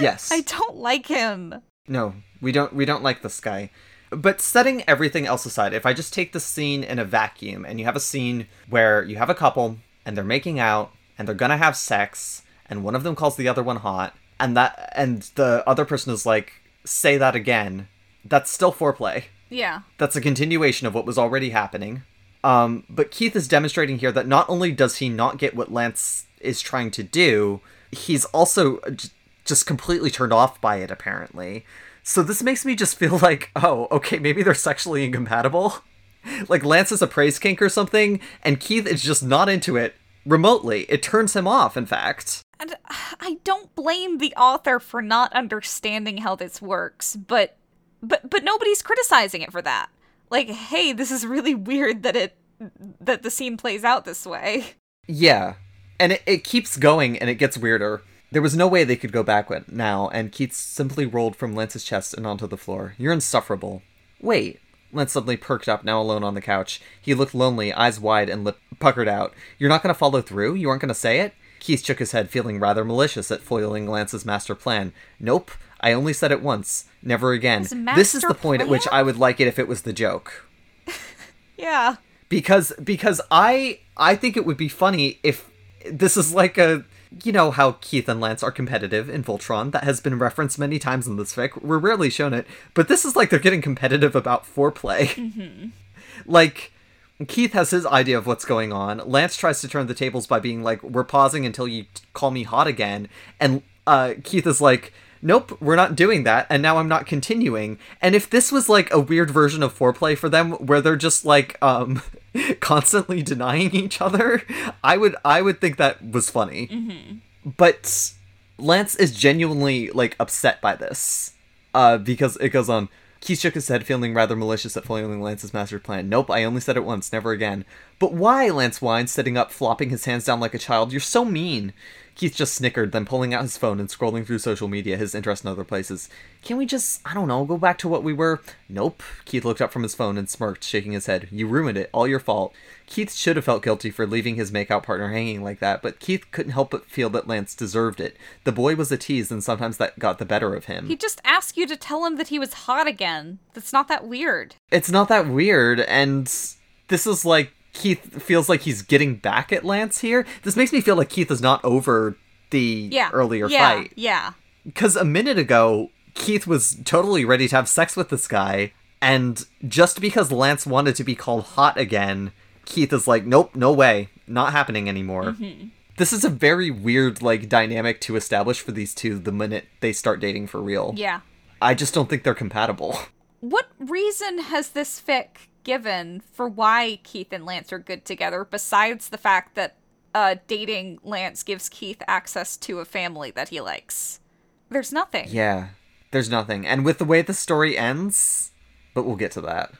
yes. I don't like him. No, we don't we don't like this guy. But setting everything else aside, if I just take the scene in a vacuum and you have a scene where you have a couple and they're making out and they're to have sex and one of them calls the other one hot and that and the other person is like say that again, that's still foreplay. Yeah. That's a continuation of what was already happening. Um, but Keith is demonstrating here that not only does he not get what Lance is trying to do, he's also j- just completely turned off by it, apparently. So this makes me just feel like, oh, okay, maybe they're sexually incompatible. like Lance is a praise kink or something, and Keith is just not into it remotely. It turns him off, in fact. And uh, I don't blame the author for not understanding how this works, but but but nobody's criticizing it for that. Like, hey, this is really weird that it that the scene plays out this way. Yeah. And it, it keeps going and it gets weirder. There was no way they could go back now, and Keith simply rolled from Lance's chest and onto the floor. You're insufferable. Wait. Lance suddenly perked up, now alone on the couch. He looked lonely, eyes wide and lip puckered out. You're not going to follow through? You aren't going to say it? Keith shook his head, feeling rather malicious at foiling Lance's master plan. Nope. I only said it once. Never again. This is the point at which? I would like it if it was the joke Yeah. because because I I think it would be funny if this is like a you know how Keith and Lance are competitive in Voltron that has been referenced many times in this fic. We're rarely shown it, but this is like they're getting competitive about foreplay. Like Keith has his idea of what's going on. Lance tries to turn the tables by being like, "We're pausing until you t- call me hot again," and uh, Keith is like. Nope, we're not doing that, and now I'm not continuing. And if this was like a weird version of foreplay for them, where they're just like um, constantly denying each other, I would I would think that was funny. But Lance is genuinely like upset by this, uh, because it goes on. Keith shook his head, feeling rather malicious at foiling Lance's master plan. Nope, I only said it once, never again. But why? Lance whined, sitting up, flopping his hands down like a child. You're so mean. Keith just snickered, then pulling out his phone and scrolling through social media, his interest in other places. Can we just, I don't know, go back to what we were? Nope. Keith looked up from his phone and smirked, shaking his head. You ruined it. All your fault. Keith should have felt guilty for leaving his makeout partner hanging like that, but Keith couldn't help but feel that Lance deserved it. The boy was a tease, and sometimes that got the better of him. He just asked you to tell him that he was hot again. That's not that weird. it's not that weird and this is like keith feels like he's getting back at lance here. This makes me feel like keith is not over the Yeah. earlier yeah, fight. Yeah. because a minute ago keith was totally ready to have sex with this guy and just because lance wanted to be called hot again keith is like nope no way. Not happening anymore. Mm-hmm. This is a very weird like dynamic to establish for these two the minute they start dating for real. Yeah. i just don't think they're compatible. What reason has this fic given for why Keith and Lance are good together besides the fact that uh, dating Lance gives Keith access to a family that he likes? There's nothing. Yeah, there's nothing. And with the way the story ends, but we'll get to that.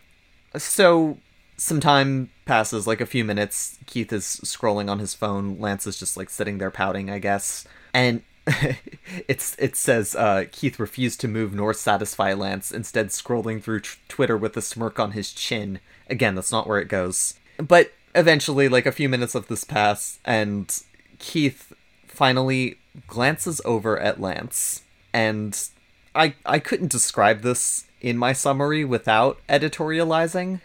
So, some time passes, like a few minutes. Keith is scrolling on his phone. Lance is just like sitting there pouting, I guess. And it's it says uh, Keith refused to move nor satisfy Lance, instead scrolling through Twitter with a smirk on his chin. Again, that's not where it goes. But eventually, like a few minutes of this pass, and Keith finally glances over at Lance, and I I couldn't describe this in my summary without editorializing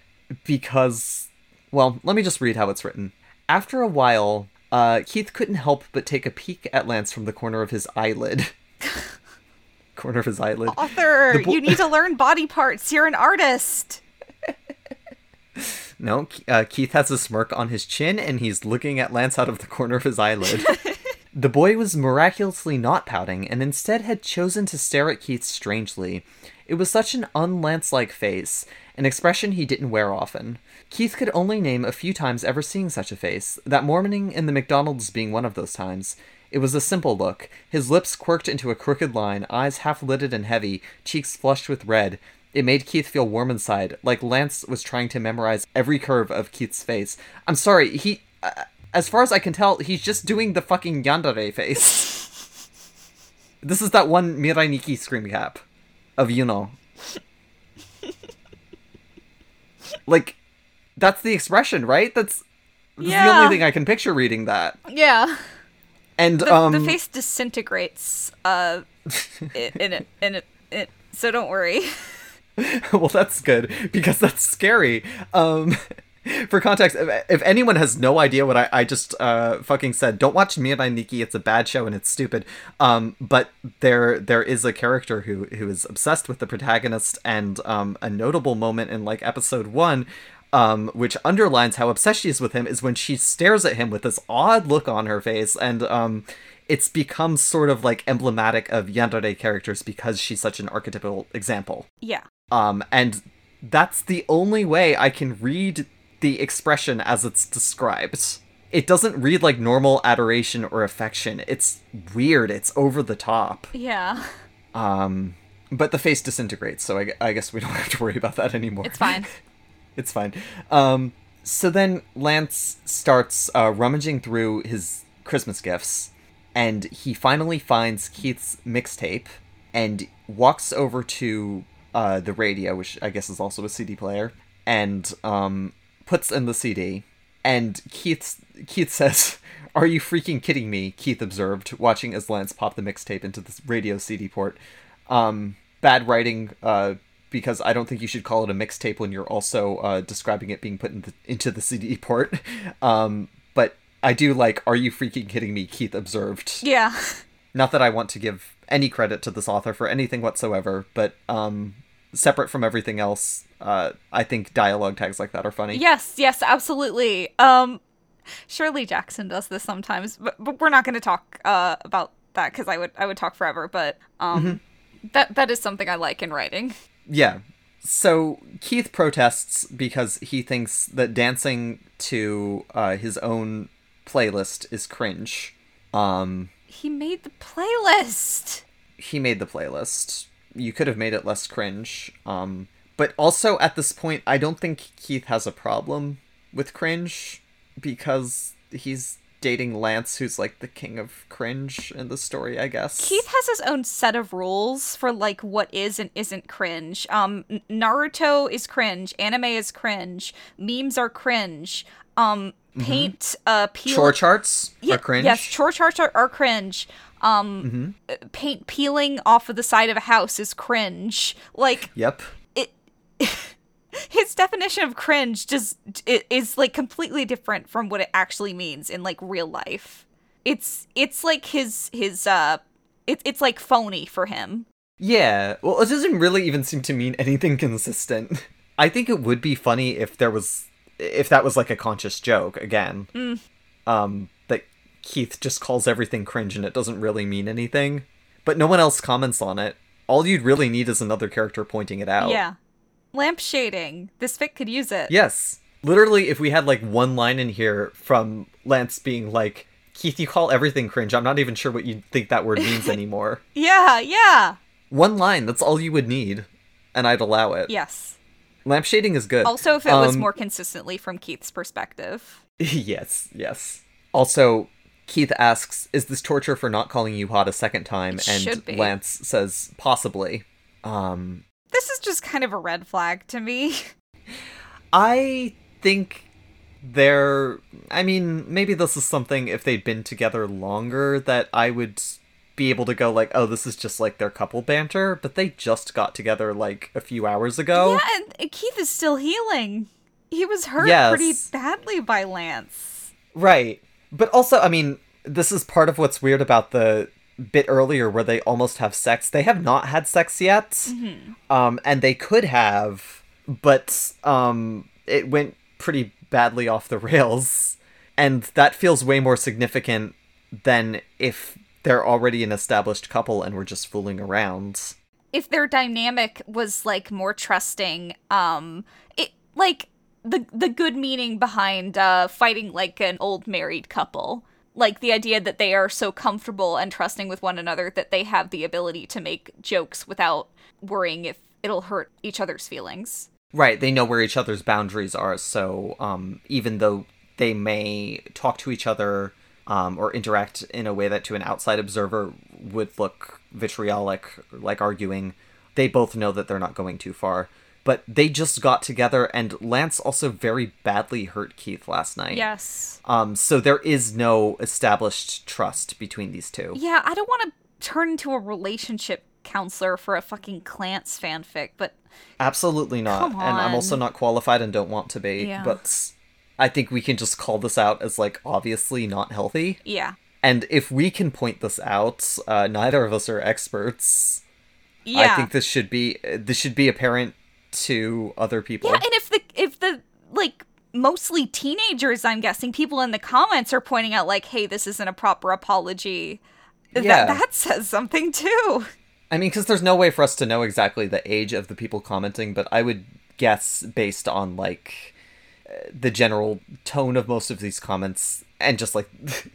because well, let me just read how it's written. After a while, uh, Keith couldn't help but take a peek at Lance from the corner of his eyelid. corner of his eyelid. Author, bo- you need to learn body parts. You're an artist. No, uh, Keith has a smirk on his chin and he's looking at Lance out of the corner of his eyelid. The boy was miraculously not pouting and instead had chosen to stare at Keith strangely. It was such an unlance like face, an expression he didn't wear often. Keith could only name a few times ever seeing such a face, that morning in the McDonald's being one of those times. It was a simple look, his lips quirked into a crooked line, eyes half lidded and heavy, cheeks flushed with red. It made Keith feel warm inside, like Lance was trying to memorize every curve of Keith's face. I'm sorry, he. Uh, as far as I can tell, he's just doing the fucking yandere face. this is that one Mirai Nikki screen cap of Yuno. like, that's the expression, right? That's, that's Yeah. the only thing I can picture reading that. Yeah. And The, um, the face disintegrates uh in it in it, it so don't worry. well, that's good because that's scary. Um, for context, if, if anyone has no idea what I, I just uh, fucking said, don't watch Mirai Nikki. It's a bad show and it's stupid. Um, but there there is a character who who is obsessed with the protagonist, and um, a notable moment in like episode one. Um, which underlines how obsessed she is with him is when she stares at him with this odd look on her face, and um, it's become sort of like emblematic of yandere characters because she's such an archetypal example. Yeah. Um, and that's the only way I can read the expression as it's described. It doesn't read like normal adoration or affection. It's weird. It's over the top. Yeah. Um, but the face disintegrates, so I, I guess we don't have to worry about that anymore. It's fine. it's fine. Um, so then Lance starts uh, rummaging through his Christmas gifts, and he finally finds Keith's mixtape and walks over to uh, the radio, which I guess is also a CD player, and um, puts in the CD. And Keith Keith says, "Are you freaking kidding me?" Keith observed, watching as Lance popped the mixtape into the radio CD port. Um, bad writing, uh, because I don't think you should call it a mixtape when you're also uh, describing it being put in the, into the CD port. Um, but I do like, "Are you freaking kidding me?" Keith observed. Yeah. Not that I want to give any credit to this author for anything whatsoever, but um, separate from everything else, uh, I think dialogue tags like that are funny. Yes, yes, absolutely. Um Shirley Jackson does this sometimes, but, but we're not going to talk uh about that cuz I would I would talk forever, but um that that is something I like in writing. Yeah. So Keith protests because he thinks that dancing to uh, his own playlist is cringe. Um, He made the playlist. he made the playlist. You could have made it less cringe. Um, but also at this point, I don't think Keith has a problem with cringe because he's dating Lance, who's like the king of cringe in the story, I guess. Keith has his own set of rules for like what is and isn't cringe. Um Naruto is cringe, anime is cringe, memes are cringe. Um paint uh peel Chore charts Yeah, are cringe. Yes, chore charts are, are cringe. Um uh, paint peeling off of the side of a house is cringe. Like Yep. It. his definition of cringe just is like completely different from what it actually means in like real life. It's it's like his his uh it's it's like phony for him. Yeah, well, it doesn't really even seem to mean anything consistent. I think it would be funny if there was, if that was like a conscious joke again. Um, that Keith just calls everything cringe and it doesn't really mean anything, but no one else comments on it. All you'd really need is another character pointing it out. Yeah. Lamp shading. This fic could use it. Yes. Literally, if we had like one line in here from Lance being like, Keith, you call everything cringe. I'm not even sure what you think that word means anymore. Yeah, yeah. one line, that's all you would need, and I'd allow it. Yes. Lamp shading is good. Also if it was Um, more consistently from Keith's perspective. yes, yes. Also, Keith asks, "Is this torture for not calling you hot a second time?" It and. Lance says, "Possibly." Um, This is just kind of a red flag to me. I think they're. I mean, maybe this is something if they'd been together longer that I would be able to go like, "Oh, this is just like their couple banter." But they just got together like a few hours ago. Yeah, and Keith is still healing. He was hurt Yes. pretty badly by Lance. Right. But also, I mean, this is part of what's weird about the bit earlier where they almost have sex. They have not had sex yet. Um, and they could have, but um, it went pretty badly off the rails. And that feels way more significant than if they're already an established couple and we're just fooling around. If their dynamic was like more trusting, um, it like the the good meaning behind uh fighting like an old married couple. Like the idea that they are so comfortable and trusting with one another that they have the ability to make jokes without worrying if it'll hurt each other's feelings. Right, they know where each other's boundaries are, so um, even though they may talk to each other um, or interact in a way that to an outside observer would look vitriolic, like arguing, they both know that they're not going too far. But they just got together, and Lance also very badly hurt Keith last night. Yes. Um, so there is no established trust between these two. Yeah, I don't want to turn into a relationship counselor for a fucking Klance fanfic, but Absolutely not. And I'm also not qualified and don't want to be. Yeah. But I think we can just call this out as like obviously not healthy. yeah. And if we can point this out, uh, neither of us are experts. Yeah. I think this should be this should be apparent to other people. Yeah, and if the if the like mostly teenagers, I'm guessing people in the comments are pointing out like, "Hey, this isn't a proper apology." Yeah. That that says something too. I mean, because there's no way for us to know exactly the age of the people commenting, but I would guess based on like the general tone of most of these comments and just like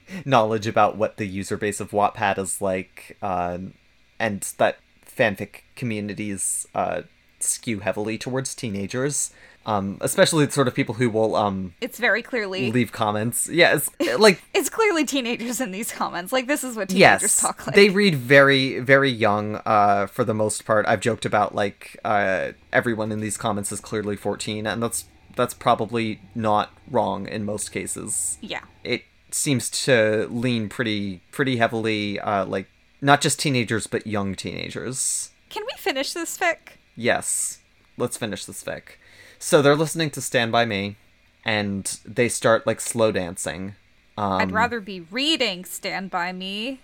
knowledge about what the user base of Wattpad is like, um, and that fanfic communities uh, skew heavily towards teenagers, um, especially the sort of people who will um, It's very clearly leave comments. Yeah, like it's clearly teenagers in these comments. Like this is what teenagers yes talk like. they read very very young uh for the most part i've joked about like uh everyone in these comments is clearly 14 and that's that's probably not wrong in most cases yeah. it seems to lean pretty pretty heavily uh like not just teenagers but young teenagers Can we finish this fic? Yes let's finish this fic so they're listening to stand by me and they start like slow dancing um, I'd rather be reading Stand By Me.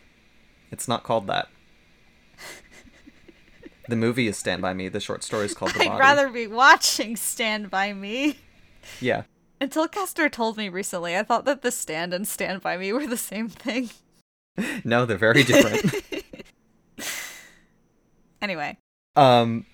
It's not called that. the movie is Stand By Me. The short story is called The Body. I'd Body. rather be watching Stand By Me. Yeah. Until Kester told me recently, I thought that The Stand and Stand By Me were the same thing. No, they're very different. Anyway, um,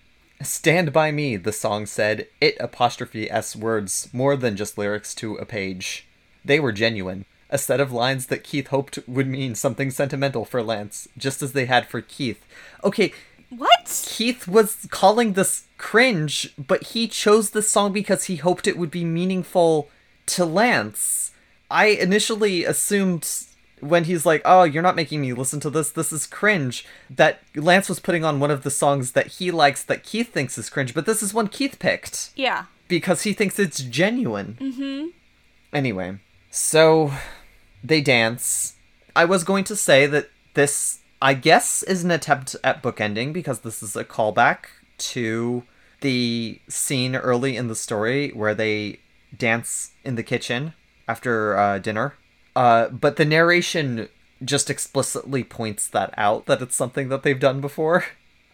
Stand By Me, the song said, it apostrophe S words, more than just lyrics to a page. They were genuine. A set of lines that Keith hoped would mean something sentimental for Lance, just as they had for Keith. Okay, what? Keith was calling this cringe, but he chose this song because he hoped it would be meaningful to Lance. I initially assumed when he's like, "Oh, you're not making me listen to this. This is cringe." That Lance was putting on one of the songs that he likes that Keith thinks is cringe, but this is one Keith picked Yeah. because he thinks it's genuine. Mm-hmm. Anyway, so they dance. I was going to say that this, I guess, is an attempt at bookending because this is a callback to the scene early in the story where they dance in the kitchen after uh, dinner. Uh, but the narration just explicitly points that out that it's something that they've done before.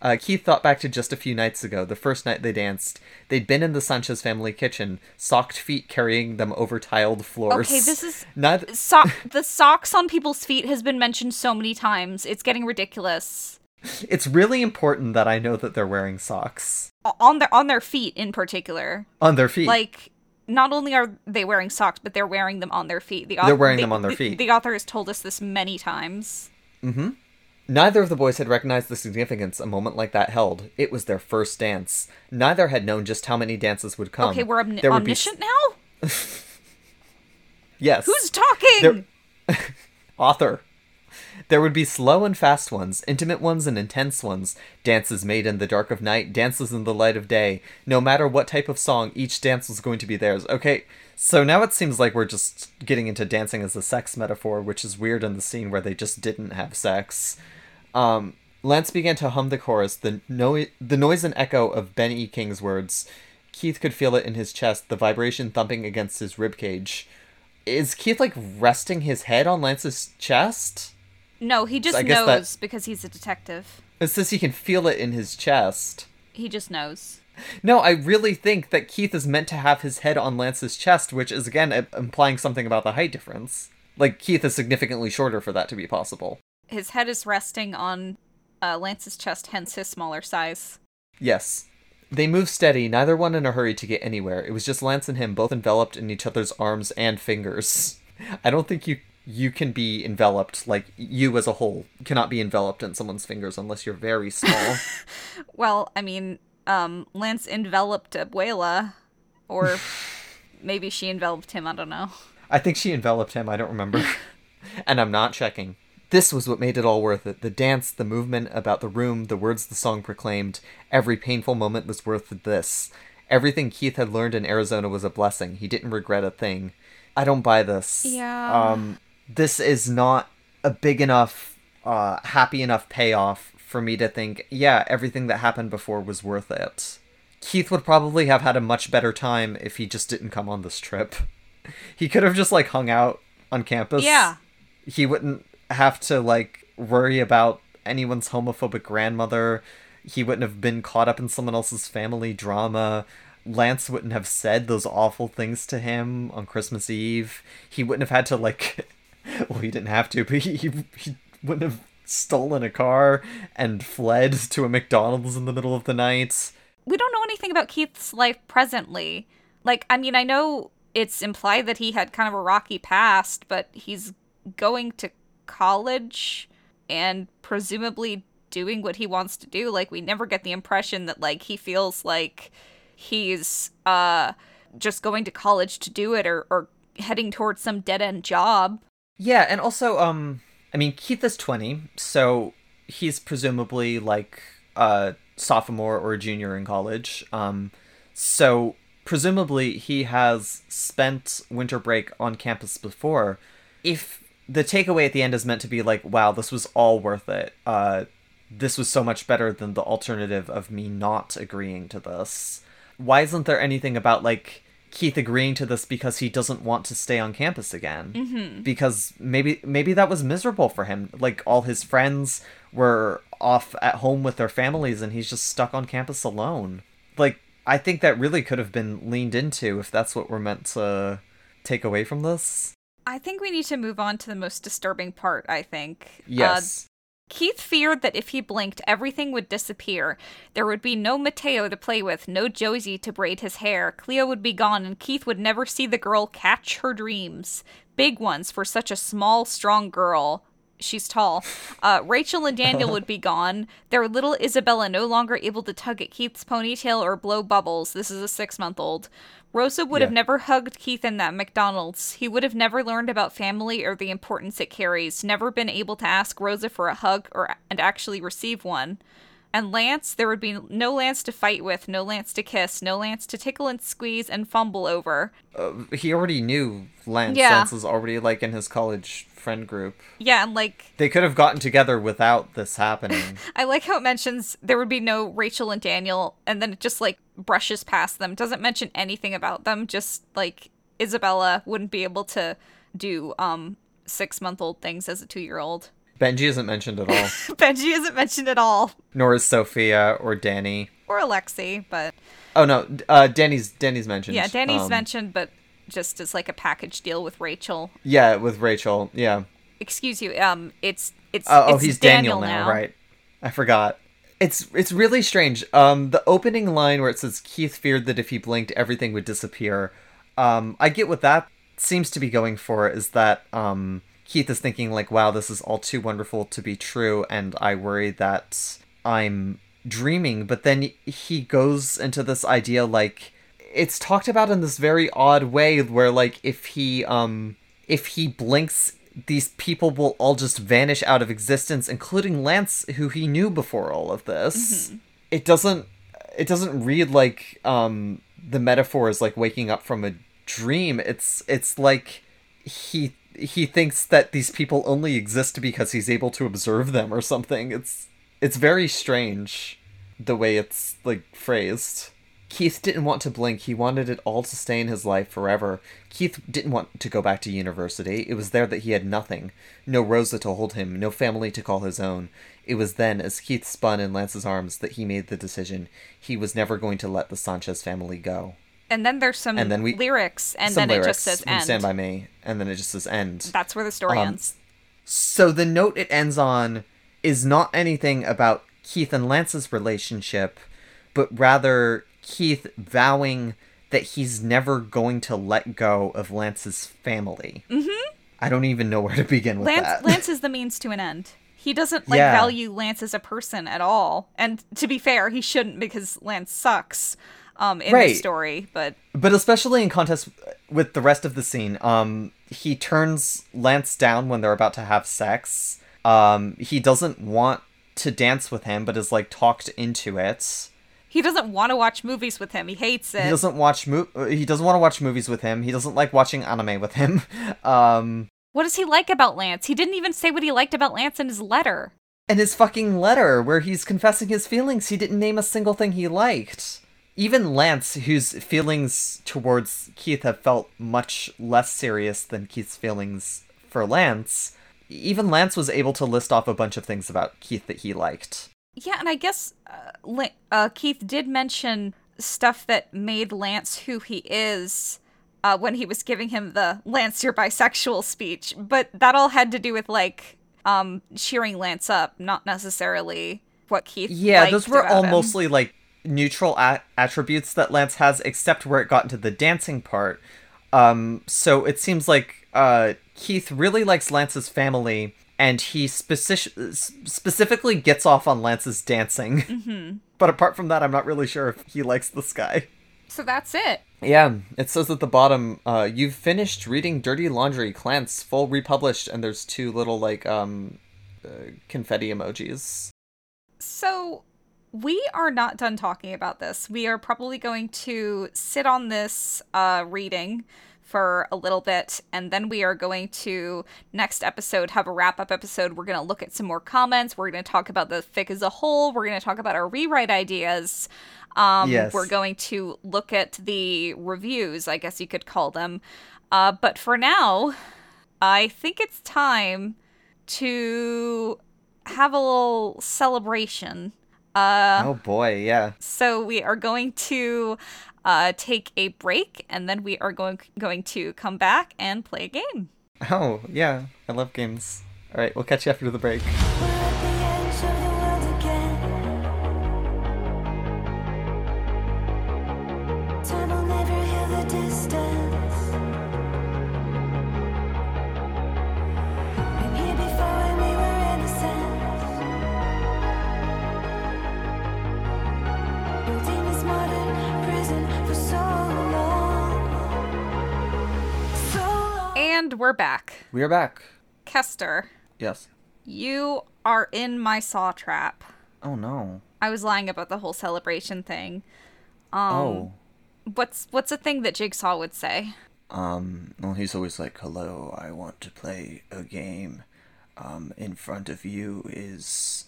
Uh, Keith thought back to just a few nights ago, the first night they danced. They'd been in the Sanchez family kitchen, socked feet carrying them over tiled floors. Okay, this is Neither- so- the socks on people's feet has been mentioned so many times. It's getting ridiculous. It's really important that I know that they're wearing socks On their on their feet in particular. on their feet. Like not only are they wearing socks, but they're wearing them on their feet. The au- They're wearing the- them on their feet. The author has told us this many times. Mm-hmm. Neither of the boys had recognized the significance a moment like that held. It was their first dance. Neither had known just how many dances would come. Okay, we're omni- would be- omniscient now? Yes. Who's talking? There- author. There would be slow and fast ones, intimate ones and intense ones, dances made in the dark of night, dances in the light of day. No matter what type of song, each dance was going to be theirs. Okay, so now it seems like we're just getting into dancing as a sex metaphor, which is weird in the scene where they just didn't have sex. Um, Lance began to hum the chorus, the, no- the noise and echo of Ben E. King's words. Keith could feel it in his chest, the vibration thumping against his ribcage. Is Keith like resting his head on Lance's chest? No, he just I guess that- knows because he's a detective. It says he can feel it in his chest. He just knows. No, I really think that Keith is meant to have his head on Lance's chest, which is again implying something about the height difference. Like Keith is significantly shorter for that to be possible. His head is resting on uh, Lance's chest, hence his smaller size. Yes. They move steady, neither one in a hurry to get anywhere. It was just Lance and him both enveloped in each other's arms and fingers. I don't think you you can be enveloped like you as a whole cannot be enveloped in someone's fingers unless you're very small. well, I mean, um, Lance enveloped Abuela, or maybe she enveloped him. I don't know. I think she enveloped him. I don't remember, and I'm not checking. This was what made it all worth it. The dance, the movement about the room, the words the song proclaimed. Every painful moment was worth this. Everything Keith had learned in Arizona was a blessing. He didn't regret a thing. I don't buy this. Yeah. Um, this is not a big enough, uh, happy enough payoff for me to think, yeah, everything that happened before was worth it. Keith would probably have had a much better time if he just didn't come on this trip. He could have just like hung out on campus. Yeah. He wouldn't have to like worry about anyone's homophobic grandmother. He wouldn't have been caught up in someone else's family drama. Lance wouldn't have said those awful things to him on Christmas Eve. He wouldn't have had to like well he didn't have to, but he, he, he wouldn't have stolen a car and fled to a McDonald's in the middle of the night. We don't know anything about Keith's life presently. Like, I mean, I know it's implied that he had kind of a rocky past, but he's going to college and presumably doing what he wants to do. Like, we never get the impression that, like, he feels like he's uh just going to college to do it or, or heading towards some dead end job. Yeah, and also, um, I mean, Keith is 20, so he's presumably like a sophomore or a junior in college. Um, so presumably he has spent winter break on campus before. If the takeaway at the end is meant to be like, wow, this was all worth it. Uh, this was so much better than the alternative of me not agreeing to this. Why isn't there anything about like Keith agreeing to this because he doesn't want to stay on campus again? Mm-hmm. Because maybe maybe that was miserable for him. Like all his friends were off at home with their families and he's just stuck on campus alone. Like I think that really could have been leaned into if that's what we're meant to take away from this. I think we need to move on to the most disturbing part, I think. Uh, Yes. Keith feared that if he blinked, everything would disappear. There would be no Mateo to play with, no Josie to braid his hair. Cleo would be gone, and Keith would never see the girl catch her dreams. Big ones for such a small, strong girl. She's tall. Uh, Rachel and Daniel would be gone. Their little Isabella no longer able to tug at Keith's ponytail or blow bubbles. This is a six month old. Rosa would have never hugged Keith in that McDonald's. He would have never learned about family or the importance it carries, never been able to ask Rosa for a hug or and actually receive one. And Lance, there would be no Lance to fight with, no Lance to kiss, no Lance to tickle and squeeze and fumble over. Uh, he already knew Lance. Yeah. Lance was already like in his college friend group. Yeah, and like They could have gotten together without this happening. I like how it mentions there would be no Rachel and Daniel, and then it just like brushes past them. Doesn't mention anything about them. Just like Isabella wouldn't be able to do um six month old things as a two year old. Benji isn't mentioned at all, Benji isn't mentioned at all, nor is Sophia or Danny. or Alexi, but Oh no, uh, Danny's Danny's mentioned. yeah, Danny's Um, mentioned, but just as like a package deal with Rachel. Yeah, with Rachel. Yeah. Excuse you, um, it's it's Oh, oh it's he's Daniel, now, right? I forgot. It's it's really strange. Um, the opening line where it says Keith feared that if he blinked, everything would disappear. Um, I get what that seems to be going for. Is that um, Keith is thinking like, wow, this is all too wonderful to be true, and I worry that I'm dreaming. But then he goes into this idea like it's talked about in this very odd way where like if he um if he blinks these people will all just vanish out of existence including Lance who he knew before all of this. It doesn't it doesn't read like um the metaphor is like waking up from a dream. It's it's like he he thinks that these people only exist because he's able to observe them or something it's it's very strange the way it's like phrased Keith didn't want to blink. He wanted it all to stay in his life forever. Keith didn't want to go back to university. It was there that he had nothing. No Rosa to hold him, no family to call his own. It was then, as Keith spun in Lance's arms, that he made the decision. He was never going to let the Sanchez family go. And then there's some And then we- lyrics, and then it just says end. Stand by Me, and then it just says end. That's where the story Um, ends. So the note it ends on is not anything about Keith and Lance's relationship, but rather Keith vowing that he's never going to let go of Lance's family. Mm-hmm. I don't even know where to begin with Lance that. Lance is the means to an end. He doesn't like Yeah. value Lance as a person at all. And to be fair, he shouldn't because Lance sucks um in the story, but But especially in contest with the rest of the scene, um, he turns Lance down when they're about to have sex. Um, he doesn't want to dance with him, but is like talked into it. he doesn't want to watch movies with him. He hates it. He doesn't watch mo- He doesn't want to watch movies with him. He doesn't like watching anime with him. Um, What does he like about Lance? He didn't even say what he liked about Lance in his letter. and his fucking letter where he's confessing his feelings, he didn't name a single thing he liked. Even Lance, whose feelings towards Keith have felt much less serious than Keith's feelings for Lance, even Lance was able to list off a bunch of things about Keith that he liked. Yeah, and I guess uh, uh, Keith did mention stuff that made Lance who he is uh, when he was giving him the Lance, you're bisexual speech. But that all had to do with like um, cheering Lance up, not necessarily what Keith. Yeah, those were all him. mostly like neutral a- attributes that Lance has, except where it got into the dancing part. Um, so it seems like uh, Keith really likes Lance's family, and he speci- specifically gets off on Lance's dancing. Mm-hmm. But apart from that, I'm not really sure if he likes this guy. So that's it. Yeah, it says at the bottom, uh, you've finished reading Dirty Laundry, Klance, full republished, and there's two little, like, um, uh, confetti emojis. So we are not done talking about this. We are probably going to sit on this uh, reading for a little bit, and then we are going to next episode have a wrap up episode. We're going to look at some more comments. We're going to talk about the fic as a whole. We're going to talk about our rewrite ideas. Um, Yes. We're going to look at the reviews, I guess you could call them. Uh, but for now, I think it's time to have a little celebration. Uh, oh boy, yeah. so we are going to uh, take a break, and then we are going going to come back and play a game. Oh, yeah. I love games. All right, we'll catch you after the break. And we're back. We are back. Kester, Yes. you are in my saw trap. Oh no. I was lying about the whole celebration thing. Um, oh. What's what's a thing that Jigsaw would say? Um. Well, he's always like, "Hello, I want to play a game. Um, in front of you is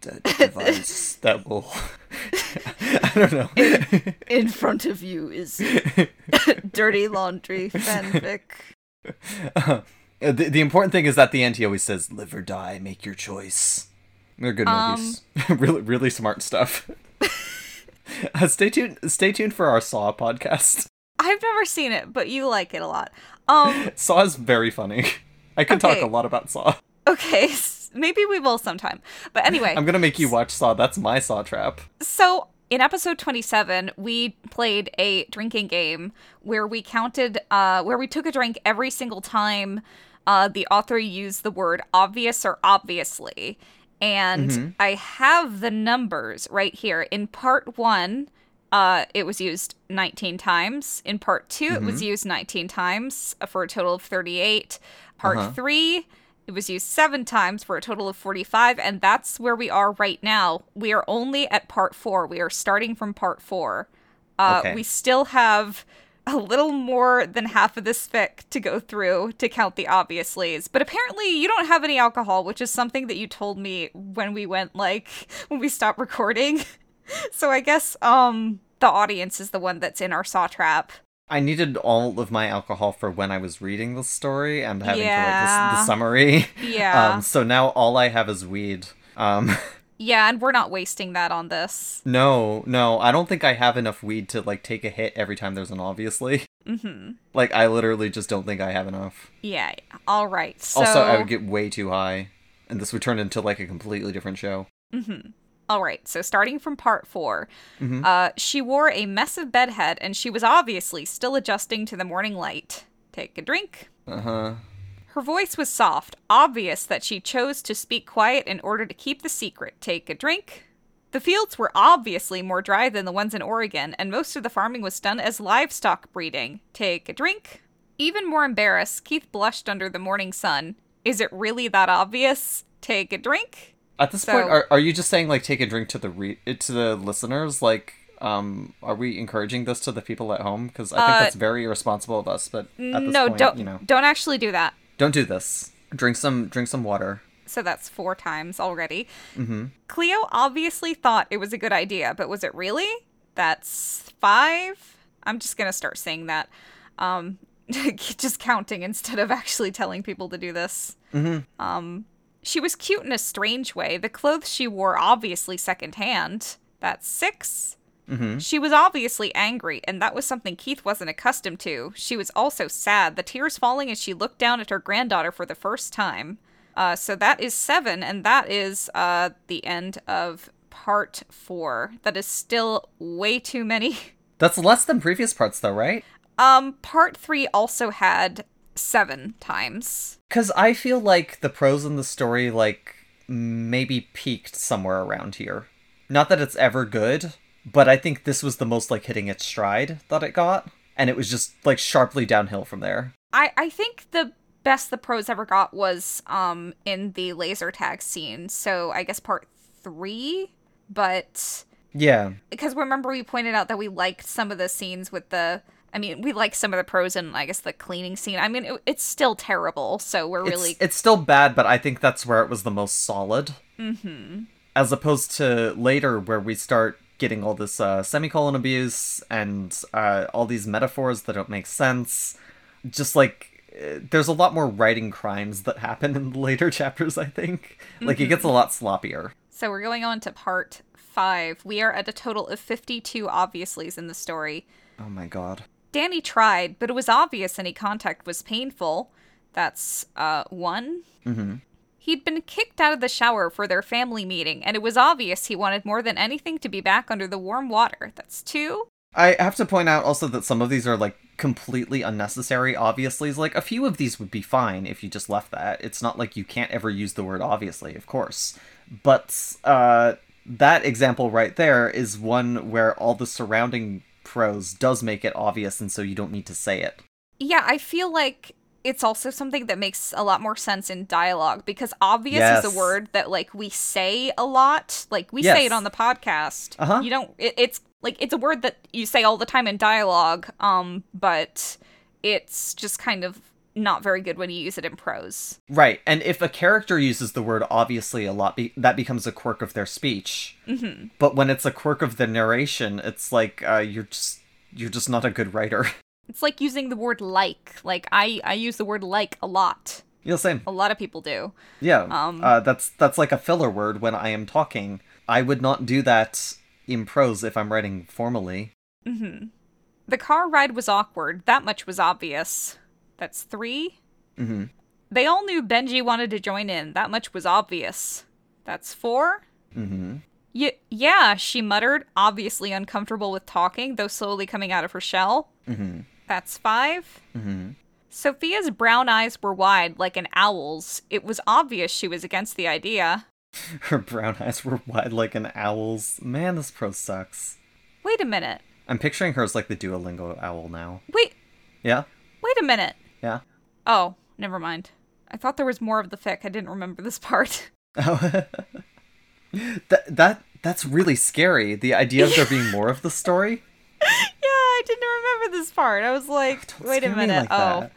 the device that will." I don't know. In front of you is dirty laundry fanfic. Uh, the, the important thing is that the end he always says, "Live or die, make your choice." They're good movies. really, really smart stuff. uh, stay tuned. Stay tuned for our Saw podcast. I've never seen it, but you like it a lot. Um, Saw is very funny. I can talk a lot about Saw. okay, maybe we will sometime. But anyway, I'm gonna make you watch Saw. That's my Saw trap. So, in episode 27, we played a drinking game where we counted, uh, where we took a drink every single time uh, the author used the word obvious or obviously. And I have the numbers right here. In part one, uh, it was used 19 times. In part 2 it was used 19 times for a total of 38. Part three, it was used seven times for a total of 45, and that's where we are right now. We are only at part four. We are starting from part four. Uh, Okay. We still have a little more than half of this fic to go through to count the obviously's. But apparently, you don't have any alcohol, which is something that you told me when we went, like, when we stopped recording. so I guess, um, the audience is the one that's in our saw trap. I needed all of my alcohol for when I was reading the story and having to write Yeah. this, the summary. Yeah. Um, so now all I have is weed. Um, Yeah, and we're not wasting that on this. No, no, I don't think I have enough weed to like take a hit every time there's an obviously. Mm-hmm. Like I literally just don't think I have enough. Yeah. All right. So Also, I would get way too high, and this would turn into like a completely different show. All right, so starting from part 4 Mm-hmm. uh, she wore a mess of bedhead and she was obviously still adjusting to the morning light. Take a drink. Uh huh. Her voice was soft, obvious that she chose to speak quiet in order to keep the secret. Take a drink. The fields were obviously more dry than the ones in Oregon, and most of the farming was done as livestock breeding. Take a drink. Even more embarrassed, Keith blushed under the morning sun. Is it really that obvious? Take a drink. At this So- point, are, are you just saying like take a drink to the re- to the listeners? Like, um, are we encouraging this to the people at home? Because I think Uh, that's very irresponsible of us. But at this no, point, don't you know, don't actually do that. don't do this. Drink some drink some water. So that's four times already. Mm-hmm. Cleo obviously thought it was a good idea, but was it really? That's five. I'm just gonna start saying that. Um, just counting instead of actually telling people to do this. Mm-hmm. Um, she was cute in a strange way. The clothes she wore obviously secondhand. That's 6 She was obviously angry, and that was something Keith wasn't accustomed to. She was also sad, the tears falling as she looked down at her granddaughter for the first time. Uh, so that is seven, and that is uh, the end of part four. That is still way too many. That's less than previous parts, though, right? Um, part three also had seven times. Because I feel like the prose in the story, like, maybe peaked somewhere around here. Not that it's ever good, but I think this was the most, like, hitting its stride that it got. And it was just, like, sharply downhill from there. I I think the best the prose ever got was um in the laser tag scene. So I guess part three, but Yeah. because remember we pointed out that we liked some of the scenes with the. I mean, we like some of the prose and I guess the cleaning scene. I mean, it, it's still terrible. So we're It's, really it's still bad, but I think that's where it was the most solid. Mm-hmm. As opposed to later, where we start getting all this uh, semicolon abuse and uh, all these metaphors that don't make sense. Just like uh, there's a lot more writing crimes that happen in the later chapters. I think like it gets a lot sloppier. So we're going on to part five. We are at a total of 52 obviously's in the story. Oh my god. Danny tried, but it was obvious any contact was painful. That's uh one. Mm-hmm. He'd been kicked out of the shower for their family meeting, and it was obvious he wanted more than anything to be back under the warm water. That's two. I have to point out also that some of these are like completely unnecessary. Obviously, like a few of these would be fine if you just left that. It's not like you can't ever use the word obviously, of course. But uh, that example right there is one where all the surrounding prose does make it obvious, and so you don't need to say it. Yeah, I feel like it's also something that makes a lot more sense in dialogue because obvious Yes. is a word that like we say a lot. Like we Yes. say it on the podcast. Uh-huh. You don't it, it's like it's a word that you say all the time in dialogue um but it's just kind of not very good when you use it in prose. Right, and if a character uses the word obviously a lot, be- that becomes a quirk of their speech. Mm-hmm. But when it's a quirk of the narration, it's like uh, you're just you're just not a good writer. It's like using the word like. Like I I use the word like a lot. yeah, same. A lot of people do. Yeah, Um, uh, that's that's like a filler word when I am talking. I would not do that in prose if I'm writing formally. Mm-hmm. The car ride was awkward. That much was obvious. That's 3. Mm-hmm. They all knew Benji wanted to join in. That much was obvious. That's 4. Mm-hmm. Y- yeah, she muttered, obviously uncomfortable with talking, though slowly coming out of her shell. Mm-hmm. That's 5. Mm-hmm. Sophia's brown eyes were wide, like an owl's. It was obvious she was against the idea. Her brown eyes were wide like an owl's. Man, this pro sucks. Wait a minute. I'm picturing her as like the Duolingo owl now. Wait, Yeah, wait a minute. Yeah. Oh, never mind. I thought there was more of the fic. I didn't remember this part. Oh, that that that's really scary. The idea of there being more of the story. yeah, I didn't remember this part. I was like, Don't wait a minute. like oh. that.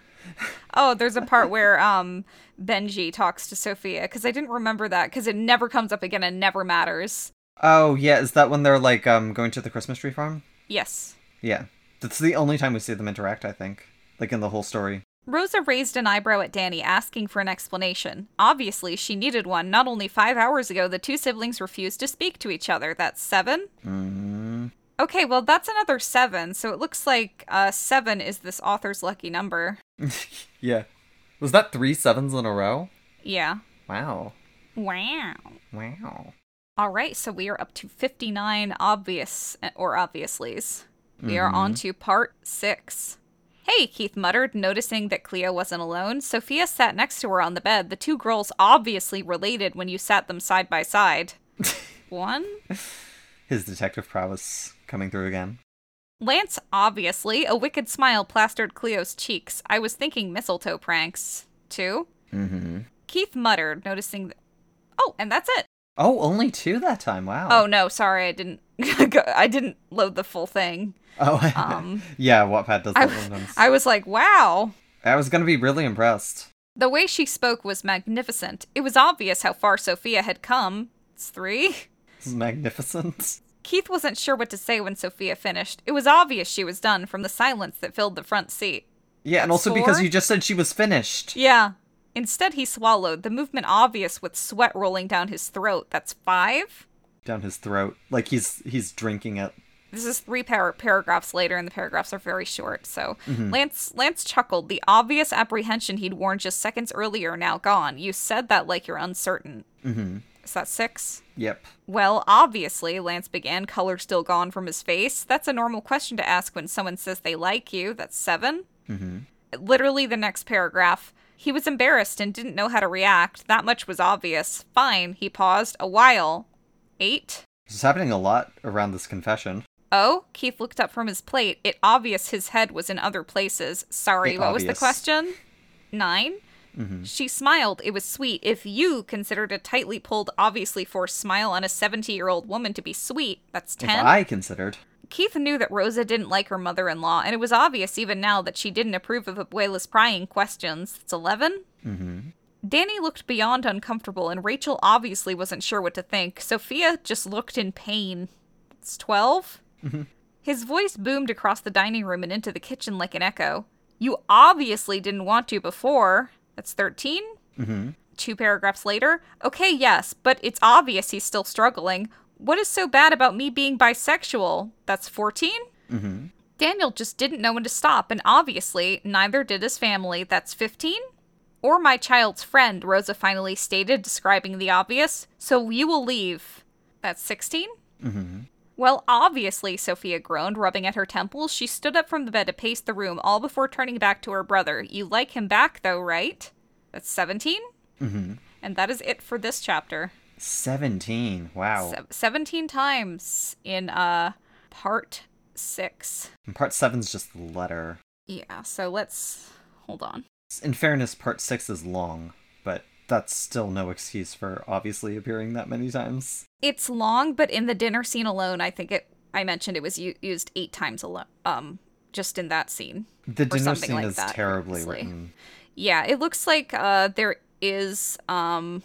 Oh, there's a part where um Benji talks to Sophia because I didn't remember that because it never comes up again and never matters. Oh yeah, is that when they're like um going to the Christmas tree farm? Yes. Yeah, that's the only time we see them interact. I think, like in the whole story. Rosa raised an eyebrow at Danny, asking for an explanation. Obviously, she needed one. Not only five hours ago, the two siblings refused to speak to each other. That's 7 Mm, Okay, well, that's another seven. So it looks like uh, seven is this author's lucky number. yeah. Was that three sevens in a row? Yeah. Wow. Wow. Wow. All right, so we are up to 59 obvious or obviously's. We are on to part six. Hey, Keith muttered, noticing that Cleo wasn't alone. Sophia sat next to her on the bed. The two girls obviously related when you sat them side by side. One? His detective prowess coming through again. Lance, obviously. A wicked smile plastered Cleo's cheeks. I was thinking mistletoe pranks. Two? Mm-hmm. Keith muttered, noticing. Th- oh, and that's it. Oh, only two that time. Wow. Oh no, sorry, I didn't. go- I didn't load the full thing. Oh. Um, yeah, Wattpad does I, sometimes. I was like, wow. I was gonna be really impressed. The way she spoke was magnificent. It was obvious how far Sophia had come. It's three. Is magnificent. Keith wasn't sure what to say when Sophia finished. It was obvious she was done from the silence that filled the front seat. Yeah, and also because you just said she was finished. Yeah. Instead, he swallowed, the movement obvious with sweat rolling down his throat. That's five. Down his throat. Like he's he's drinking it. This is three par- paragraphs later, and the paragraphs are very short. So Lance Lance chuckled. The obvious apprehension he'd worn just seconds earlier now gone. You said that like you're uncertain. Mm-hmm. Is that six? Yep. Well, obviously, Lance began, color still gone from his face. That's a normal question to ask when someone says they like you. That's 7 Mm-hmm. Literally the next paragraph. He was embarrassed and didn't know how to react. That much was obvious. Fine, he paused. A while. Eight? This is happening a lot around this confession. Oh, Keith looked up from his plate. It obvious his head was in other places. Sorry, It what was the question? Nine? Mm-hmm. She smiled. It was sweet. If you considered a tightly pulled, obviously forced smile on a 70 year old woman to be sweet, that's 10. If 10. I considered. Keith knew that Rosa didn't like her mother in law, and it was obvious even now that she didn't approve of Abuela's prying questions. It's 11? Mm-hmm. Danny looked beyond uncomfortable, and Rachel obviously wasn't sure what to think. Sophia just looked in pain. It's 12? His voice boomed across the dining room and into the kitchen like an echo. You obviously didn't want to before. That's 13? Mm-hmm. Two paragraphs later. Okay, yes, but it's obvious he's still struggling. What is so bad about me being bisexual? That's 14? Mm-hmm. Daniel just didn't know when to stop, and obviously, neither did his family. That's 15? Or my child's friend, Rosa finally stated, describing the obvious. So you will leave. That's 16? Mm-hmm. Well, obviously, Sophia groaned, rubbing at her temples. She stood up from the bed to pace the room, all before turning back to her brother. You like him back, though, right? That's 17? Mm-hmm. And that is it for this chapter. Seventeen. Wow. Se- 17 times in uh part 6. And part seven's just the letter. Yeah, so let's hold on. In fairness, part six is long, but that's still no excuse for obviously appearing that many times. It's long, but in the dinner scene alone, I think it I mentioned it was u- used 8 times alone um just in that scene. The dinner scene like is that, terribly previously. written. Yeah, it looks like uh there is um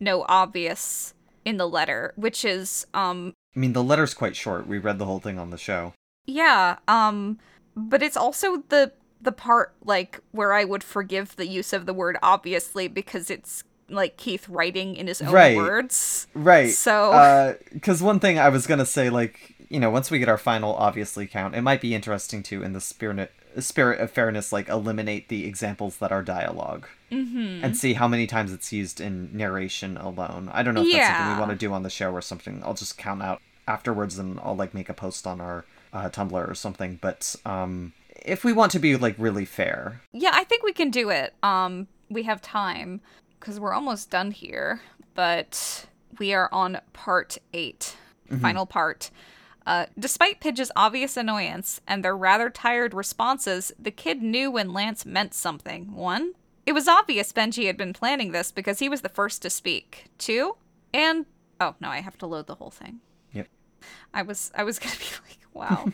no obvious in the letter, which is um I mean, the letter's quite short. We read the whole thing on the show. yeah, um but it's also the the part like where I would forgive the use of the word obviously because it's like Keith writing in his own Right. words. Right. So- because one thing I was gonna say, like, you know, once we get our final obviously count, it might be interesting to, in the spirit spirit of fairness, like eliminate the examples that are dialogue Mm-hmm. and see how many times it's used in narration alone. I don't know if that's something we want to do on the show or something. I'll just count out afterwards and I'll like make a post on our uh, Tumblr or something. But um, if we want to be like really fair, Yeah, I think we can do it. Um, we have time because we're almost done here, but we are on part 8 final part. Uh, despite Pidge's obvious annoyance and their rather tired responses, the kid knew when Lance meant something. One, it was obvious Benji had been planning this because he was the first to speak. Two, and oh no, I have to load the whole thing. Yep. I was I was gonna be like, wow.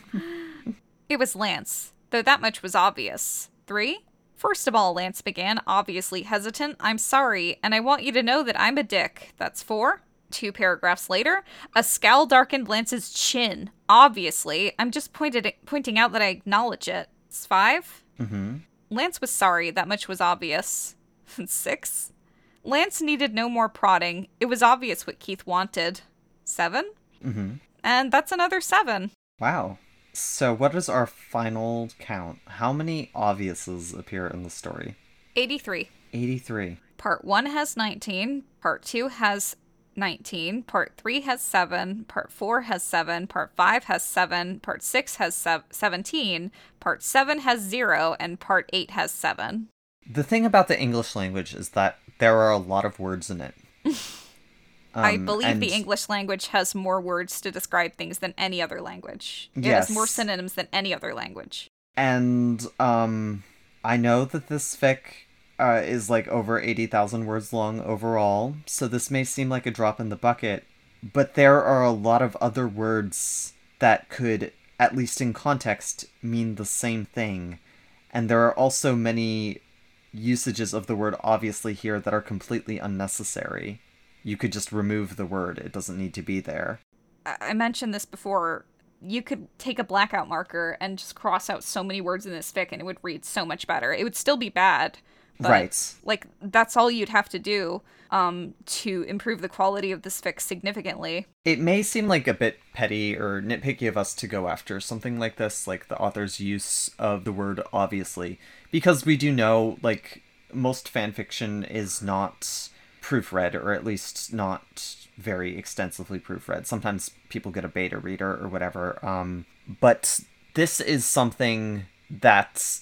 It was Lance, though that much was obvious. Three? First of all, Lance began, obviously hesitant. I'm sorry, and I want you to know that I'm a dick. That's four. Two paragraphs later, a scowl darkened Lance's chin. Obviously, I'm just pointed pointing out that I acknowledge it. It's five. mm-hmm. Lance was sorry, that much was obvious. Six. Lance needed no more prodding. It was obvious what Keith wanted. 7 Mm-hmm. And that's another seven. Wow. So, what is our final count? How many obviouses appear in the story? 83. 83. Part 1 has 19, Part 2 has 19, Part 3 has 7, Part 4 has 7, Part 5 has 7, Part 6 has sev- 17, Part 7 has 0, and Part 8 has 7. The thing about the English language is that there are a lot of words in it. I Um, believe and- the English language has more words to describe things than any other language. It has more synonyms than any other language. And um I know that this fic uh, is like over 80,000 words long overall, so this may seem like a drop in the bucket, but there are a lot of other words that could at least in context mean the same thing. And there are also many usages of the word obviously here that are completely unnecessary. You could just remove the word. It doesn't need to be there. I I mentioned this before. You could take a blackout marker and just cross out so many words in this fic and it would read so much better. It would still be bad. But, Right. Like that's all you'd have to do um to improve the quality of this fix significantly. It may seem like a bit petty or nitpicky of us to go after something like this, like the author's use of the word obviously, because we do know, like, most fan fiction is not proofread, or at least not very extensively proofread. Sometimes people get a beta reader or whatever. Um, but this is something that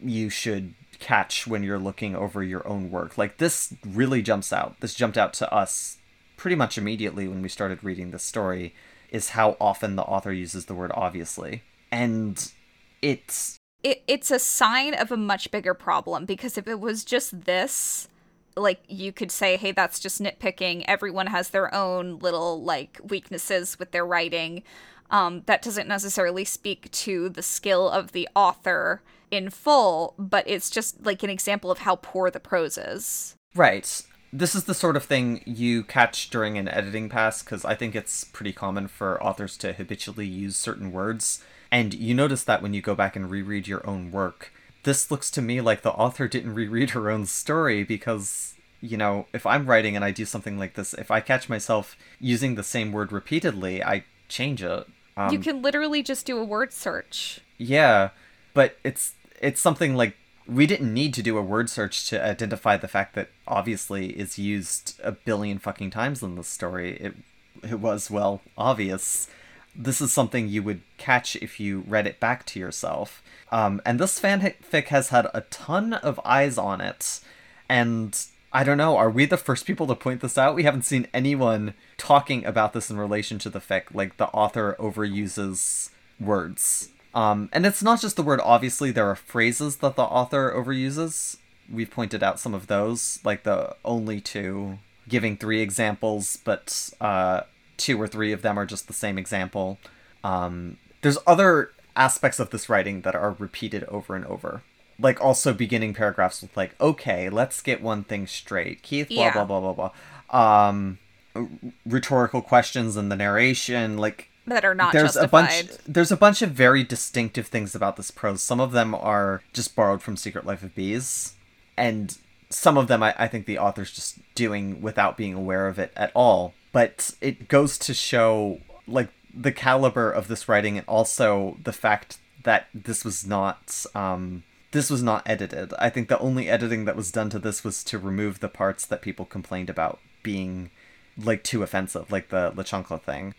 you should catch when you're looking over your own work. Like this really jumps out. This jumped out to us pretty much immediately when we started reading this story is how often the author uses the word obviously. And it's It it's a sign of a much bigger problem because if it was just this like you could say hey that's just nitpicking everyone has their own little like weaknesses with their writing um, that doesn't necessarily speak to the skill of the author in full but it's just like an example of how poor the prose is right. This is the sort of thing you catch during an editing pass because I think it's pretty common for authors to habitually use certain words. And you notice that when you go back and reread your own work. This looks to me like the author didn't reread her own story because, you know, if I'm writing and I do something like this, if I catch myself using the same word repeatedly, I change it. Um, you can literally just do a word search Yeah, but it's it's something like we didn't need to do a word search to identify the fact that obviously is used a billion fucking times in the story. It it was well obvious. This is something you would catch if you read it back to yourself. Um, and this fanfic has had a ton of eyes on it, and I don't know. Are we the first people to point this out? We haven't seen anyone talking about this in relation to the fic. Like the author overuses words. Um, and it's not just the word obviously, there are phrases that the author overuses. We've pointed out some of those, like the only two, giving three examples, but uh, two or three of them are just the same example. Um, there's other aspects of this writing that are repeated over and over. Like also beginning paragraphs with like, okay, let's get one thing straight. Keith, blah Yeah. blah blah blah blah. Um, rhetorical questions in the narration, like that are not there's justified a bunch there's a bunch of very distinctive things about this prose. Some of them are just borrowed from secret life of bees and some of them I, I think the author's just doing without being aware of it at all. But it goes to show like the caliber of this writing and also the fact that this was not um this was not edited. I think the only editing that was done to this was to remove the parts that people complained about being like too offensive like the la chancla thing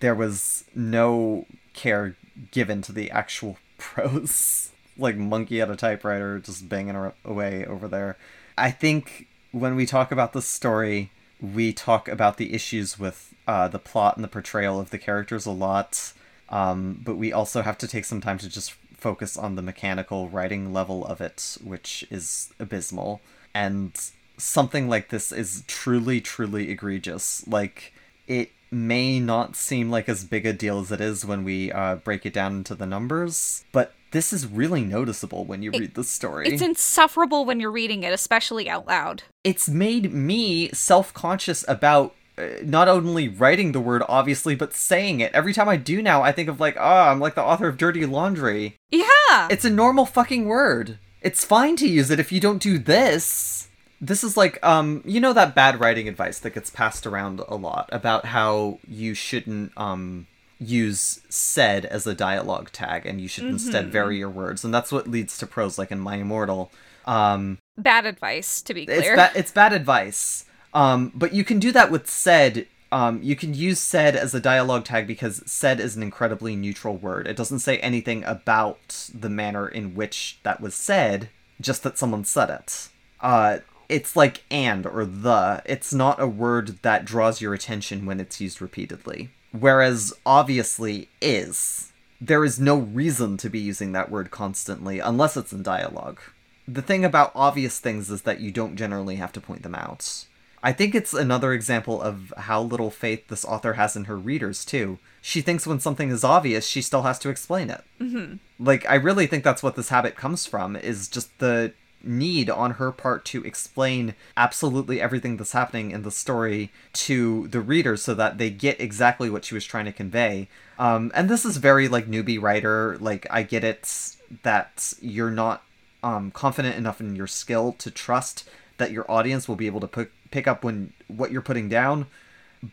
there was no care given to the actual prose. like monkey at a typewriter just banging away over there. I think when we talk about this story, we talk about the issues with uh, the plot and the portrayal of the characters a lot, um, but we also have to take some time to just focus on the mechanical writing level of it, which is abysmal. And something like this is truly, truly egregious. Like, it may not seem like as big a deal as it is when we uh, break it down into the numbers, but this is really noticeable when you read the story. it's insufferable when you're reading it especially out loud it's made me self-conscious about uh, not only writing the word obviously but saying it every time i do now i think of like oh i'm like the author of dirty laundry yeah it's a normal fucking word It's fine to use it if you don't do this. This is like, um, you know that bad writing advice that gets passed around a lot about how you shouldn't, um, use said as a dialogue tag and you should instead vary your words. And that's what leads to prose like in My Immortal. Um, Bad advice, to be it's clear. bad it's bad advice um but you can do that with said um you can use said as a dialogue tag because said is an incredibly neutral word it doesn't say anything about the manner in which that was said just that someone said it uh it's like and or the it's not a word that draws your attention when it's used repeatedly whereas obviously is there is no reason to be using that word constantly unless it's in dialogue the thing about obvious things is that you don't generally have to point them out. I think it's another example of how little faith this author has in her readers, too. She thinks when something is obvious, she still has to explain it. Mm-hmm. Like, I really think that's what this habit comes from, is just the need on her part to explain absolutely everything that's happening in the story to the reader so that they get exactly what she was trying to convey. Um, and this is very, like, newbie writer. Like, I get it that you're not um, confident enough in your skill to trust that your audience will be able to put, pick up when what you're putting down.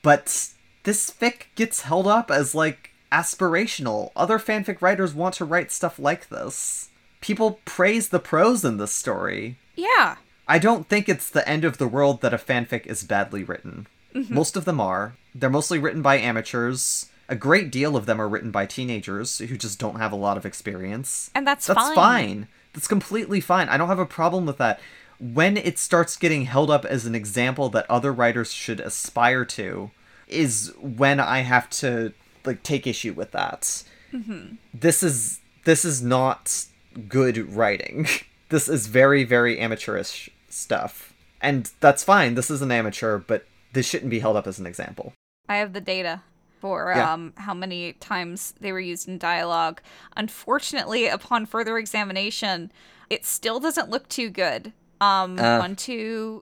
But this fic gets held up as like aspirational. Other fanfic writers want to write stuff like this. People praise the prose in this story. yeah. I don't think it's the end of the world that a fanfic is badly written. Mm-hmm. Most of them are. They're mostly written by amateurs. A great deal of them are written by teenagers who just don't have a lot of experience. And that's fine. That's fine. fine. That's completely fine. I don't have a problem with that. When it starts getting held up as an example that other writers should aspire to, is when I have to like take issue with that. Mm-hmm. This is this is not good writing. this is very very amateurish stuff, and that's fine. This is an amateur, but this shouldn't be held up as an example. I have the data for Yeah. um, how many times they were used in dialogue. Unfortunately, upon further examination, it still doesn't look too good. Um, Uh. one, two,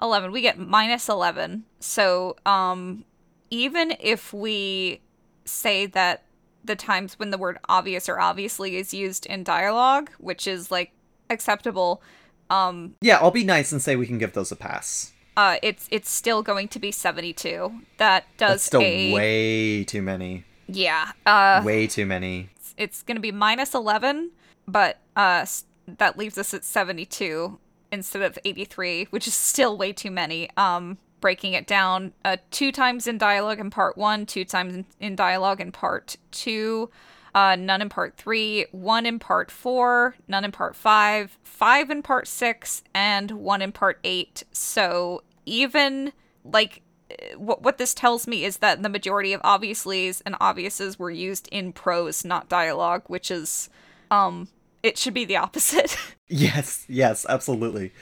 11. We get minus 11. So, um, even if we say that the times when the word obvious or obviously is used in dialogue, which is like acceptable, um, Yeah, I'll be nice and say we can give those a pass. uh, it's it's still going to be 72. That does That's still a way too many. yeah. Uh, way too many. it's going to be minus 11, but uh, that leaves us at 72 instead of 83, which is still way too many. Um, breaking it down, uh, two times in dialogue in part one, two times in, dialogue in part two, uh, none in part three, one in part four, none in part five, five in part six, and one in part eight. So even like uh, what what this tells me is that the majority of obviously's and obviouses were used in prose, not dialogue, which is um it should be the opposite. Yes, yes, absolutely.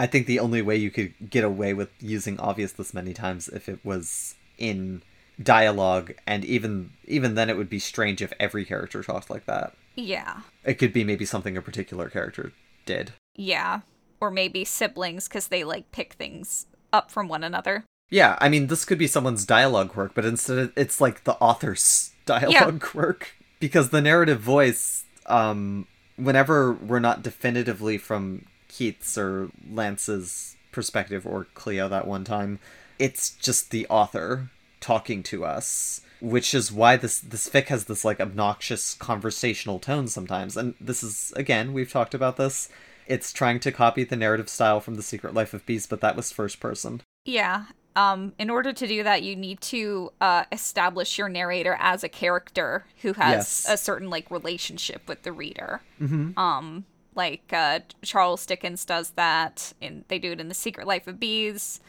I think the only way you could get away with using obvious this many times if it was in dialogue, and even even then it would be strange if every character talked like that. yeah. It could be maybe something a particular character did. Yeah. Or maybe siblings cuz they like pick things up from one another. Yeah, I mean this could be someone's dialogue quirk, but instead it's like the author's dialogue quirk because the narrative voice um whenever we're not definitively from Keith's or Lance's perspective or Cleo that one time, it's just the author talking to us, which is why this this fic has this like obnoxious conversational tone sometimes. And this is again, we've talked about this. It's trying to copy the narrative style from The Secret Life of Bees, but that was first person. Yeah. Um, in order to do that, you need to uh, establish your narrator as a character who has Yes. a certain like relationship with the reader. Mm-hmm. Um, like uh, Charles Dickens does that, and they do it in The Secret Life of Bees.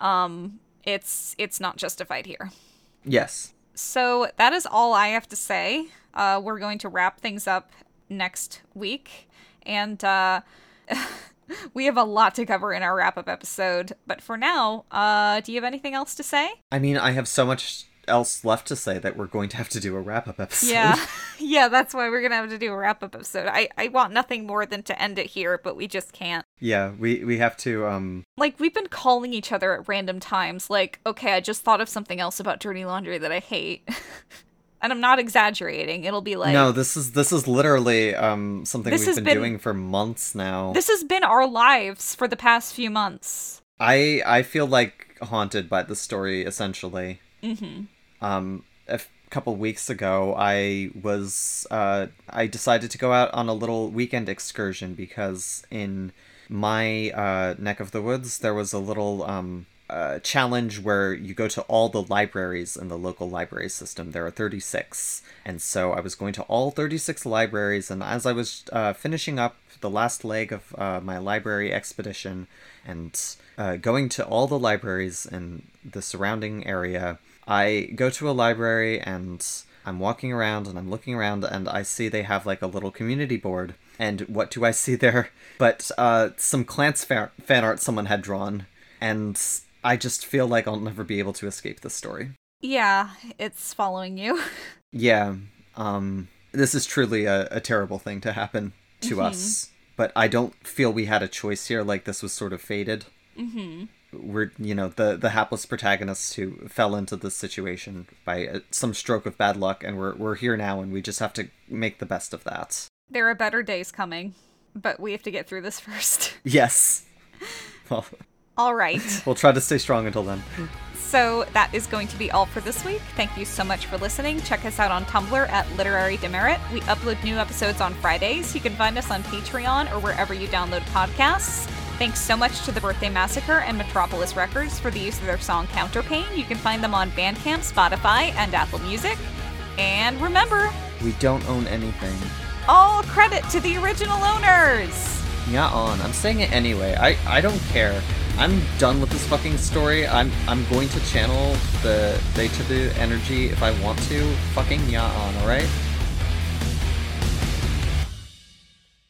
Um, it's it's not justified here. Yes. So that is all I have to say. Uh, we're going to wrap things up next week, and uh, we have a lot to cover in our wrap up episode. But for now, uh, do you have anything else to say? I mean, I have so much else left to say that we're going to have to do a wrap up episode. Yeah, yeah, that's why we're gonna have to do a wrap up episode. I I want nothing more than to end it here, but we just can't. yeah, we we have to um Like we've been calling each other at random times. Like, okay, I just thought of something else about dirty laundry that I hate. And I'm not exaggerating. It'll be like no, this is this is literally um something we've been, been- doing for months now. this has been our lives for the past few months. I I feel like haunted by the story essentially. Mm-hmm. Um, a couple weeks ago, I was uh I decided to go out on a little weekend excursion because in my uh neck of the woods there was a little um. Uh, challenge where you go to all the libraries in the local library system. There are 36. And so I was going to all 36 libraries, and as I was uh, finishing up the last leg of uh, my library expedition and uh, going to all the libraries in the surrounding area, I go to a library and I'm walking around and I'm looking around and I see they have like a little community board. And what do I see there? But uh, some Klance fan, fan art someone had drawn. And I just feel like I'll never be able to escape this story. Yeah, it's following you. Yeah, um, this is truly a, a terrible thing to happen to us. But I don't feel we had a choice here. Like this was sort of fated. Mm-hmm. We're, you know, the the hapless protagonists who fell into this situation by uh, some stroke of bad luck, and we're we're here now, and we just have to make the best of that. there are better days coming, but we have to get through this first. Yes. Well, All right. we'll try to stay strong until then. So that is going to be all for this week. Thank you so much for listening. Check us out on Tumblr at Literary Demerit. We upload new episodes on Fridays. You can find us on Patreon or wherever you download podcasts. Thanks so much to the Birthday Massacre and Metropolis Records for the use of their song Counterpane. You can find them on Bandcamp, Spotify, and Apple Music. And remember, We don't own anything. all credit to the original owners! Yeah, on. I'm saying it anyway. I I don't care. I'm done with this fucking story. I'm I'm going to channel the Data energy if I want to. Fucking yeah on, alright?